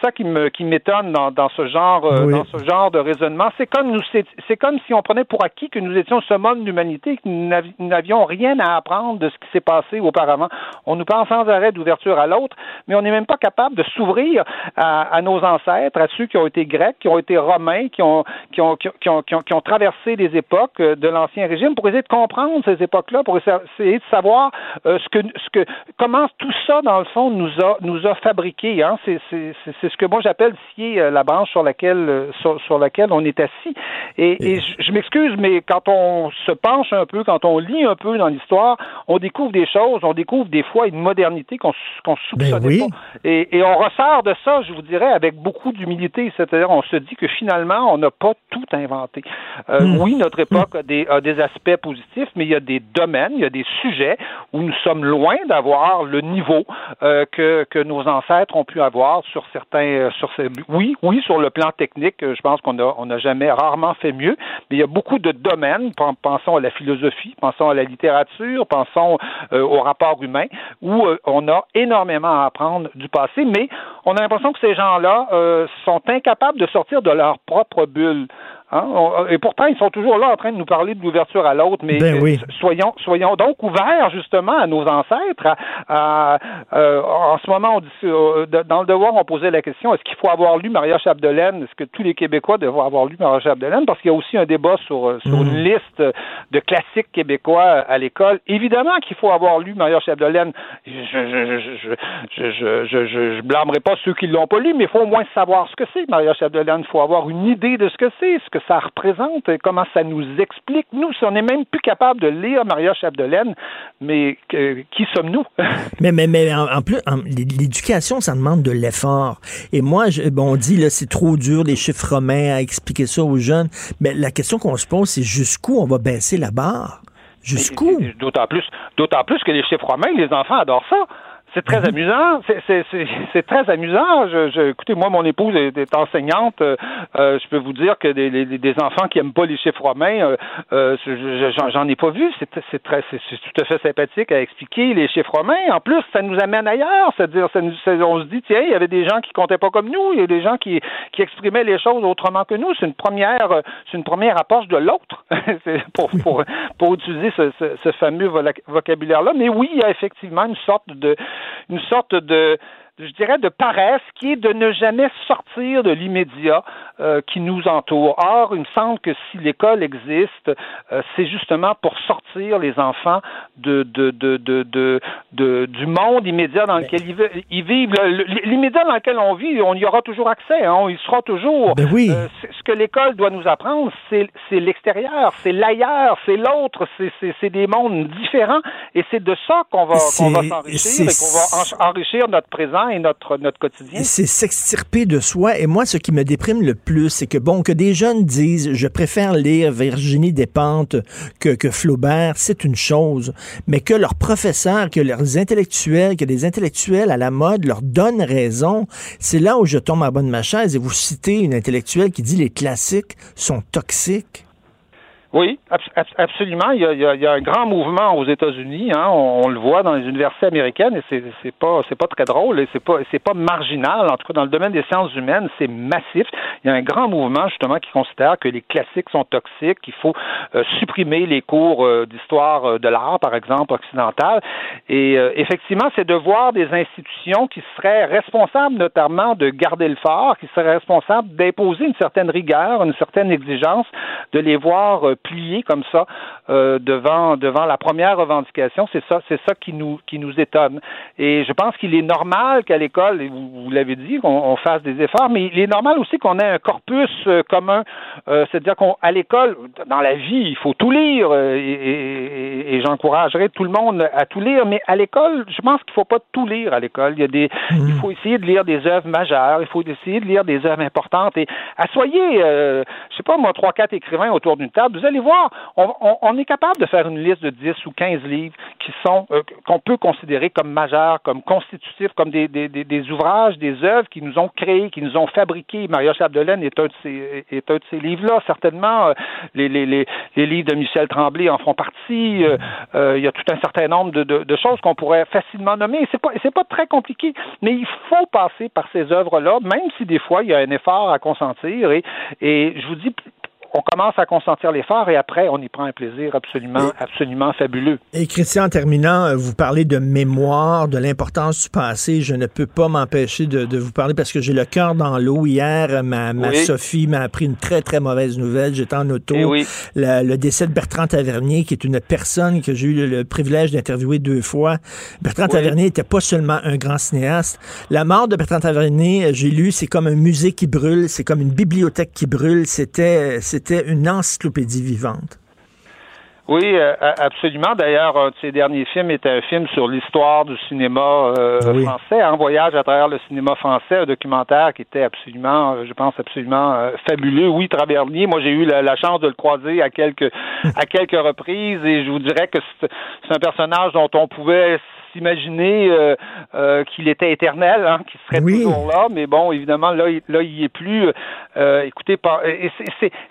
ça qui me qui m'étonne dans, dans ce genre euh, dans ce genre de raisonnement. C'est comme nous c'est, comme si on prenait pour acquis que nous étions le summum de l'humanité et que nous n'avions rien à apprendre de ce qui s'est passé auparavant. On nous parle sans arrêt d'ouverture à l'autre, mais on n'est même pas capable de s'ouvrir à, nos ancêtres, à ceux qui ont été grecs, qui ont été romains, qui ont qui ont, qui ont, qui ont, qui ont traversé les époques de l'ancien régime pour essayer de comprendre ces époques-là, pour essayer essayer de savoir euh, ce que, ce que, comment tout ça, dans le fond, nous a, nous a fabriqué. Hein? C'est, c'est, c'est ce que moi j'appelle scier euh, la branche sur laquelle, euh, sur, sur laquelle on est assis. Et, et je, m'excuse, mais quand on se penche un peu, quand on lit un peu dans l'histoire, on découvre des choses, on découvre des fois une modernité qu'on, qu'on soupçonnait ben pas. Et, et on ressort de ça, je vous dirais, avec beaucoup d'humilité. C'est-à-dire, on se dit que finalement, on n'a pas tout inventé. Hmm. Oui, notre époque a des, a des aspects positifs, mais il y a des domaines, il y a des sujets où nous sommes loin d'avoir le niveau euh, que, nos ancêtres ont pu avoir sur certains euh, sur ces oui oui sur le plan technique euh, je pense qu'on a n'a jamais rarement fait mieux mais il y a beaucoup de domaines pensons à la philosophie pensons à la littérature pensons au rapport humain où on a énormément à apprendre du passé mais on a l'impression que ces gens-là sont incapables de sortir de leur propre bulle Hein? et pourtant, ils sont toujours là en train de nous parler de l'ouverture à l'autre, mais ben soyons, soyons donc ouverts justement à nos ancêtres. À, euh, en ce moment, on dit, euh, dans le devoir, on posait la question est-ce qu'il faut avoir lu Maria Chapdelaine? Est-ce que tous les Québécois devraient avoir lu Maria Chapdelaine? Parce qu'il y a aussi un débat sur, euh, sur une liste de classiques québécois à l'école. Évidemment qu'il faut avoir lu Maria Chapdelaine. Je je je je je je, je, blâmerai pas ceux qui l'ont pas lu, mais il faut au moins savoir ce que c'est Maria Chapdelaine. Il faut avoir une idée de ce que c'est, ce que ça représente, comment ça nous explique. Nous, si on n'est même plus capable de lire Maria Chapdelaine, mais qui sommes-nous? <laughs> mais, mais, mais en, plus, l'éducation, ça demande de l'effort. Et moi, je, bon, on dit, là, c'est trop dur, les chiffres romains, à expliquer ça aux jeunes. Mais la question qu'on se pose, c'est jusqu'où on va baisser la barre? Jusqu'où? D'autant plus, d'autant plus que les chiffres romains, les enfants adorent ça. C'est très mhm. amusant. C'est très amusant. Je, je, écoutez, moi, mon épouse est, enseignante. Euh, euh, je peux vous dire que des, des, enfants qui aiment pas les chiffres romains, euh, euh j'en ai pas vu. C'est très, c'est tout à fait sympathique à expliquer les chiffres romains. En plus, ça nous amène ailleurs. C'est-à-dire, ça nous, on se dit, tiens, il y avait des gens qui comptaient pas comme nous. Il y a des gens qui, qui exprimaient les choses autrement que nous. C'est une première, c'est une première approche de l'autre <laughs> pour, pour, pour utiliser ce, ce, ce fameux vocabulaire-là. Mais oui, il y a effectivement une sorte de une sorte de je dirais, de paresse qui est de ne jamais sortir de l'immédiat euh, qui nous entoure. Or, il me semble que si l'école existe, euh, c'est justement pour sortir les enfants de, de, de, de, de, du monde immédiat dans lequel ils, vivent. L'immédiat dans lequel on vit, on y aura toujours accès. Hein, il sera toujours. Ben oui. Euh, ce que l'école doit nous apprendre, c'est l'extérieur, c'est l'ailleurs, c'est l'autre, c'est des mondes différents. Et c'est de ça qu'on va, s'enrichir et qu'on va enrichir notre présent et notre, quotidien. C'est s'extirper de soi. Et moi, ce qui me déprime le plus, c'est que, bon, que des jeunes disent, je préfère lire Virginie Despentes que, que Flaubert, c'est une chose. Mais que leurs professeurs, que leurs intellectuels, que des intellectuels à la mode leur donnent raison, c'est là où je tombe à bonne ma chaise. Et vous citez une intellectuelle qui dit les classiques sont toxiques. Oui, absolument. Il y, a, il y, a, un grand mouvement aux États-Unis. Hein. On, le voit dans les universités américaines et c'est, c'est pas c'est pas très drôle et c'est pas c'est pas marginal. En tout cas, dans le domaine des sciences humaines, c'est massif. Il y a un grand mouvement justement qui considère que les classiques sont toxiques, qu'il faut euh, supprimer les cours euh, d'histoire euh, de l'art, par exemple occidental. Et effectivement, c'est de voir des institutions qui seraient responsables notamment de garder le fort, qui seraient responsables d'imposer une certaine rigueur, une certaine exigence, de les voir plié comme ça euh, devant devant la première revendication. C'est ça, c'est ça qui nous qui nous étonne. Et je pense qu'il est normal qu'à l'école, vous, vous l'avez dit, qu'on fasse des efforts, mais il est normal aussi qu'on ait un corpus euh, commun. Euh, c'est-à-dire qu'à l'école, dans la vie, il faut tout lire et, et, et j'encouragerais tout le monde à tout lire. Mais à l'école, je pense qu'il faut pas tout lire à l'école. Il y a des, mmh. il faut essayer de lire des œuvres majeures. Il faut essayer de lire des œuvres importantes. Et assoyez, euh, je sais pas moi, trois quatre écrivains autour d'une table. Vous allez voir, on, est capable de faire une liste de 10 ou 15 livres qui sont euh, qu'on peut considérer comme majeurs, comme constitutifs, comme des, des, des, ouvrages, des œuvres qui nous ont créés, qui nous ont fabriqués. Maria Chapdelaine est un de ces, est un de ces livres-là, certainement. Euh, les, les, les, les, livres de Michel Tremblay en font partie. Euh, il y a tout un certain nombre de, de, de choses qu'on pourrait facilement nommer. C'est pas, c'est pas très compliqué, mais il faut passer par ces œuvres-là, même si des fois il y a un effort à consentir. Et, et je vous dis, on commence à consentir l'effort et après, on y prend un plaisir absolument, absolument fabuleux. Et Christian, en terminant, euh, vous parlez de mémoire, de l'importance du passé. Je ne peux pas m'empêcher de, vous parler parce que j'ai le cœur dans l'eau. Hier, ma, Sophie m'a appris une très, très mauvaise nouvelle. J'étais en auto. Eh le décès de Bertrand Tavernier, qui est une personne que j'ai eu le, privilège d'interviewer deux fois. Bertrand Tavernier n'était pas seulement un grand cinéaste. La mort de Bertrand Tavernier, j'ai lu, c'est comme un musée qui brûle, c'est comme une bibliothèque qui brûle. C'était c'était une encyclopédie vivante. Oui, euh, absolument. D'ailleurs, un de ses derniers films était un film sur l'histoire du cinéma euh, français, un voyage à travers le cinéma français, un documentaire qui était absolument, euh, je pense, absolument fabuleux. Oui, Travernier, moi j'ai eu la, chance de le croiser à quelques <laughs> à quelques reprises et je vous dirais que c'est un personnage dont on pouvait s'imaginer euh, euh, qu'il était éternel, hein, qu'il serait toujours là, mais bon, évidemment, là, il, là, il est plus. Euh, écoutez,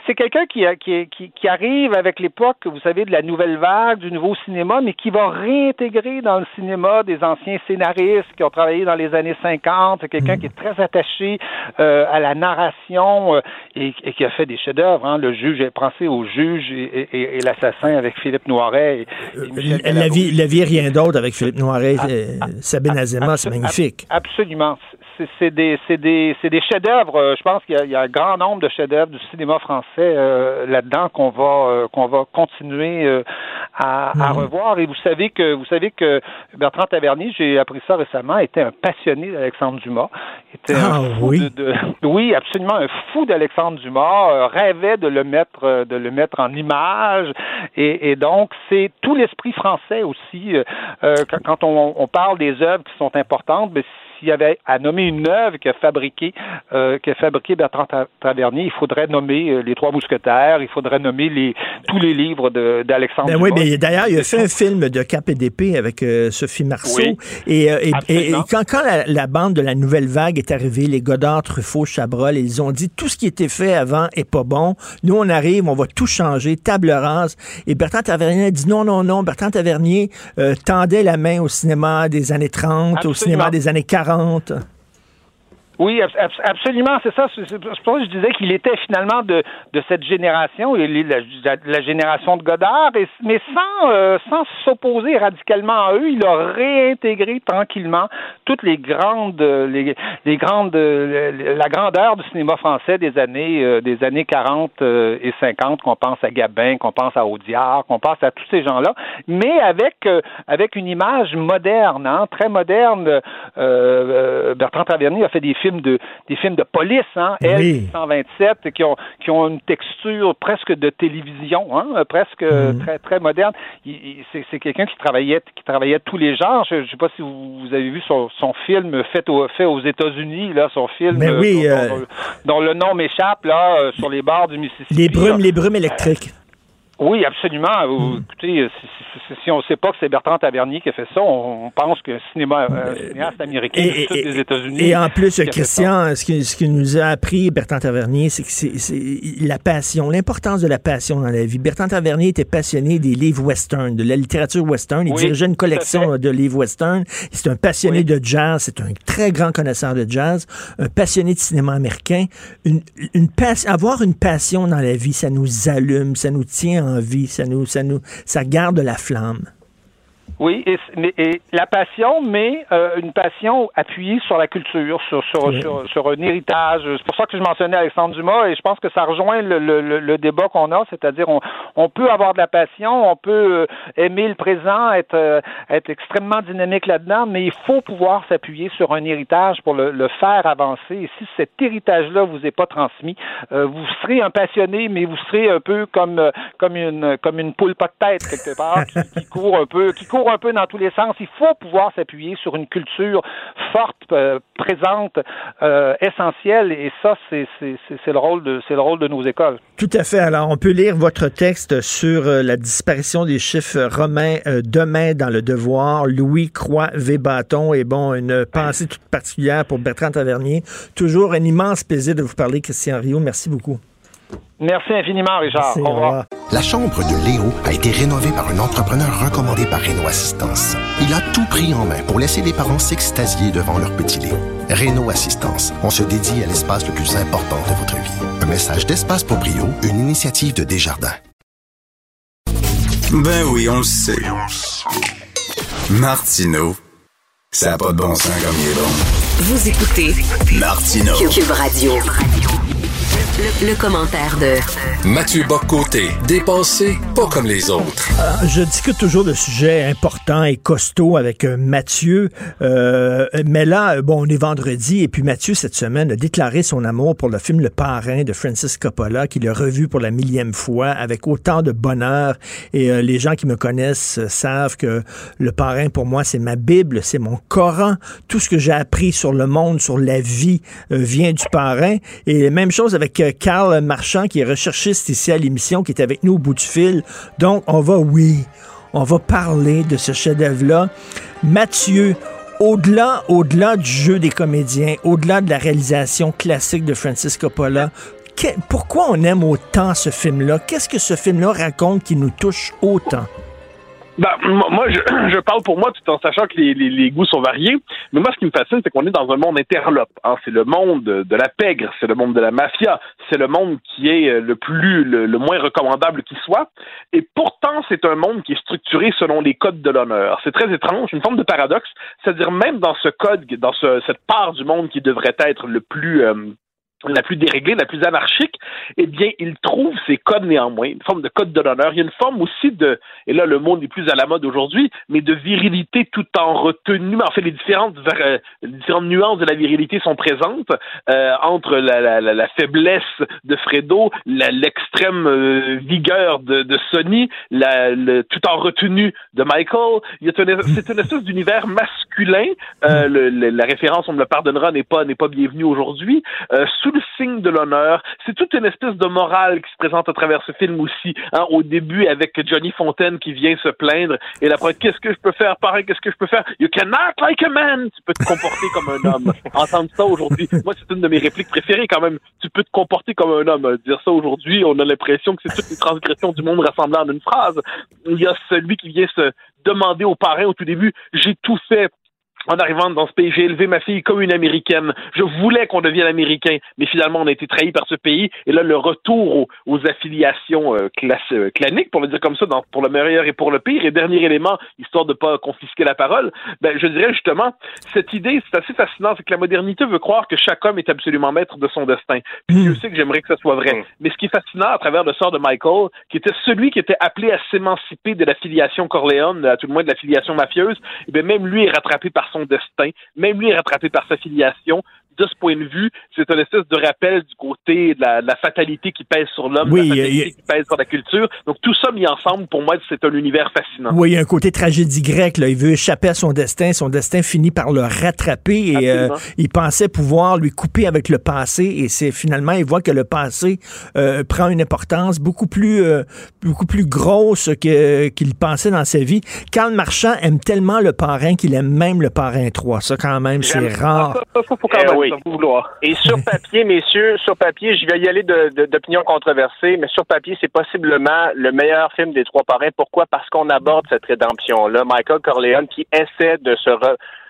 c'est quelqu'un qui, qui, qui, arrive avec l'époque, vous savez, de la nouvelle vague, du nouveau cinéma, mais qui va réintégrer dans le cinéma des anciens scénaristes qui ont travaillé dans les années 50. C'est quelqu'un mm. qui est très attaché à la narration et, qui a fait des chefs-d'œuvre. Hein. Le juge, pensé au juge et, l'assassin avec Philippe Noiret. Et, la, vie, la vie, rien d'autre avec Philippe Noiret. Ah, ah, Sabine Azema, c'est magnifique. Absolument. C'est des, des, des chefs-d'œuvre. Euh, je pense qu'il y, a un grand nombre de chefs-d'œuvre du cinéma français euh, là-dedans qu'on va euh, qu'on va continuer à, mhm. revoir. Et vous savez que vous savez que Bertrand Tavernier, j'ai appris ça récemment, était un passionné d'Alexandre Dumas. Était ah, oui. De, <laughs> oui, absolument un fou d'Alexandre Dumas. rêvait de le mettre de le mettre en image. Et, et donc c'est tout l'esprit français aussi. quand, quand on, parle des œuvres qui sont importantes, mais s'il y avait à nommer une œuvre qui a fabriqué, euh, qui a fabriqué Bertrand Tavernier, il faudrait nommer euh, Les Trois Mousquetaires, il faudrait nommer les, tous les livres d'Alexandre ben Oui, mais d'ailleurs, il a fait un film de Cap et d'épée avec euh, Sophie Marceau. et, quand, quand la, bande de la Nouvelle Vague est arrivée, les Godard, Truffaut, Chabrol, ils ont dit tout ce qui était fait avant est pas bon. Nous, on arrive, on va tout changer, table rase. Et Bertrand Tavernier a dit non, non, non. Bertrand Tavernier tendait la main au cinéma des années 30, au cinéma des années 40. 40. Oui, absolument, c'est ça. C'est pour ça que je disais qu'il était finalement de, de cette génération, la, la, génération de Godard, mais sans euh, sans s'opposer radicalement à eux, il a réintégré tranquillement toutes les grandes les, grandes la grandeur du cinéma français des années euh, des années 40 euh, et 50, qu'on pense à Gabin, qu'on pense à Audiard, qu'on pense à tous ces gens-là, mais avec avec une image moderne, hein, très moderne. Bertrand Tavernier a fait des films de des films de police, hein, L 127, qui ont qui ont une texture presque de télévision, hein, presque mhm. très très moderne. C'est quelqu'un qui travaillait qui travaillait tous les genres. Je ne sais pas si vous, avez vu son, son film fait, au, fait aux États-unis, là, son film Mais oui, euh, dont, le nom m'échappe là, euh, sur les bords du Mississippi. Les brumes, les brumes électriques. Oui, absolument. Hmm. Écoutez, si, on ne sait pas que c'est Bertrand Tavernier qui a fait ça, on, pense que cinéma, euh, cinéaste américain et, des États-Unis. Et en plus, Christian, ce qu'il ce nous a appris, Bertrand Tavernier, c'est que c'est la passion, l'importance de la passion dans la vie. Bertrand Tavernier était passionné des livres western, de la littérature western. Il dirigeait une collection de livres western. C'est un passionné de jazz. C'est un très grand connaisseur de jazz, un passionné de cinéma américain. Une, une avoir une passion dans la vie, ça nous allume, ça nous tient vie, ça nous, ça nous, ça garde la flamme. Oui, et, et, la passion, mais euh, une passion appuyée sur la culture, sur, sur, sur, un héritage. C'est pour ça que je mentionnais Alexandre Dumas, et je pense que ça rejoint le, le, le débat qu'on a, c'est-à-dire on, on peut avoir de la passion, on peut euh, aimer le présent, être, euh, être extrêmement dynamique là-dedans, mais il faut pouvoir s'appuyer sur un héritage pour le, le, faire avancer. Et si cet héritage-là vous est pas transmis, vous serez un passionné, mais vous serez un peu comme comme une comme une poule pas de tête quelque part qui, qui court un peu, qui court un peu dans tous les sens. Il faut pouvoir s'appuyer sur une culture forte, euh, présente, euh, essentielle, et ça, c'est le rôle de c'est le rôle de nos écoles. Tout à fait. Alors, on peut lire votre texte sur euh, la disparition des chiffres romains demain dans le Devoir. Louis Croix Bâton et bon, une pensée toute particulière pour Bertrand Tavernier. Toujours un immense plaisir de vous parler, Christian Rio. Merci beaucoup. Merci infiniment, Richard. Au revoir. La chambre de Léo a été rénovée par un entrepreneur recommandé par Renault Assistance. Il a tout pris en main pour laisser les parents s'extasier devant leur petit Léo. Renault Assistance, on se dédie à l'espace le plus important de votre vie. Un message d'Espace pour Brio, une initiative de Desjardins. Ben oui, on le sait. Martineau, ça n'a pas de bon sens comme il est bon. Vous écoutez Martineau. Cube Radio. Le, commentaire de Mathieu Boccoté, dépensé pas comme les autres. Ah, je discute toujours de sujets importants et costauds avec euh, Mathieu, euh, mais là, euh, bon, on est vendredi et puis Mathieu cette semaine a déclaré son amour pour le film Le Parrain de Francis Coppola, qu'il a revu pour la millième fois avec autant de bonheur. Et les gens qui me connaissent savent que Le Parrain pour moi c'est ma Bible, c'est mon Coran. Tout ce que j'ai appris sur le monde, sur la vie vient du Parrain. Et même chose avec Carl Marchand, qui est recherchiste ici à l'émission, qui est avec nous au bout du fil. Donc, on va, oui, on va parler de ce chef-d'œuvre-là. Mathieu, au-delà, au-delà du jeu des comédiens, au-delà de la réalisation classique de Francis Coppola, pourquoi on aime autant ce film-là? Qu'est-ce que ce film-là raconte qui nous touche autant? Ben, moi, je, <clears throat> je, parle pour moi tout en sachant que les, les, les, goûts sont variés. Mais moi, ce qui me fascine, c'est qu'on est dans un monde interlope. Hein. C'est le monde de la pègre, c'est le monde de la mafia, c'est le monde qui est euh, le plus, le, moins recommandable qui soit. Et pourtant, c'est un monde qui est structuré selon les codes de l'honneur. C'est très étrange, une forme de paradoxe. C'est-à-dire même dans ce code, dans ce, cette part du monde qui devrait être le plus euh, la plus déréglée, la plus anarchique, eh bien, il trouve ces codes néanmoins, une forme de code de l'honneur. Il y a une forme aussi de, et là, le mot n'est plus à la mode aujourd'hui, mais de virilité tout en retenue. En fait, les différentes, euh, les différentes nuances de la virilité sont présentes euh, entre la, la, la, faiblesse de Fredo, l'extrême euh, vigueur de, de Sonny, le, tout en retenue de Michael. C'est une espèce d'univers masculin. Le, la référence, on me le pardonnera, n'est pas n'est pas bienvenue aujourd'hui le signe de l'honneur. C'est toute une espèce de morale qui se présente à travers ce film aussi. Hein, au début, avec Johnny Fontaine qui vient se plaindre et la qu'est-ce que je peux faire? Pareil, qu'est-ce que je peux faire? You can act like a man. Tu peux te comporter comme un homme. <laughs> Entendre ça aujourd'hui, moi c'est une de mes répliques préférées quand même. Tu peux te comporter comme un homme. Dire ça aujourd'hui, on a l'impression que c'est toutes les transgressions du monde rassemblées en une phrase. Il y a celui qui vient se demander au parrain au tout début, j'ai tout fait en arrivant dans ce pays, j'ai élevé ma fille comme une américaine. Je voulais qu'on devienne américain, mais finalement on a été trahi par ce pays. Et là, le retour aux, affiliations euh, euh, claniques, pour le dire comme ça, dans, pour le meilleur et pour le pire. Et dernier élément, histoire de pas confisquer la parole, ben je dirais justement cette idée, c'est assez fascinant, c'est que la modernité veut croire que chaque homme est absolument maître de son destin. Puis je sais que j'aimerais que ce soit vrai. Mais ce qui est fascinant à travers le sort de Michael, qui était celui qui était appelé à s'émanciper de l'affiliation Corleone, à tout le moins de l'affiliation mafieuse, et eh bien même lui est rattrapé par son destin, même lui rattrapé par sa filiation, de ce point de vue, c'est un espèce de rappel du côté de la, fatalité qui pèse sur l'homme, la fatalité qui pèse sur la culture. Donc tout ça mis ensemble, pour moi, c'est un univers fascinant. Oui, il y a un côté tragédie grecque. Là. Il veut échapper à son destin. Son destin finit par le rattraper et euh, il pensait pouvoir lui couper avec le passé. Et c'est finalement, il voit que le passé euh, prend une importance beaucoup plus, euh, beaucoup plus grosse que, qu'il pensait dans sa vie. Karl Marchand aime tellement le parrain qu'il aime même le parrain 3. Ça, quand même, c'est rare. Et sur papier, messieurs, sur papier, je vais y aller d'opinion controversée, mais sur papier, c'est possiblement le meilleur film des trois parrains. Pourquoi? Parce qu'on aborde cette rédemption-là. Michael Corleone qui essaie de se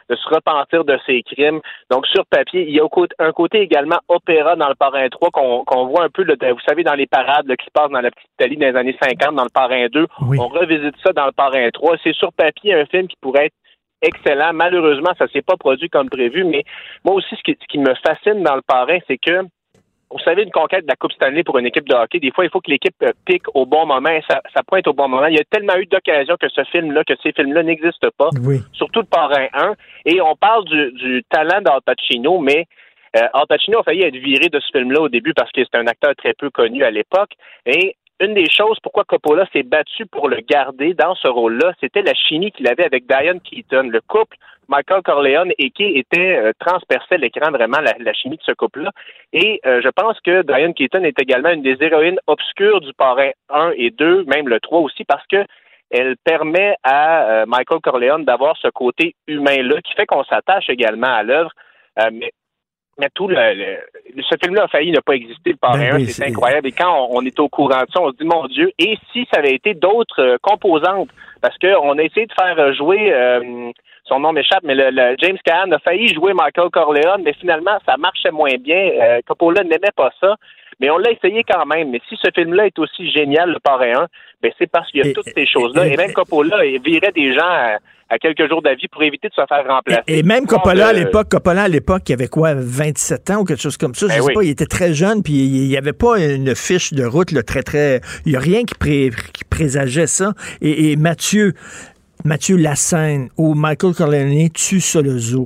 de se repentir de ses crimes. Donc, sur papier, il y a un côté également opéra dans le Parrain 3 qu'on voit un peu, vous savez, dans les parades qui se passent dans la petite Italie dans les années 50, dans le Parrain 2. On revisite ça dans le Parrain 3. C'est sur papier un film qui pourrait être excellent. Malheureusement, ça s'est pas produit comme prévu, mais moi aussi, ce qui, me fascine dans le parrain, c'est que vous savez, une conquête de la Coupe Stanley pour une équipe de hockey, des fois, il faut que l'équipe euh, pique au bon moment et ça, pointe au bon moment. Il y a tellement eu d'occasions que ce film-là, que ces films-là n'existent pas, surtout le parrain 1. Et on parle du, talent d'Al Pacino, mais euh, Al Pacino a failli être viré de ce film-là au début parce que c'est un acteur très peu connu à l'époque. Et une des choses pourquoi Coppola s'est battu pour le garder dans ce rôle-là, c'était la chimie qu'il avait avec Diane Keaton. Le couple Michael Corleone et qui était euh, l'écran vraiment la, chimie de ce couple-là. Et euh, je pense que Diane Keaton est également une des héroïnes obscures du parrain 1 et 2, même le 3 aussi, parce que elle permet à euh, Michael Corleone d'avoir ce côté humain-là qui fait qu'on s'attache également à l'œuvre. mais mais tout le, ce film-là a failli ne pas exister, le parrain ben c'est incroyable. Et quand on, est au courant de ça, on se dit, mon Dieu, et si ça avait été d'autres euh, composantes? Parce qu'on a essayé de faire jouer, euh, son nom m'échappe, mais le, James Caan a failli jouer Michael Corleone, mais finalement, ça marchait moins bien. Euh, Coppola n'aimait pas ça. Mais on l'a essayé quand même. Mais si ce film-là est aussi génial, le parrain 1, ben c'est parce qu'il y a toutes ces choses-là. Et, même Coppola virait des gens à, quelques jours d'avis pour éviter de se faire remplacer. Et, même Coppola à l'époque, Coppola à l'époque, il avait quoi, 27 ans ou quelque chose comme ça, je ben sais pas, il était très jeune, puis il n'y avait pas une fiche de route là, très, très... Il n'y a rien qui, présageait ça. Et, Mathieu, Mathieu Lassène, où Michael Corleone tue Solozo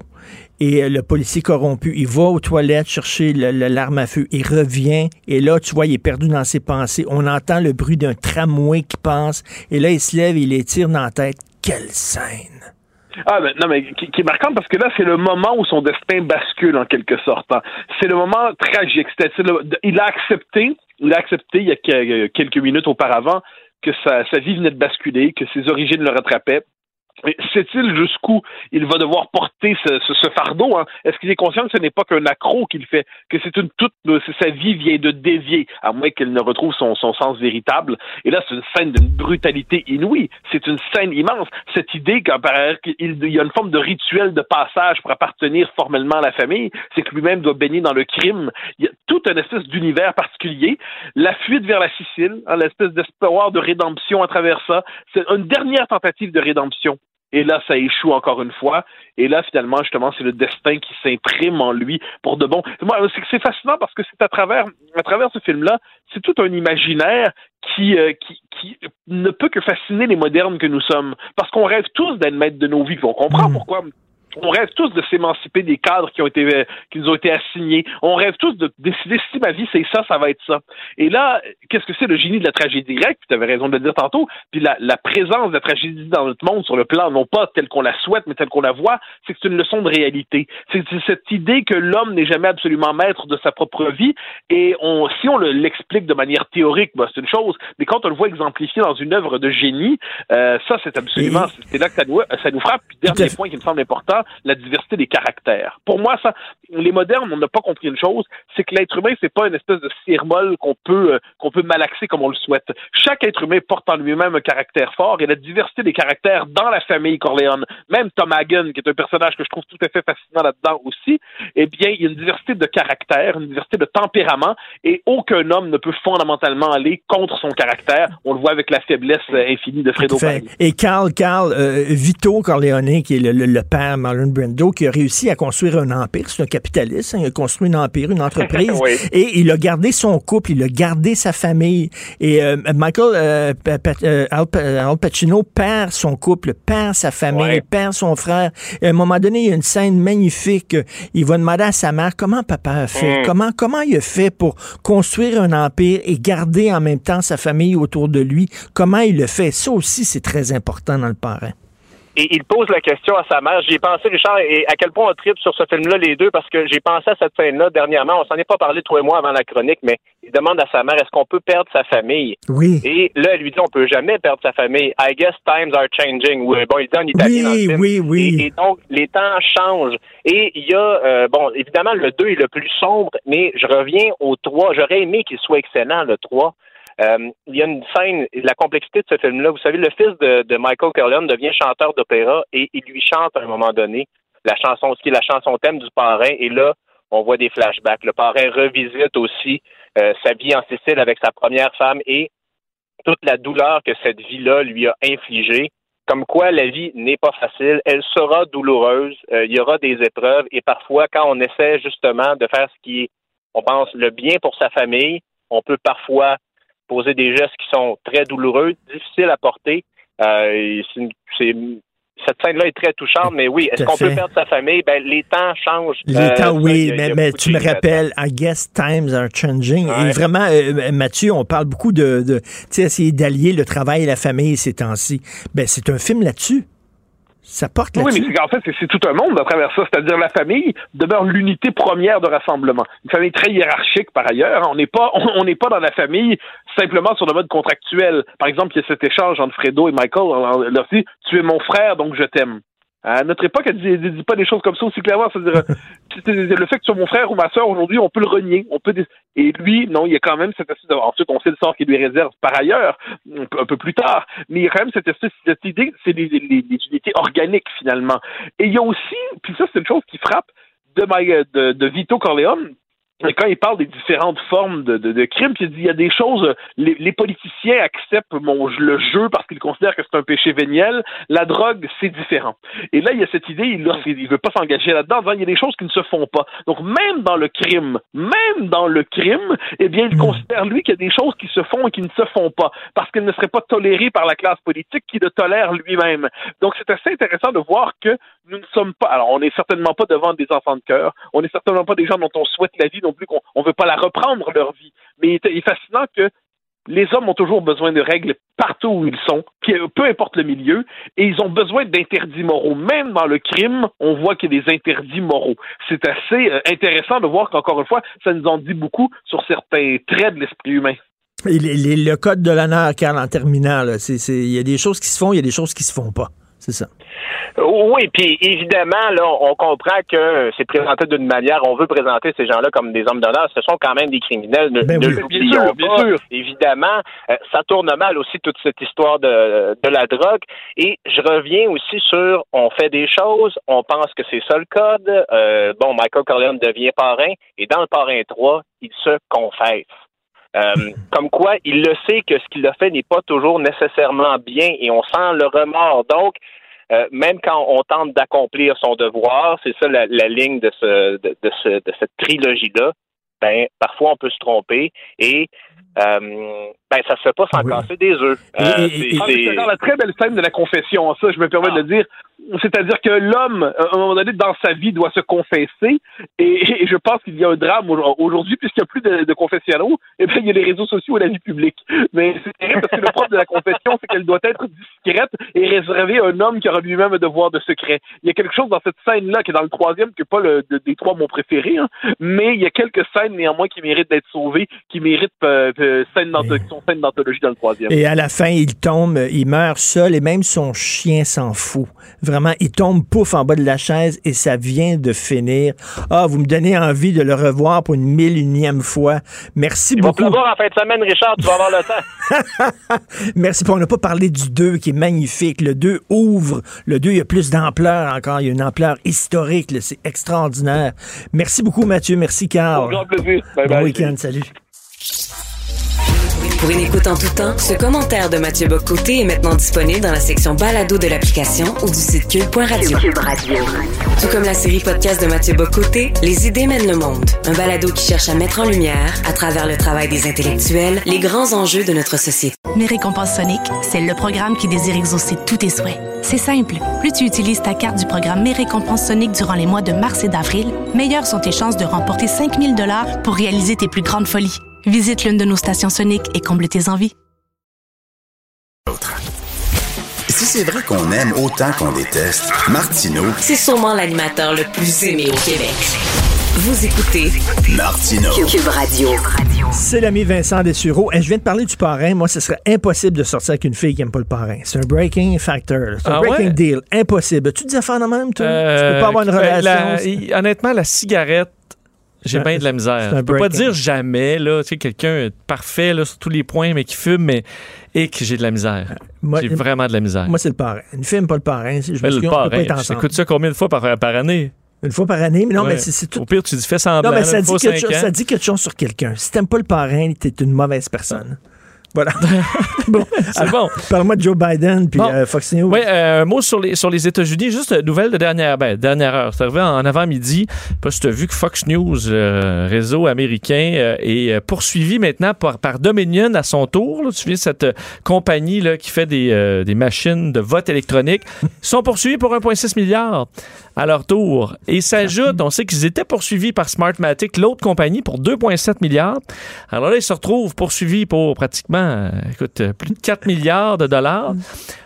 et euh, le policier corrompu, il va aux toilettes chercher l'arme à feu, il revient, et là, tu vois, il est perdu dans ses pensées. On entend le bruit d'un tramway qui passe, et là, il se lève, il les tire dans la tête. Quelle scène! Ah, mais non, mais qui, est marquant parce que là, c'est le moment où son destin bascule en quelque sorte. Hein. C'est le moment tragique. il a accepté, il a accepté il y a quelques minutes auparavant que sa vie venait de basculer, que ses origines le rattrapaient, Sait-il jusqu'où il va devoir porter ce, fardeau? Hein? Est-ce qu'il est conscient que ce n'est pas qu'un accro qu'il fait, que c'est une toute sa vie vient de dévier, à moins qu'il ne retrouve son, sens véritable? Et là, c'est une scène d'une brutalité inouïe. C'est une scène immense. Cette idée qu'il y a une forme de rituel de passage pour appartenir formellement à la famille, c'est que lui-même doit baigner dans le crime. Il y a tout un espèce d'univers particulier. La fuite vers la Sicile, hein, l'espèce d'espoir de rédemption à travers ça, c'est une dernière tentative de rédemption et là, ça échoue encore une fois. Et là, finalement, justement, c'est le destin qui s'imprime en lui pour de bon. c'est fascinant parce que c'est à travers, à travers ce film-là, c'est tout un imaginaire qui, euh, qui, qui, ne peut que fasciner les modernes que nous sommes. Parce qu'on rêve tous d'être maître de nos vies. On comprend mm. pourquoi on rêve tous de s'émanciper des cadres qui ont été qui nous ont été assignés. On rêve tous de décider si ma vie c'est ça, ça va être ça. Et là, qu'est-ce que c'est le génie de la tragédie grecque? Tu avais raison de le dire tantôt. Puis la, la, présence de la tragédie dans notre monde sur le plan non pas tel qu'on la souhaite, mais tel qu'on la voit, c'est que c'est une leçon de réalité. C'est cette idée que l'homme n'est jamais absolument maître de sa propre vie. Et on, si on l'explique de manière théorique, bah, c'est une chose. Mais quand on le voit exemplifié dans une œuvre de génie, euh, ça c'est absolument, c'est là que ça nous, ça nous frappe. Puis dernier point qui me semble important la diversité des caractères. Pour moi, ça, les modernes, on n'a pas compris une chose, c'est que l'être humain, c'est pas une espèce de cire-molle qu'on peut, euh, qu'on peut malaxer comme on le souhaite. Chaque être humain porte en lui-même un caractère fort et la diversité des caractères dans la famille Corleone, même Tom Hagen, qui est un personnage que je trouve tout à fait fascinant là-dedans aussi, eh bien, il y a une diversité de caractères, une diversité de tempérament et aucun homme ne peut fondamentalement aller contre son caractère. On le voit avec la faiblesse euh, infinie de Fredo. Et Carl, Carl, euh, Vito Corleone, qui est le, le, le père Marlon Brando, qui a réussi à construire un empire, c'est un capitaliste, hein, il a construit un empire, une entreprise, <laughs> Oui. et il a gardé son couple, il a gardé sa famille. Et euh, Michael euh, euh, Al, Pa- Al Pacino perd son couple, perd sa famille, perd son frère. Et à un moment donné, il y a une scène magnifique. Il va demander à sa mère comment papa a fait, Mm. comment comment il a fait pour construire un empire et garder en même temps sa famille autour de lui. Comment il le fait. Ça aussi, c'est très important dans le parrain. Et il pose la question à sa mère. J'y ai pensé, Richard, et à quel point on tripe sur ce film-là, les deux, parce que j'ai pensé à cette scène-là dernièrement. On s'en est pas parlé, toi et moi, avant la chronique, mais il demande à sa mère, est-ce qu'on peut perdre sa famille? Oui. Et là, elle lui dit, on peut jamais perdre sa famille. I guess times are changing. Oui, bon, il dit en italien dans le Oui, film. oui, oui. Et, et donc, les temps changent. Et il y a, euh, bon, évidemment, le 2 est le plus sombre, mais je reviens au 3. J'aurais aimé qu'il soit excellent, le 3. Euh, il y a une scène, la complexité de ce film-là. Vous savez, le fils de, Michael Corleone devient chanteur d'opéra et il lui chante à un moment donné la chanson, ce qui est la chanson thème du parrain. Et là, on voit des flashbacks. Le parrain revisite aussi euh, sa vie en Sicile avec sa première femme et toute la douleur que cette vie-là lui a infligée. Comme quoi, la vie n'est pas facile, elle sera douloureuse, euh, il y aura des épreuves et parfois, quand on essaie justement de faire ce qui est, on pense, le bien pour sa famille, on peut parfois poser des gestes qui sont très douloureux, difficiles à porter. Euh, c'est cette scène-là est très touchante, mais oui, est-ce qu'on peut perdre sa famille? Ben, les temps changent. Les Euh, temps, oui, a- mais, tu me rappelles, I guess times are changing. Ouais. Et vraiment, euh, Mathieu, on parle beaucoup de, de tu sais, essayer d'allier le travail et la famille ces temps-ci. Ben, c'est un film là-dessus. Ça porte Oui, mais c'est qu'en fait, c'est- tout un monde à travers ça. C'est-à-dire la famille demeure l'unité première de rassemblement. Une famille très hiérarchique par ailleurs. On n'est pas, <laughs> on n'est pas dans la famille simplement sur le mode contractuel. Par exemple, il y a cet échange entre Fredo et Michael. Leur dit, tu es mon frère, donc je t'aime. À notre époque, elle dit, dit pas des choses comme ça aussi clairement. C'est-à-dire, c'est- <laughs> le fait que tu sois mon frère ou ma soeur aujourd'hui, on peut le renier. On peut et lui, non, il y a quand même cette espèce de... Ensuite, on sait le sort qu'il lui réserve par ailleurs, un peu, plus tard. Mais il y a quand même cette espèce, cette idée, c'est des, des- des unités organiques finalement. Et il y a aussi, puis ça, c'est une chose qui frappe de, my- de, de Vito Corleone. Quand il parle des différentes formes de, de, de crimes, il dit il y a des choses, les, les politiciens acceptent mon, le jeu parce qu'ils considèrent que c'est un péché véniel. La drogue, c'est différent. Et là, il y a cette idée, il ne veut pas s'engager là-dedans, il y a des choses qui ne se font pas. Donc, même dans le crime, même dans le crime, eh bien, il considère, lui, qu'il y a des choses qui se font et qui ne se font pas, parce qu'elles ne seraient pas tolérées par la classe politique qui le tolère lui-même. Donc, c'est assez intéressant de voir que nous ne sommes pas, alors on n'est certainement pas devant des enfants de cœur, on n'est certainement pas des gens dont on souhaite la vie plus, qu'on on veut pas la reprendre leur vie. Mais il est, fascinant que les hommes ont toujours besoin de règles partout où ils sont, peu importe le milieu, et ils ont besoin d'interdits moraux. Même dans le crime, on voit qu'il y a des interdits moraux. C'est assez euh, intéressant de voir qu'encore une fois, ça nous en dit beaucoup sur certains traits de l'esprit humain. Le code de l'honneur, Carl, en terminant, il y a des choses qui se font, il y a des choses qui se font pas. C'est ça. Oui, puis évidemment, là, on comprend que c'est présenté d'une manière, on veut présenter ces gens-là comme des hommes d'honneur. Ce sont quand même des criminels, ne, Ben ne oui. l'oublions Bien sûr, bien pas. sûr. Évidemment, euh, ça tourne mal aussi toute cette histoire de, de la drogue. Et je reviens aussi sur, on fait des choses, on pense que c'est ça le code. Euh, bon, Michael Corleone devient parrain, et dans le parrain 3, il se confesse. Euh, comme quoi, il le sait que ce qu'il a fait n'est pas toujours nécessairement bien et on sent le remords. Donc, euh, même quand on tente d'accomplir son devoir, c'est ça la, ligne de, ce, ce, de cette trilogie-là, ben, parfois on peut se tromper et euh, ben, ça se fait pas sans casser des œufs. Euh, Ah, c'est- dans la très belle scène de la confession, ça, je me permets de le dire. C'est-à-dire que l'homme, à un moment donné, dans sa vie, doit se confesser. Et, et je pense qu'il y a un drame au- aujourd'hui, puisqu'il n'y a plus de, de confessionnaux, et bien, il y a les réseaux sociaux et la vie publique. Mais c'est terrible parce que le propre de la confession, c'est qu'elle doit être discrète et réservée à un homme qui aura lui-même un devoir de secret. Il y a quelque chose dans cette scène-là, qui est dans le troisième, qui n'est pas le, de- des trois mon préféré, hein, mais il y a quelques scènes néanmoins qui méritent d'être sauvées, qui méritent euh, euh, scène d'anthologie dans le troisième. Et à la fin, il tombe, il meurt seul et même son chien s'en fout. Vraiment, il tombe pouf en bas de la chaise et ça vient de finir. Ah, vous me donnez envie de le revoir pour une mille unième fois. Merci Il va beaucoup. pleuvoir en fin de semaine, Richard, tu vas avoir le temps. <laughs> Merci. On n'a pas parlé du 2 qui est magnifique. Le 2 ouvre. Le 2, il y a plus d'ampleur encore. Il y a une ampleur historique. C'est extraordinaire. Merci beaucoup, Mathieu. Merci, Carl. Bon bye. week-end. Salut. Pour une écoute en tout temps, ce commentaire de Mathieu Bocoté est maintenant disponible dans la section balado de l'application ou du site cube.radio. Tout comme la série podcast de Mathieu Bocoté, Les idées mènent le monde. Un balado qui cherche à mettre en lumière, à travers le travail des intellectuels, les grands enjeux de notre société. Mes récompenses Sonic, c'est le programme qui désire exaucer tous tes souhaits. C'est simple. Plus tu utilises ta carte du programme Mes récompenses Sonic durant les mois de mars et d'avril, meilleures sont tes chances de remporter 5000 dollars pour réaliser tes plus grandes folies. Visite l'une de nos stations Sonic et comble tes envies. Si c'est vrai qu'on aime autant qu'on déteste, Martineau, C'est sûrement l'animateur le plus aimé au Québec. Vous écoutez Martineau. Cube Radio. C'est l'ami Vincent Dessureau. Et je viens de parler du parrain. Moi, ce serait impossible de sortir avec une fille qui n'aime pas le parrain. C'est un breaking factor. C'est un Ah breaking ouais? deal. Impossible. Tu dis affaire de même, toi? tu Euh, peux pas avoir une ben, relation. la- honnêtement, la cigarette, j'ai bien de la misère. Je peux pas dire jamais, là, tu sais, quelqu'un parfait là, sur tous les points, mais qui fume, mais et que j'ai de la misère. Moi- j'ai vraiment de la misère. Moi, c'est le parrain. Une n'aime pas le parrain. Je le parrain, j'écoute ça combien de fois par, par année? Une fois par année, mais non, Ouais. mais c'est tout. Au pire, tu dis fais semblant. Non, mais ça dit, quelque chose, ça dit quelque chose sur quelqu'un. Si t'aimes pas le parrain, t'es une mauvaise personne. Voilà. <laughs> bon, C'est bon. Parle-moi de Joe Biden puis Bon. euh, Fox News. Oui, euh, un mot sur les, sur les États-Unis. Juste une nouvelle de dernière, ben, dernière heure. C'est arrivé en avant-midi. Tu as vu que Fox News, euh, réseau américain, est poursuivi maintenant par, par Dominion à son tour. là. Tu viens cette compagnie là, qui fait des, des machines de vote électronique. Ils sont poursuivis pour 1,6 milliard à leur tour. Et s'ajoute, on sait qu'ils étaient poursuivis par Smartmatic, l'autre compagnie, pour 2,7 milliards. Alors là, ils se retrouvent poursuivis pour pratiquement, euh, écoute, euh, plus de 4 milliards de dollars.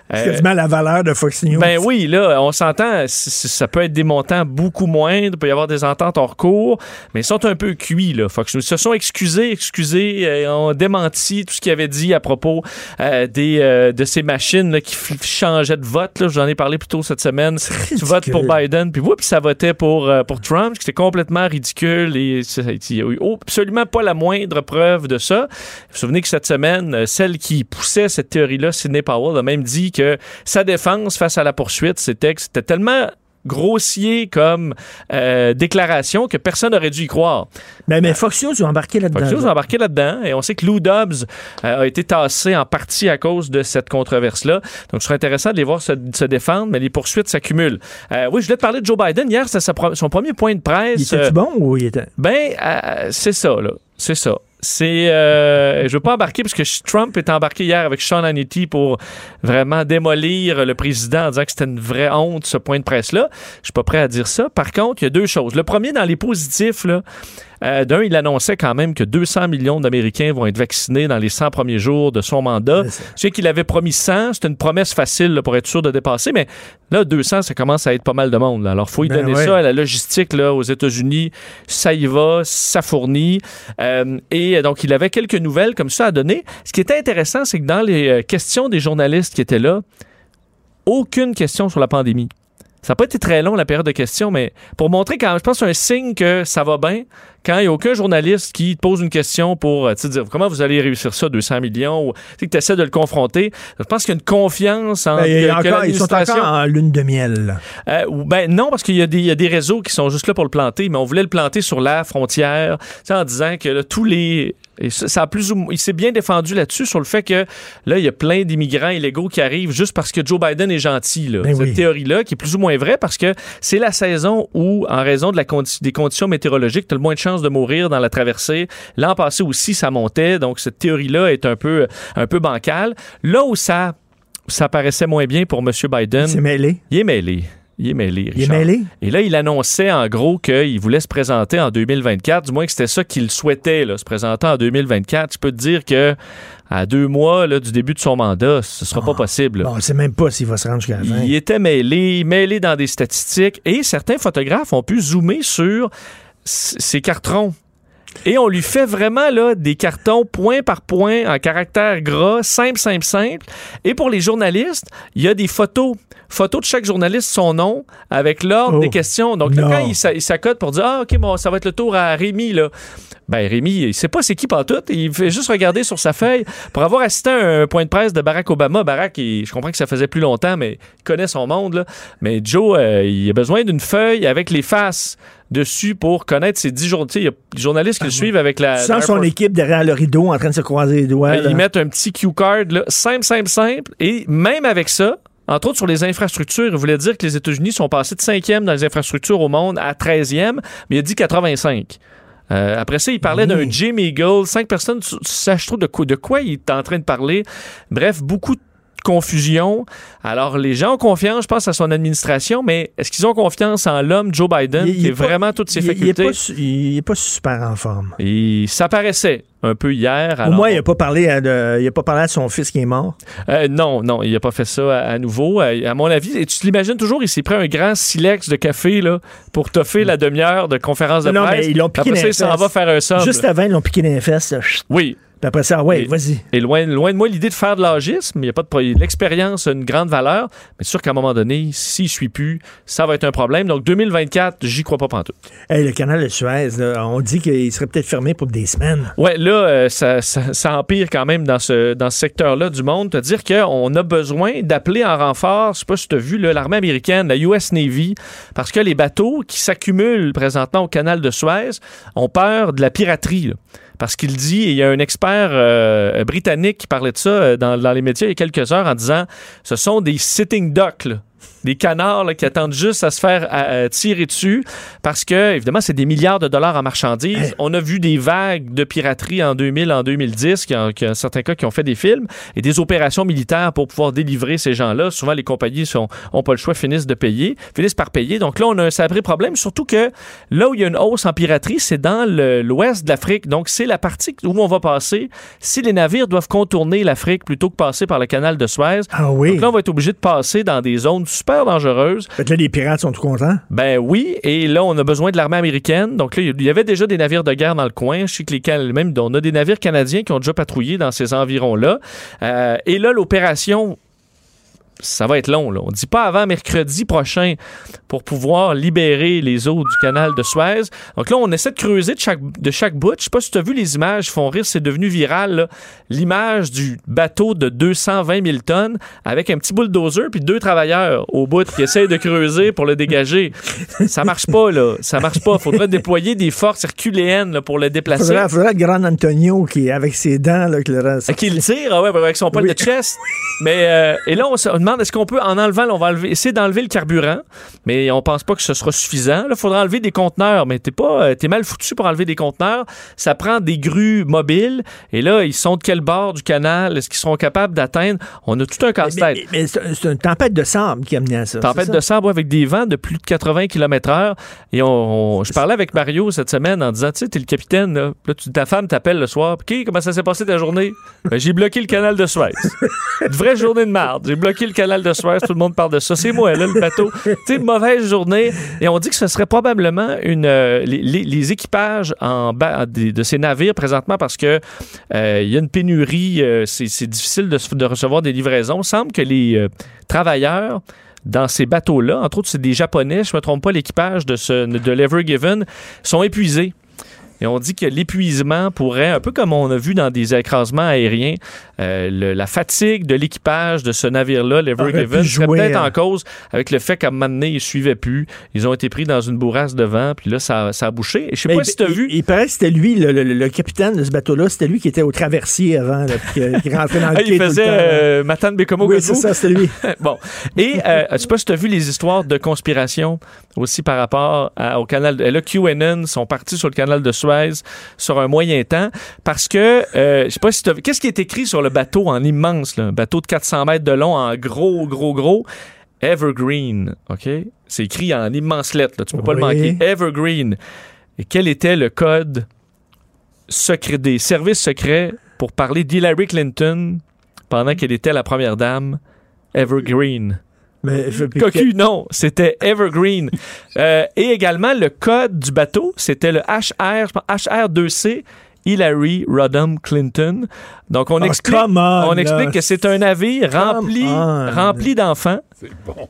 C'est Euh, quasiment la valeur de Fox News. ben oui, là, on s'entend, ça peut être des montants beaucoup moindres, il peut y avoir des ententes hors cours, mais ils sont un peu cuits, là. Fox News. Ils se sont excusés, excusés, euh, ont démenti tout ce qu'ils avaient dit à propos euh, des, euh, de ces machines là, qui changeaient de vote. là. J'en ai parlé plus tôt cette semaine. Tu votes pour Biden, puis puis ça votait pour, euh, pour Trump, ce qui était complètement ridicule et il n'y a eu absolument pas la moindre preuve de ça. Vous vous souvenez que cette semaine, celle qui poussait cette théorie-là, Sidney Powell, a même dit que sa défense face à la poursuite, c'était que c'était tellement grossier comme euh, déclaration que personne n'aurait dû y croire. Ben, mais Fox News a embarqué là-dedans. Fox News a embarqué là-dedans et on sait que Lou Dobbs euh, a été tassé en partie à cause de cette controverse-là. Donc, ce serait intéressant de les voir se, se défendre, mais les poursuites s'accumulent. Euh, oui, je voulais te parler de Joe Biden. Hier, c'était son premier point de presse. Il était-tu Euh, bon ou il était? ben, euh, c'est ça, là. C'est ça. C'est, euh, je veux pas embarquer parce que Trump est embarqué hier avec Sean Hannity pour vraiment démolir le président en disant que c'était une vraie honte ce point de presse là. Je suis pas prêt à dire ça. Par contre, il y a deux choses. Le premier dans les positifs là, euh, d'un, il annonçait quand même que 200 millions d'Américains vont être vaccinés dans les 100 premiers jours de son mandat. Je sais qu'il avait promis 100, c'était une promesse facile là, pour être sûr de dépasser, mais là, 200, ça commence à être pas mal de monde. là. Alors, faut y Ben donner ouais. ça à la logistique là, aux États-Unis. Ça y va, ça fournit. Euh, et donc, il avait quelques nouvelles comme ça à donner. Ce qui était intéressant, c'est que dans les euh, questions des journalistes qui étaient là, aucune question sur la pandémie. Ça n'a pas été très long, la période de questions, mais pour montrer quand je pense que c'est un signe que ça va bien, quand il n'y a aucun journaliste qui te pose une question pour euh, sais, dire comment vous allez réussir ça, 200 millions, ou que tu essaies de le confronter. Je pense qu'il y a une confiance en Ben, que- encore- ils sont encore en lune de miel. euh, ben non, parce qu'il y, a des- il y a des réseaux qui sont juste là pour le planter, mais on voulait le planter sur la frontière, en disant que là, tous les. Et ça, ça a plus ou il s'est bien défendu là-dessus sur le fait que là, il y a plein d'immigrants illégaux qui arrivent juste parce que Joe Biden est gentil. Là. Ben Cette oui. théorie-là, qui est plus ou moins vraie parce que c'est la saison où, en raison de la condi- des conditions météorologiques, tu as le moins de chances de mourir dans la traversée. L'an passé aussi, ça montait. Donc, cette théorie-là est un peu, un peu bancale. Là où ça, ça paraissait moins bien pour M. Biden. Il s'est mêlé. Il est mêlé. Il est mêlé, Il est Richard. mêlé? Et là, il annonçait en gros qu'il voulait se présenter en 2024, du moins que c'était ça qu'il souhaitait, là, se présenter en 2024. Je peux te dire que à deux mois là, du début de son mandat, ce sera pas possible. là. Bon, on ne sait même pas s'il va se rendre jusqu'à la fin. Il était mêlé, mêlé dans des statistiques et certains photographes ont pu zoomer sur ces cartons. Et on lui fait vraiment là, des cartons point par point en caractère gras, simple, simple, simple. Et pour les journalistes, il y a des photos. Photos de chaque journaliste, son nom, avec l'ordre Oh. des questions. Donc, là, quand il il s'accote pour dire Ah, OK, bon, ça va être le tour à Rémi, là. Ben, Rémi, il sait pas c'est qui pas tout. Il fait juste regarder sur sa feuille. Pour avoir assisté à un point de presse de Barack Obama, Barack, il- je comprends que ça faisait plus longtemps, mais il connaît son monde, là. Mais Joe, euh, il a besoin d'une feuille avec les faces dessus pour connaître ses dix jours. Tu sais, il y a des journalistes qui le suivent avec la. Sans son équipe derrière le rideau en train de se croiser les doigts. là. ils mettent un petit cue card, là, simple, simple, simple. Et même avec ça, entre autres sur les infrastructures, il voulait dire que les États-Unis sont passés de 5e dans les infrastructures au monde à 13e, mais il a dit 85. Euh, après ça, il parlait d'un Jim Eagle. Cinq personnes ne sachent trop de quoi, de quoi il est en train de parler. Bref, beaucoup de confusion. Alors, les gens ont confiance, je pense, à son administration, mais est-ce qu'ils ont confiance en l'homme Joe Biden, Il- il qui est pas- vraiment toutes ses il- il facultés? Il n'est pas super en forme. Et ça paraissait un peu hier. Au alors- moins, il n'a pas, parlé à de- il a pas parlé à son fils qui est mort. Euh, non, non, il n'a pas fait ça à, à nouveau. Euh, à mon avis, et tu l'imagines toujours, il s'est pris un grand silex de café là, pour toffer la demi-heure de conférence de non, presse. mais ils l'ont piqué Après ça, il s'en va faire un somme. Juste avant, ils l'ont piqué dans les fesses. là. Oui. Puis après ça, ouais, vas-y. Et loin, loin de moi l'idée de faire de l'agisme, il y a pas de l'expérience a une grande valeur, mais c'est sûr qu'à un moment donné, s'il ne suit plus, ça va être un problème. Donc 2024, j'y crois pas pantoute. Hey, le canal de Suez, là, on dit qu'il serait peut-être fermé pour des semaines. Ouais, là, euh, ça, ça- ça empire quand même dans ce, dans ce secteur-là du monde. C'est-à-dire qu'on a besoin d'appeler en renfort, je sais pas si tu as vu, l'armée américaine, la US Navy, parce que les bateaux qui s'accumulent présentement au canal de Suez ont peur de la piraterie. là. Parce qu'il dit, et il y a un expert euh, britannique qui parlait de ça euh, dans, dans les médias il y a quelques heures en disant ce sont des sitting ducks. Des canards là, qui attendent juste à se faire tirer dessus parce que, évidemment, c'est des milliards de dollars en marchandises. On a vu des vagues de piraterie en 2000, en 2010, qui en, qui en certains cas qui ont fait des films et des opérations militaires pour pouvoir délivrer ces gens-là. Souvent, les compagnies sont, ont pas le choix, finissent de payer, finissent par payer. Donc là, on a un sacré problème, surtout que là où il y a une hausse en piraterie, c'est dans l'ouest de l'Afrique. Donc, c'est la partie où on va passer. Si les navires doivent contourner l'Afrique plutôt que passer par le canal de Suez, Ah oui. donc là, on va être obligé de passer dans des zones super dangereuses. Fait que là, les pirates sont tout contents? Ben oui, et là, on a besoin de l'armée américaine. Donc là, il y avait déjà des navires de guerre dans le coin. Je sais que les Can- même, on a des navires canadiens qui ont déjà patrouillé dans ces environs-là. Euh, et là, l'opération, ça va être long. Là. On ne dit pas avant mercredi prochain pour pouvoir libérer les eaux du canal de Suez. Donc là, on essaie de creuser de chaque, de chaque bout. Je sais pas si tu as vu les images, font rire, c'est devenu viral. L'image du bateau de 220 000 tonnes avec un petit bulldozer puis deux travailleurs au bout qui essayent de creuser pour le dégager. Ça marche pas, là. Ça marche pas. Faudrait déployer des forces herculéennes là, pour le déplacer. Faudrait, faudrait le grand Antonio qui, avec ses dents, là, qui le reste. Qui le tire, ah ouais, avec son poil Oui. de chest. Mais euh, et là, on se demande est-ce qu'on peut, en enlevant, là, on va enlever, essayer d'enlever le carburant, mais on pense pas que ce sera suffisant. Il faudra enlever des conteneurs, mais t'es pas, euh, t'es mal foutu pour enlever des conteneurs. Ça prend des grues mobiles. Et là, ils sont de quel bord du canal? Est-ce qu'ils seront capables d'atteindre? On a tout un casse-tête. Mais, mais c'est c'est une tempête de sable qui a mené à ça. Tempête de sable avec des vents de plus de 80 km/h. Et on, on- je parlais avec Mario cette semaine en disant Tu sais, t'es le capitaine, là. Là, tu- ta femme t'appelle le soir. OK, comment ça s'est passé ta journée? Ben, J'ai bloqué le canal de Suez. <laughs> Une vraie journée de merde. J'ai bloqué le canal de Suez. Tout le monde parle de ça. C'est moi, là, le bateau. tu sais, mauvaise journée. Et on dit que ce serait probablement une, euh, les, équipages en bas de ces navires présentement parce que euh, il y a une pénurie. euh, c'est difficile de, recevoir des livraisons. Il semble que les travailleurs dans ces bateaux-là, entre autres, c'est des Japonais, je ne me trompe pas, l'équipage de, ce, de l'Ever sont épuisés. Et on dit que l'épuisement pourrait, un peu comme on a vu dans des écrasements aériens, euh, le- la fatigue de l'équipage de ce navire-là, l'Ever Given, serait peut-être hein. en cause avec le fait qu'à un moment donné, ils ne suivaient plus. Ils ont été pris dans une bourrasse de vent, puis là, ça, ça a bouché. Et je sais pas si tu as il, vu. Il, paraît que c'était lui, le, le- le capitaine de ce bateau-là, c'était lui qui était au traversier avant, là, puis qui, qui rentrait dans le Ah, quai il tout le faisait temps, euh, Matane Bécomo Oui, c'est ça, c'était lui. <laughs> bon. Et euh, je sais pas si tu as vu les histoires de conspiration aussi par rapport à- au canal. de- Là, QAnon sont partis sur le canal de Suez sur un moyen temps parce que, euh, je sais pas si tu Qu'est-ce qui est écrit sur le bateau en immense, là, un bateau de 400 mètres de long en gros, gros, gros? Evergreen, OK? C'est écrit en immense lettres, là, tu peux pas le manquer. Evergreen. Et quel était le code secret des services secrets pour parler d'Hillary Clinton pendant qu'elle était la première dame? Evergreen. Mais, je- Cocu, non, c'était Evergreen. Euh, et également, le code du bateau, c'était le HR, je pense, HR2C. Hillary Rodham Clinton. Donc, on Oh, explique, on, explique que c'est un navire rempli, on. rempli d'enfants.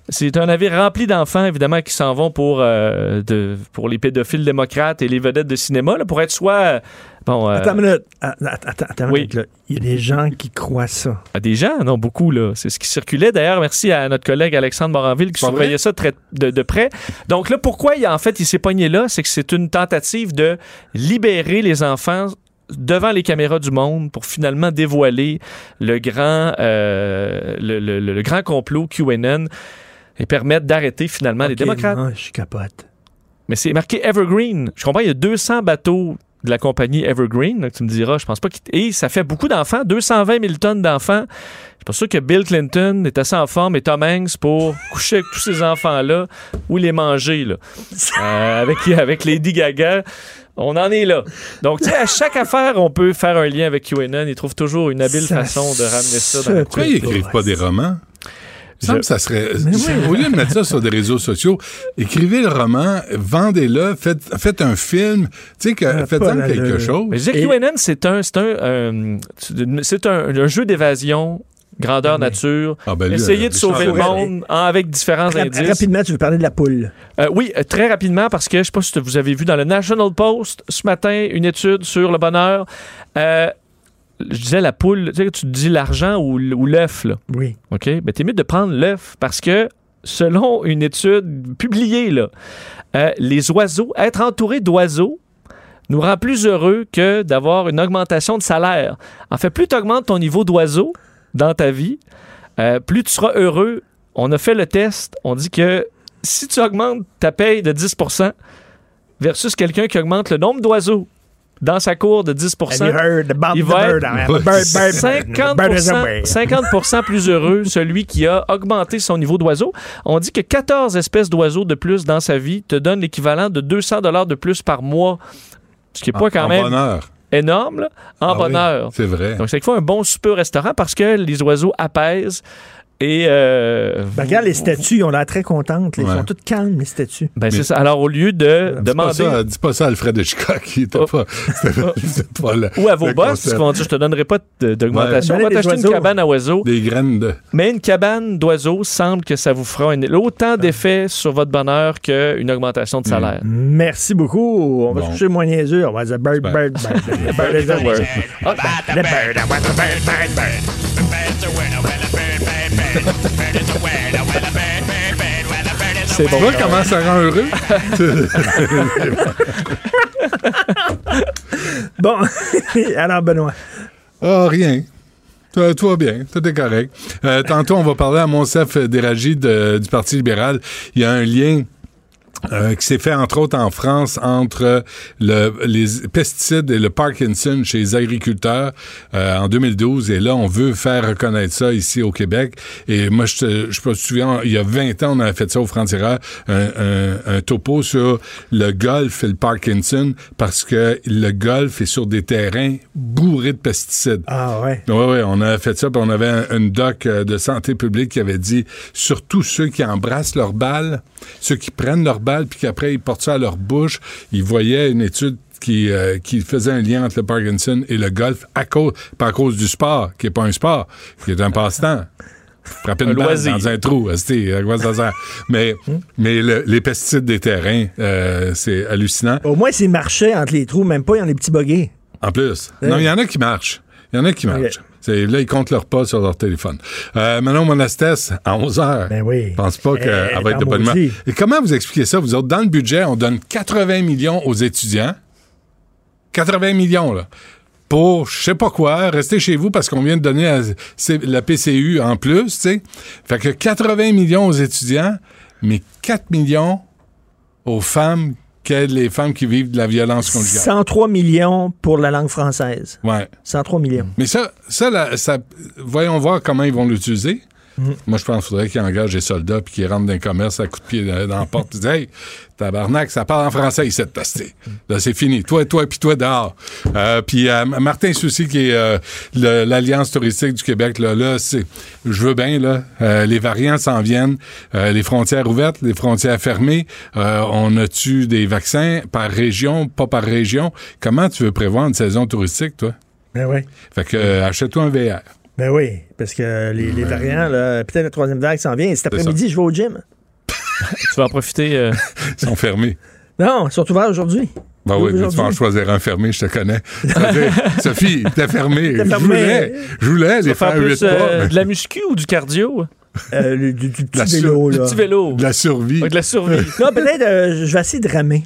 C'est un navire rempli d'enfants, évidemment, qui s'en vont pour, euh, de, pour les pédophiles démocrates et les vedettes de cinéma, là, pour être soit. euh, Bon, euh, Attends une minute. Ah, Attends, attends, attends une Oui. minute, là. Il y a des gens qui croient ça. à des gens, non, beaucoup, là. C'est ce qui circulait. D'ailleurs, merci à notre collègue Alexandre Moranville qui surveillait vrai? ça très de, de près. Donc là, pourquoi il, en fait, il s'est pogné là? C'est que c'est une tentative de libérer les enfants devant les caméras du monde pour finalement dévoiler le grand, euh, le, le- le- le grand complot QAnon et permettre d'arrêter finalement les démocrates. non, je capote. Mais c'est marqué Evergreen. Je comprends, il y a 200 bateaux de la compagnie Evergreen. Tu me diras, je pense pas qu'il... Et ça fait beaucoup d'enfants, 220 000 tonnes d'enfants. Je suis pas sûr que Bill Clinton est assez en forme et Tom Hanks pour coucher avec tous ces enfants-là ou les manger, là. Euh, avec, avec Lady Gaga. On en est là. Donc, tu sais, à chaque <laughs> affaire, on peut faire un lien avec QAnon. Ils trouvent toujours une habile Ça façon de ramener ça dans la Pourquoi ils n'écrivent pas des romans? Que ça serait. Au lieu de mettre ça sur des réseaux sociaux, écrivez le roman, vendez-le, faites, faites un film, tu sais, que, faites-en quelque chose. Mais je dis que QAnon, c'est un, c'est un, euh, c'est un, un jeu d'évasion, grandeur nature. Ah, ben lui, euh, de sauver le monde en- avec différents Rap- indices. Rapidement, tu veux parler de la poule. Euh, oui, euh, très rapidement, parce que je ne sais pas si vous avez vu dans le National Post ce matin une étude sur le bonheur. Euh, je disais la poule, tu sais, tu dis l'argent ou, l'œuf, là. Oui. OK? Mais t'es mieux de prendre l'œuf parce que, selon une étude publiée, là, euh, les oiseaux, être entouré d'oiseaux nous rend plus heureux que d'avoir une augmentation de salaire. En fait, plus tu augmentes ton niveau d'oiseau dans ta vie, euh, plus tu seras heureux. On a fait le test. On dit que si tu augmentes ta paye de 10% versus quelqu'un qui augmente le nombre d'oiseaux dans sa cour de 10 Have you heard about il the va être I have a bird, bird, 50 bird is a bird. 50 plus heureux, celui qui a augmenté son niveau d'oiseau. On dit que 14 espèces d'oiseaux de plus dans sa vie te donnent l'équivalent de 200 dollars de plus par mois, ce qui n'est pas quand en même bonheur. Énorme, là, en Ah oui, bonheur. c'est vrai. Donc, c'est qu'il faut un bon souper au restaurant parce que les oiseaux apaisent et... euh, Ben, regarde les statues, ils ont l'air très contentes. Ils Ouais. sont toutes calmes, les statues. ben, c'est ça. Alors, au lieu de Dis pas, demander... ça, dis pas ça à Alfred Hitchcock, qui était pas, c'était pas- c'était pas le- Ou à vos boss, qui vont dire, je te donnerai pas d'augmentation. Ouais. On va t'acheter une cabane à oiseaux. Des graines de. Mais une cabane d'oiseaux semble que ça vous fera un- autant d'effet sur votre bonheur qu'une augmentation de salaire. Merci beaucoup. On va Bon. se coucher moins niaiseux. On va dire bird, bird, bird. The bird is a word. Ah, ben, the bird, I want the bird, bird, bird. C'est Tu vois comment ça rend heureux? <laughs> Bon, <laughs> alors Benoît. Ah, rien. Tout, tout va bien, tout est correct. Euh, tantôt, on va parler à Monsef Déragi du Parti libéral. Il y a un lien euh, qui s'est fait entre autres en France entre le, les pesticides et le Parkinson chez les agriculteurs euh, en 2012 et là on veut faire reconnaître ça ici au Québec. Et moi je, je me souviens il y a 20 ans on avait fait ça au franc-tireur un, un- un topo sur le golf et le Parkinson parce que le golf est sur des terrains bourrés de pesticides. Ah ouais. oui, oui, on a fait ça, puis on avait un, une doc euh, de santé publique qui avait dit surtout ceux qui embrassent leur balle, ceux qui prennent leur balle, puis qu'après ils portent ça à leur bouche, ils voyaient une étude qui, euh, qui faisait un lien entre le Parkinson et le golf à cause, pas à cause du sport, qui est pas un sport, qui est un passe-temps. Frapper une Un balle dans un trou, esti, à quoi ça sert? Mais, mais le- les pesticides des terrains, euh, c'est hallucinant. Au moins, s'ils marchaient entre les trous, même pas, il y en a des petits buggés. En plus. Ouais. Non, il y en a qui marchent. Il y en a qui marchent. C'est- Là, ils comptent leur pas sur leur téléphone. Euh, Manon Monastès, à 11 h. Ben oui. Je pense pas qu'elle Elle va être de bonne. Et comment vous expliquez ça, vous autres? Dans le budget, on donne 80 millions aux étudiants. 80 millions, là. Pour, je sais pas quoi, rester chez vous parce qu'on vient de donner la PCU en plus, tu sais. Fait que 80 millions aux étudiants, mais 4 millions aux femmes les femmes qui vivent de la violence conjugale. 103 millions pour la langue française. Ouais. 103 millions. Mais ça, ça, là, ça, voyons voir comment ils vont l'utiliser. Moi, je pense qu'il faudrait qu'ils engagent des soldats puis qu'ils rentrent dans le commerce à coups de pied dans, la porte et disent Hey, tabarnak, ça parle en français ici de tester. Là, c'est fini. Toi, toi, puis toi dehors. Euh, puis euh, Martin Soucy, qui est euh, l'Alliance touristique du Québec, là, là c'est, je veux bien, là, euh, les variants s'en viennent, euh, les frontières ouvertes, les frontières fermées. Euh, on a-tu des vaccins par région, pas par région? Comment tu veux prévoir une saison touristique, toi? Ben oui. Fait que, euh, achète-toi un VR. Ben oui, parce que les, les variants, là, peut-être la troisième vague s'en vient. Et cet C'est après-midi, je vais au gym. tu vas en profiter. euh, <laughs> Ils sont fermés. Non, ils sont ouverts aujourd'hui. Ben oui, mais tu vas en choisir un fermé, je te connais. <laughs> Sophie, t'es fermé. T'es Je voulais, je voulais les faire faire huit plus euh, pas. mais- de la muscu ou du cardio? Euh, le- du, petit sur- vélo, Du petit vélo. De la survie. Ouais, de la survie. Non, peut-être, euh, je vais essayer de ramer.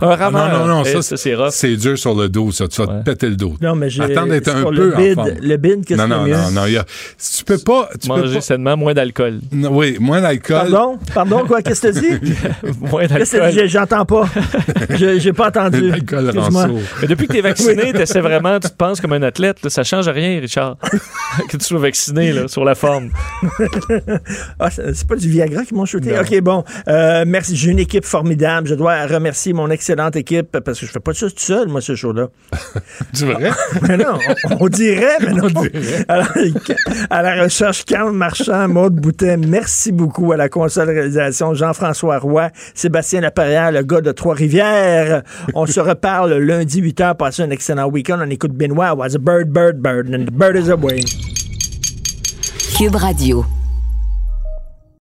Un Ah, rameur. non, non, non, ça, ça, c'est rough. c'est dur sur le dos, ça. Tu vas te péter le dos. Non, mais j'ai. Attends d'être un peu le bid, en forme. Le bid, qu'est-ce Non, a non, mieux? non, non. il y a- tu peux pas. Tu peux Manger pas sainement, moins d'alcool. Non, oui, moins d'alcool. Pardon? Pardon, quoi? Qu'est-ce que tu dis? <laughs> moins que d'alcool. J'entends pas. <laughs> Je- J'ai pas entendu. L'alcool rend Excuse-moi. sourd. Mais depuis que t'es vacciné, t'essaies vraiment, tu te penses comme un athlète. là, ça change rien, Richard. <laughs> que tu sois vacciné là, sur la forme. Ah, c'est pas du Viagra qui m'ont shooté? OK, bon. Euh, merci. J'ai une équipe formidable. Je dois remercier mon excellente équipe parce que je fais pas ça tout seul, moi, ce show-là. <laughs> Tu vrai? mais non, on, on dirait, mais <laughs> non. dirait. Alors, à la recherche, Carl Marchand, Maude Boutet, merci beaucoup à la console réalisation, Jean-François Roy, Sébastien Laperrière, le gars de Trois-Rivières. On se reparle lundi 8h. Passez un excellent week-end. On écoute Benoît. Was a bird, bird, bird, and the bird is away. Cube Radio.